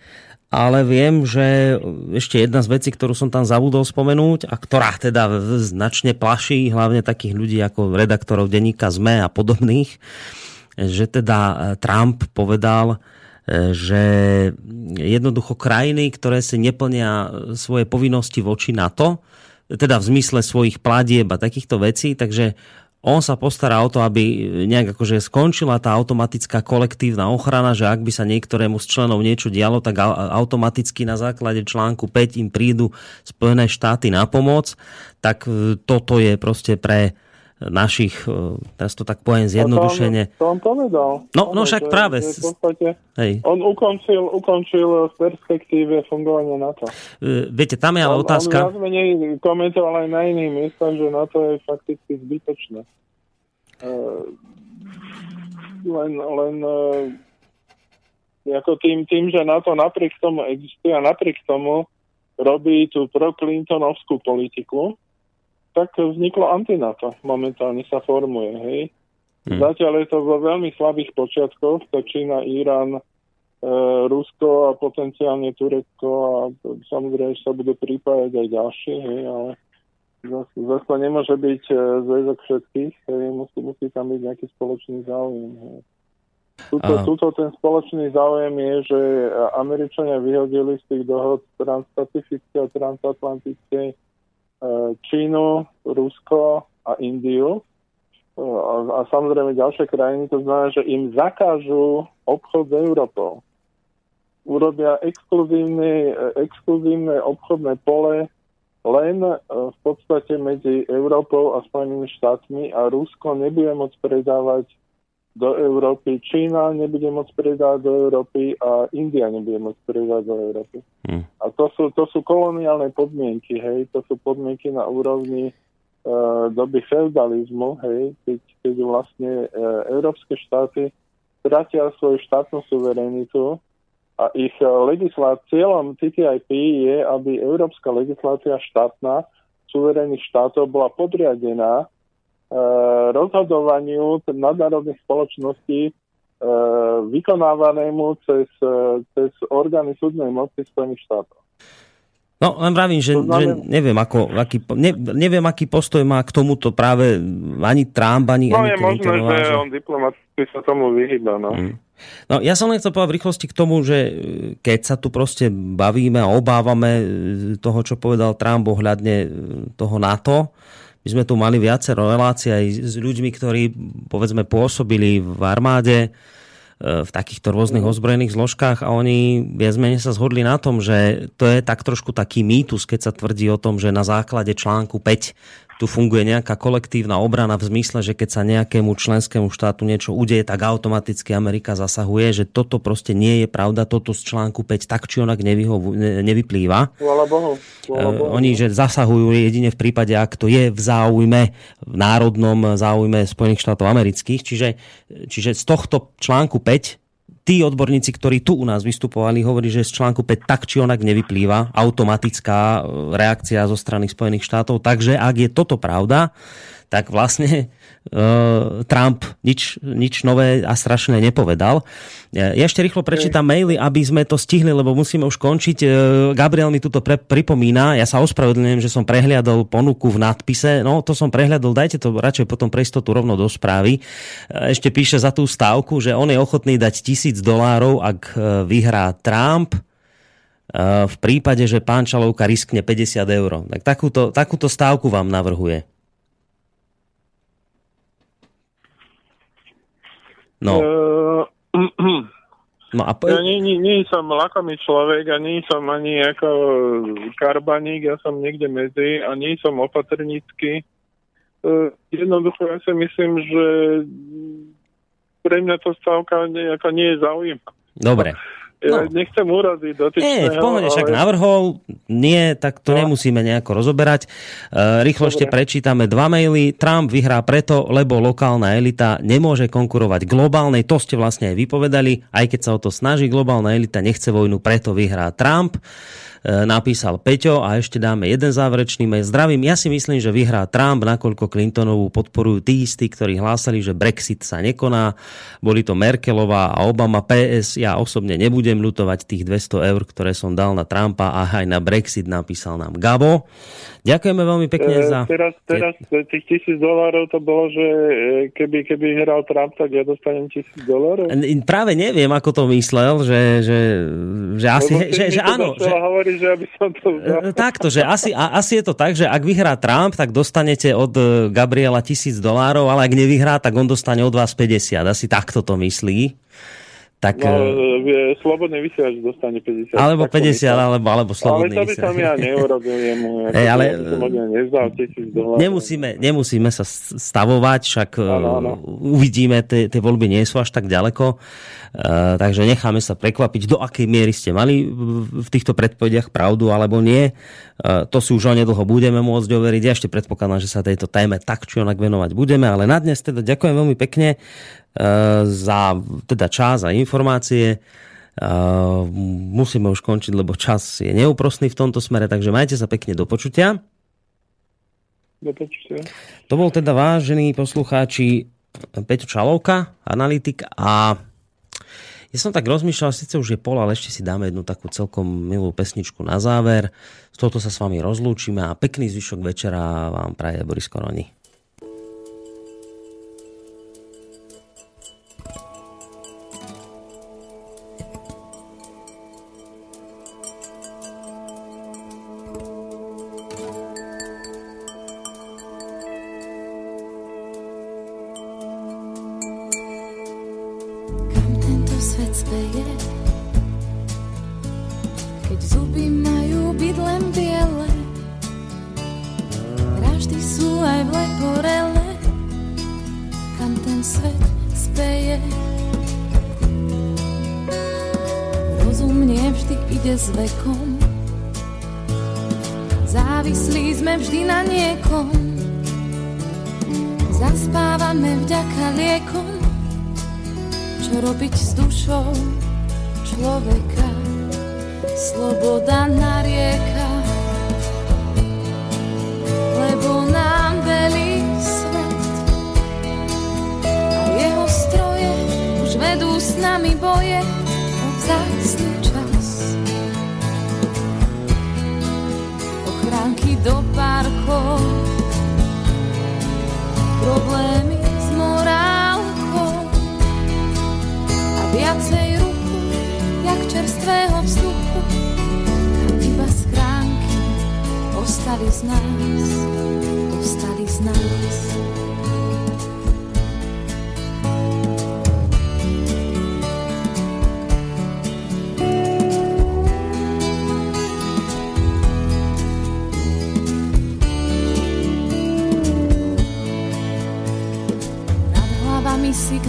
Ale viem, že ešte jedna z vecí, ktorú som tam zabudol spomenúť a ktorá teda značne plaší hlavne takých ľudí ako redaktorov denníka ZME a podobných, že teda Trump povedal, že jednoducho krajiny, ktoré si neplnia svoje povinnosti voči NATO, teda v zmysle svojich platieb a takýchto vecí, takže on sa postará o to, aby nejak akože skončila tá automatická kolektívna ochrana, že ak by sa niektorému z členov niečo dialo, tak au- automaticky na základe článku 5 im prídu Spojené štáty na pomoc, tak e, toto je proste pre našich, e, teraz to tak poviem zjednodušene, To on, to on povedal. No- no však práve. v podstate hej, on ukončil, ukončil v perspektíve fungovania NATO. E, viete, tam je ale On, on otázka, viac menej komentoval aj na iných miestach, že NATO je fakticky zbytočné. Uh, len, len ako tým, tým, že NATO napriek tomu existuje a napriek tomu robí tú pro-Clintonovskú politiku, tak vzniklo antinato. Momentálne sa formuje, hej. Hm. Zatiaľ je to vo veľmi slabých počiatkoch, to Čína, Irán, e, Rusko a potenciálne Turecko a samozrejme sa budú pripájať aj ďalšie, hej, ale zase, zase nemôže byť e, zväzok všetkých, hej, musí, musí tam byť nejaký spoločný záujem. Hej. Tuto, Aha. tuto ten spoločný záujem je, že Američania vyhodili z tých dohod transpacifické a transatlantické Čínu, Rusko a Indiu E, a, a samozrejme ďalšie krajiny, to znamená, že im zakážu obchod s Európou. Urobia exkluzívne, e, exkluzívne obchodné pole len v podstate medzi Európou a Spojenými štátmi a Rusko nebude môcť predávať do Európy, Čína nebude môcť predávať do Európy a India nebude môcť predávať do Európy. Hm. A to sú, to sú koloniálne podmienky, hej, to sú podmienky na úrovni uh, doby feudalizmu, hej, keď, keď vlastne uh, európske štáty stratia svoju štátnu suverenitu a ich uh, legislát, cieľom TTIP je, aby európska legislácia štátna suverénnych štátov bola podriadená rozhodovaniu nadnárodných spoločností e, vykonávanému cez, e, cez orgány súdnej moci Spojených štátov. No, len vravím, že, že neviem, ako, aký, ne, neviem, aký postoj má k tomuto práve ani Trump, ani, No ani je možné, že interváž. on diplomaticky sa tomu vyhýba. No. Mm. No, ja som len chcel povedať v rýchlosti k tomu, že keď sa tu proste bavíme a obávame toho, čo povedal Trump ohľadne toho NATO, my sme tu mali viacero relácií aj s ľuďmi, ktorí povedzme pôsobili v armáde, e, v takýchto rôznych ozbrojených zložkách a oni viac menej sa zhodli na tom, že to je tak trošku taký mýtus, keď sa tvrdí o tom, že na základe článku 5 tu funguje nejaká kolektívna obrana v zmysle, že keď sa nejakému členskému štátu niečo udeje, tak automaticky Amerika zasahuje, že toto proste nie je pravda, toto z článku 5 tak či onak nevyhovu, ne, nevyplýva. Chvála Bohu. E, Chvála Bohu. Oni, že zasahujú jedine v prípade, ak to je v záujme, v národnom záujme Spojených štátov amerických. Čiže, čiže z tohto článku 5 tí odborníci, ktorí tu u nás vystupovali, hovorí, že z článku 5 tak či onak nevyplýva automatická e, reakcia zo strany Spojených štátov. Takže ak je toto pravda, tak vlastne Trump nič, nič nové a strašné nepovedal. Ja ja ešte rýchlo prečítam maily, aby sme to stihli, lebo musíme už končiť. E, Gabriel mi tuto pre, pripomína, ja sa ospravedlňujem, že som prehliadol ponuku v nadpise, no to som prehliadol, dajte to radšej potom pre istotu rovno do správy. E, Ešte píše za tú stávku, že on je ochotný dať tisíc dolárov, ak e, vyhrá Trump, e, v prípade, že pán Čalovka riskne 50 eur. Tak takúto, takúto stávku vám navrhuje. No, Eh, no a po... Ja nie, nie, nie som lakomý človek a nie som ani ako karbaník, ja som niekde medzi a nie som opatrnícky. Eh, Jednoducho ja si myslím, že pre mňa to stavka nejako nie je zaujímavá. Dobre. Ja No. nechcem uraziť Nie, dotyčného, v pohode, však ale- navrhol, nie, tak to No. nemusíme nejako rozoberať. E, rýchlo ešte Dobre. prečítame dva maily. Trump vyhrá preto, lebo lokálna elita nemôže konkurovať globálnej. To ste vlastne aj vypovedali, aj keď sa o to snaží. Globálna elita nechce vojnu, preto vyhrá Trump. Napísal Peťo a ešte dáme jeden záverečný mail. Zdravím, ja si myslím, že vyhrá Trump, nakoľko Clintonovú podporujú tí istí, ktorí hlásali, že Brexit sa nekoná. Boli to Merkelová a Obama PS. Ja osobne nebudem ľutovať tých 200 eur, ktoré som dal na Trumpa a aj na Brexit napísal nám Gabo. Ďakujeme veľmi pekne Eh, za... Teraz, teraz tých tisíc dolárov to bolo, že eh, keby, keby hral Trump, tak ja dostanem tisíc dolárov. Práve neviem, ako to myslel, že, že, že asi, Lebo že, že to áno, že, hovoriť, že aby som to vzal. E, Takto, že asi, a, asi je to tak, že ak vyhrá Trump, tak dostanete od e, Gabriela tisíc dolárov, ale ak nevyhrá, tak on dostane od vás 50. Asi takto to myslí. Tak, No, e, e, slobodný vysielač dostane 50. alebo Tak to 50, myslel. alebo, alebo slobodný Ale to by som ja neurobil jemu. Hej, ale- ja tisíc dolárov. Nemusíme, nemusíme sa stavovať, však e, Áno, áno. uvidíme, tie, voľby nie sú až tak ďaleko, e, takže necháme sa prekvapiť, do akej miery ste mali v týchto predpovediach pravdu alebo nie. E, to si už onedlho budeme môcť overiť. Ja ešte predpokladám, že sa tejto téme tak či onak venovať budeme, ale na dnes teda ďakujem veľmi pekne e, za teda čas a informácie. Musíme už končiť, lebo čas je neúprostný v tomto smere, takže majte sa pekne do počutia. Do počutia. To bol teda vážení poslucháči Peťo Čalovka, analytik a ja som tak rozmýšľal, síce už je pol, ale ešte si dáme jednu takú celkom milú pesničku na záver. S touto sa s vami rozlúčime a pekný zvyšok večera vám praje Boris Koroni. ide s vekom. Závislí sme vždy na niekom, zaspávame vďaka liekom, čo robiť s dušou človeka. Sloboda na rieka, lebo nám velí svet. A jeho stroje už vedú s nami boje. O vzácných do parkov, problémy s morálkou. A viacej ruku, jak čerstvého vzduchu. Iba schránky ostali z nás, ostali z nás.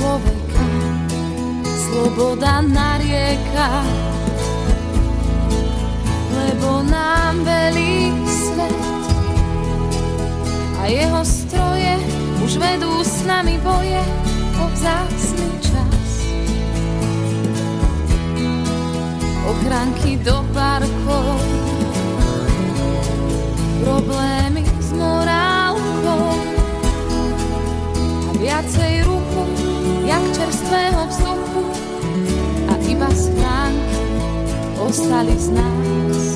človeka. Sloboda narieka, lebo nám velí svet. A jeho stroje už vedú s nami boje o vzácný čas. Ochránky do parkov, problémy s morálkou, viacej ruchu, jak čerstvého vzduchu a iba schránky ostali z nás.